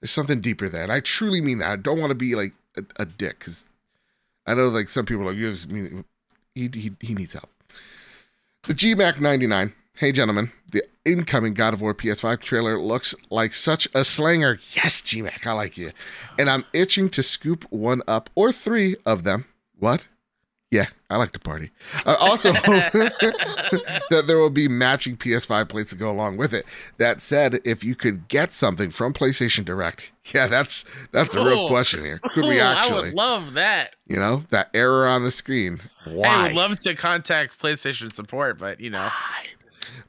there's something deeper there and i truly mean that. I don't want to be like a, a dick because i know like some people are like you just mean he, he, he needs help. The gmac 99 hey gentlemen the incoming god of war ps5 trailer looks like such a slanger yes gmac i like you and i'm itching to scoop one up or three of them what yeah i like to party i also hope that there will be matching PS5 plates to go along with it. That said, if you could get something from PlayStation Direct, yeah, that's that's a real Cool. question here. Could we Ooh, i actually, would love that you know, that error on the screen? Why? i would love to contact playstation support but you know?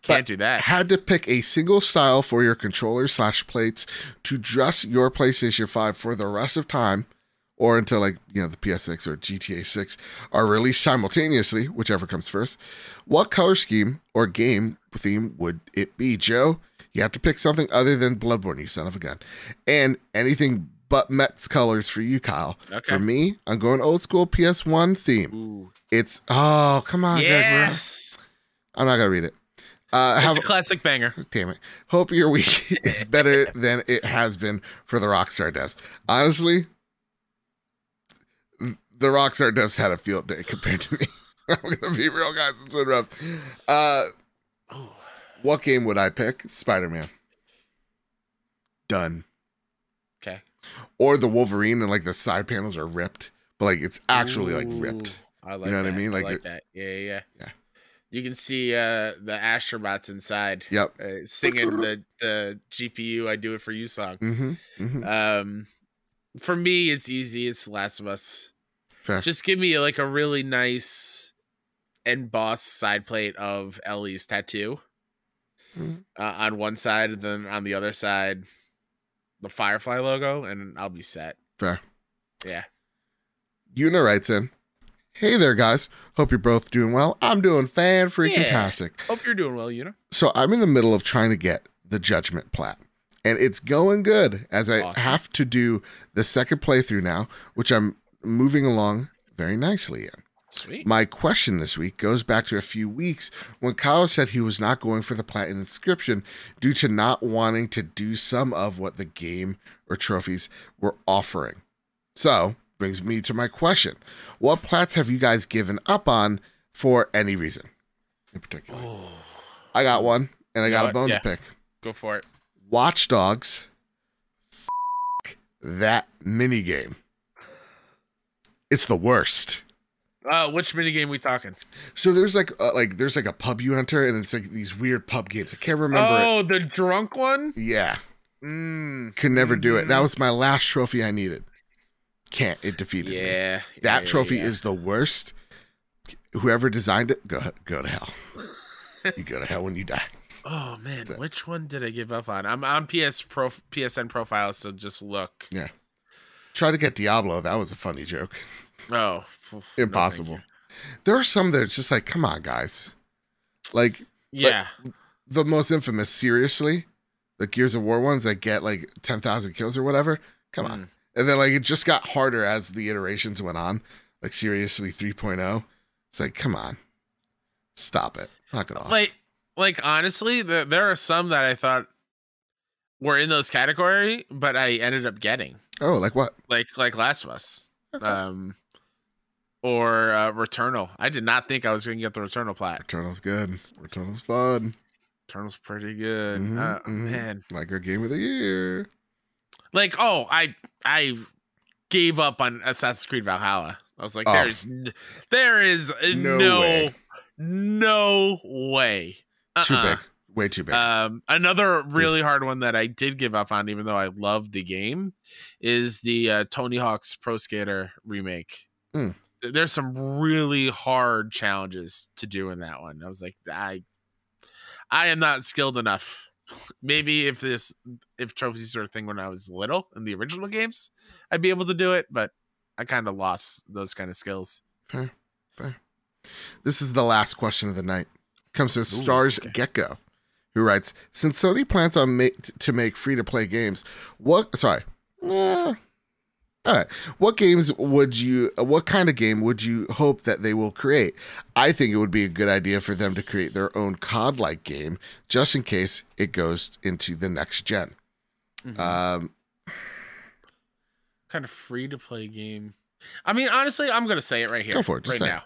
can't do that Had to pick a single style for your controller slash plates to dress your PlayStation 5 for the rest of time, or until like you know the PS6 or GTA 6 are released simultaneously, whichever comes first. What color scheme or game theme would it be, Joe? You have to pick something other than Bloodborne, you son of a gun, and anything but Mets colors for you, Kyle. Okay. For me, I'm going old school PS1 theme. Ooh. It's oh come on, Greg, yes I'm not gonna read it. Uh, it's have, a classic banger Damn it. Hope your week is better than it has been for the Rockstar devs. Honestly, the Rockstar devs had a field day compared to me. I'm gonna be real, guys. It's been rough. Uh, what game would I pick? Spider Man. Done. okay Or the Wolverine and like the side panels are ripped, but like it's actually like ripped. I like You know what I mean? Like I like that. Yeah, yeah, yeah. You can see uh the Astrobots inside Yep. uh, singing the the GPU "I Do It for You" song. Mm-hmm. mm-hmm. Um, for me, it's easy. It's The Last of Us. Fair. Just give me like a really nice embossed side plate of Ellie's tattoo Mhm. uh, on one side, and then on the other side, the Firefly logo, and I'll be set. Fair. Yeah. Una writes in, Hey there, guys. Hope you're both doing well. I'm doing fan freaking Yeah. Hope you're doing well, you know. So I'm in the middle of trying to get the Judgment plat, and it's going good as I Awesome. have to do the second playthrough now, which I'm moving along very nicely in. Sweet. My question this week goes back to a few weeks when Kyle said he was not going for the platinum inscription due to not wanting to do some of what the game or trophies were offering. So, brings me to my question. What plats have you guys given up on for any reason in particular? Oh, I got one and I You got a bone Yeah. to pick. go for it. Watch Dogs. F- that mini game. It's the worst. Uh, which minigame we talking? So there's like uh, like there's like a pub you enter and it's like these weird pub games. I can't remember it. oh, the drunk one. Yeah, Mm, could never do it. That Mhm. was my last trophy I needed. Can't. It defeated me. yeah. That yeah, trophy yeah. is the worst. Whoever designed it, go go to hell. you go to hell when you die. Oh man, it. which one did I give up on? I'm on PS Pro PSN profile, so just look. Yeah. Try to get Diablo. That was a funny joke. Oh, no, Impossible. you. There are some that it's just like, come on, guys. Like yeah, the most infamous, seriously, the Gears of War ones that get like ten thousand kills or whatever. Come on. Mm. And then like it just got harder as the iterations went on. Like seriously 3.0. It's like, come on. Stop it. Knock it off. like, like honestly, the, there are some that I thought were in those category, but I ended up getting oh, like what? like like Last of Us. Um, or uh, Returnal. I did not think I was going to get the Returnal plat. Returnal's good. Returnal's fun. Returnal's pretty good. Mhm, uh, mhm. Man, Like our game of the year. Like oh, I I gave up on Assassin's Creed Valhalla. I was like, Oh. there's there is No no way. no way. Too Uh-uh. big. Way too big. Um, another really hard one that I did give up on, even though I love the game, is the uh, Tony Hawk's Pro Skater remake. Mm. There's some really hard challenges to do in that one. I was like, I, I am not skilled enough. Maybe if this, if trophies were a thing when I was little in the original games, I'd be able to do it. But I kind of lost those kind of skills. This is the last question of the night. Comes to Stars okay. Gecko, who writes: Since Sony plans on make, to make free to play games, what? Sorry. Eh, all right. What games would you? What kind of game would you hope that they will create? I think it would be a good idea for them to create their own COD-like game, just in case it goes into the next gen. Mhm. Um, kind of free to play game. I mean, honestly, I'm gonna say it right here, Go for it, right say it. now.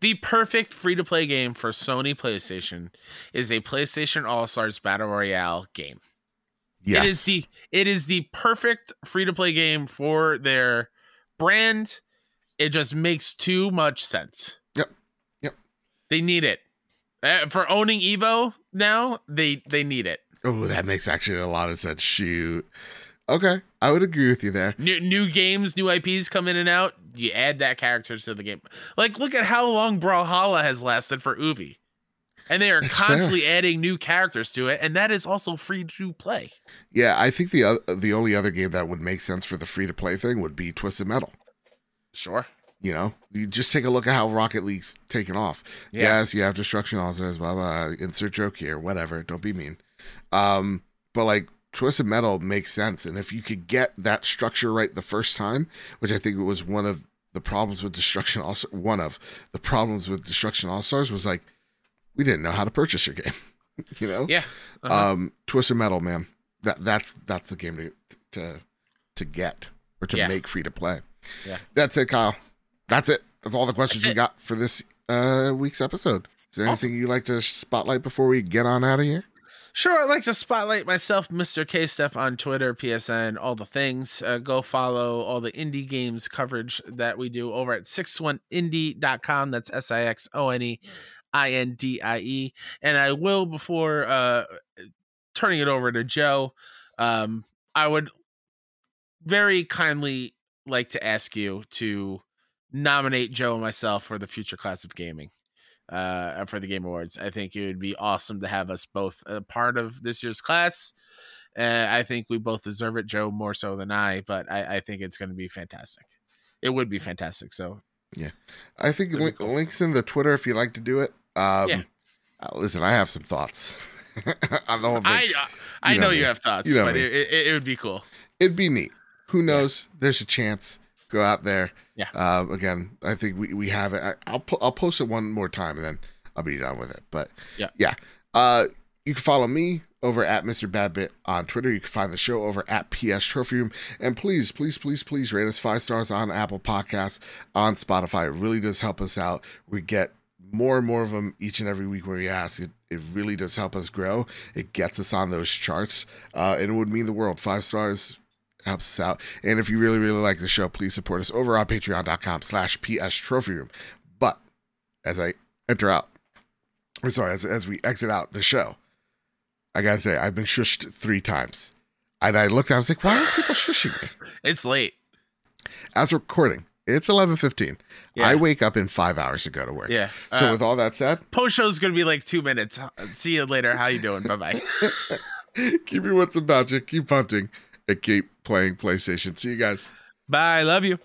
The perfect free to play game for Sony PlayStation is a PlayStation All Stars Battle Royale game. Yes. It is the it is the perfect free to play game for their brand. It just makes too much sense. Yep. Yep. They need it. Uh, for owning Evo now, they they need it. Oh, that makes actually a lot of sense. Shoot. Okay, I would agree with you there. New new games, new IPs come in and out. You add that character to the game. Like, look at how long Brawlhalla has lasted for Ubi, and they are It's fair. constantly adding new characters to it, and that is also free to play. Yeah, I think the oth- the only other game that would make sense for the free to play thing would be Twisted Metal. Sure. You know, you just take a look at how Rocket League's taken off. Yeah. Yes, you have destruction all-stars, blah blah. Insert joke here, whatever. Don't be mean. Um, but like Twisted Metal makes sense, and if you could get that structure right the first time, which I think was one of the problems with Destruction All one of the problems with Destruction All Stars was like we didn't know how to purchase your game. you know, Yeah. Uh-huh. um twisted metal man that that's that's the game to to to get or to Yeah. make free to play Yeah. that's it kyle that's it that's all the questions we got for this uh week's episode is there Awesome. anything you'd like to spotlight before we get on out of here Sure, I'd like to spotlight myself, Mr. K Step on Twitter, PSN, all the things. Uh, go follow all the indie games coverage that we do over at 61indie.com. That's S I X O N E I N D I E. And I will, before uh, turning it over to Joe, um, I would very kindly like to ask you to nominate Joe and myself for the future class of gaming uh, for the Game Awards. I think it would be awesome to have us both a part of this year's class. Uh, I think we both deserve it, Joe more so than I, but I, I think it's going to be fantastic. It would be fantastic. So yeah, i think link, cool. links in the twitter if you'd like to do it um Yeah. uh, listen i have some thoughts on the whole thing I I You know, know you have thoughts, You know but it, it, it would be cool. it'd be neat. Who knows? There's a chance. Go out there. Yeah. Um, again, I think we, we have it. I, I'll po- I'll post it one more time and then I'll be done with it. But Yeah. yeah. Uh, you can follow me over at Mr. Badbit on Twitter. You can find the show over at PS Trophy Room. And please, please, please, please rate us five stars on Apple Podcasts, on Spotify. It really does help us out. We get more and more of them each and every week where we ask. It, it really does help us grow. It gets us on those charts. Uh, and it would mean the world. Five stars helps us out. And if you really, really like the show, please support us over on patreon.com slash PS Trophy Room. But as I enter out, or sorry, as, as we exit out the show, I gotta say, I've been shushed three times. And I looked, I was like, why are people shushing me? It's late. As recording, it's 11.15. Yeah. I wake up in five hours to go to work. Yeah. So Uh, with all that said, post show's gonna be like two minutes. See you later. How you doing? Bye bye. keep your wits about you, keep hunting, and keep playing PlayStation. See you guys. Bye. Love you.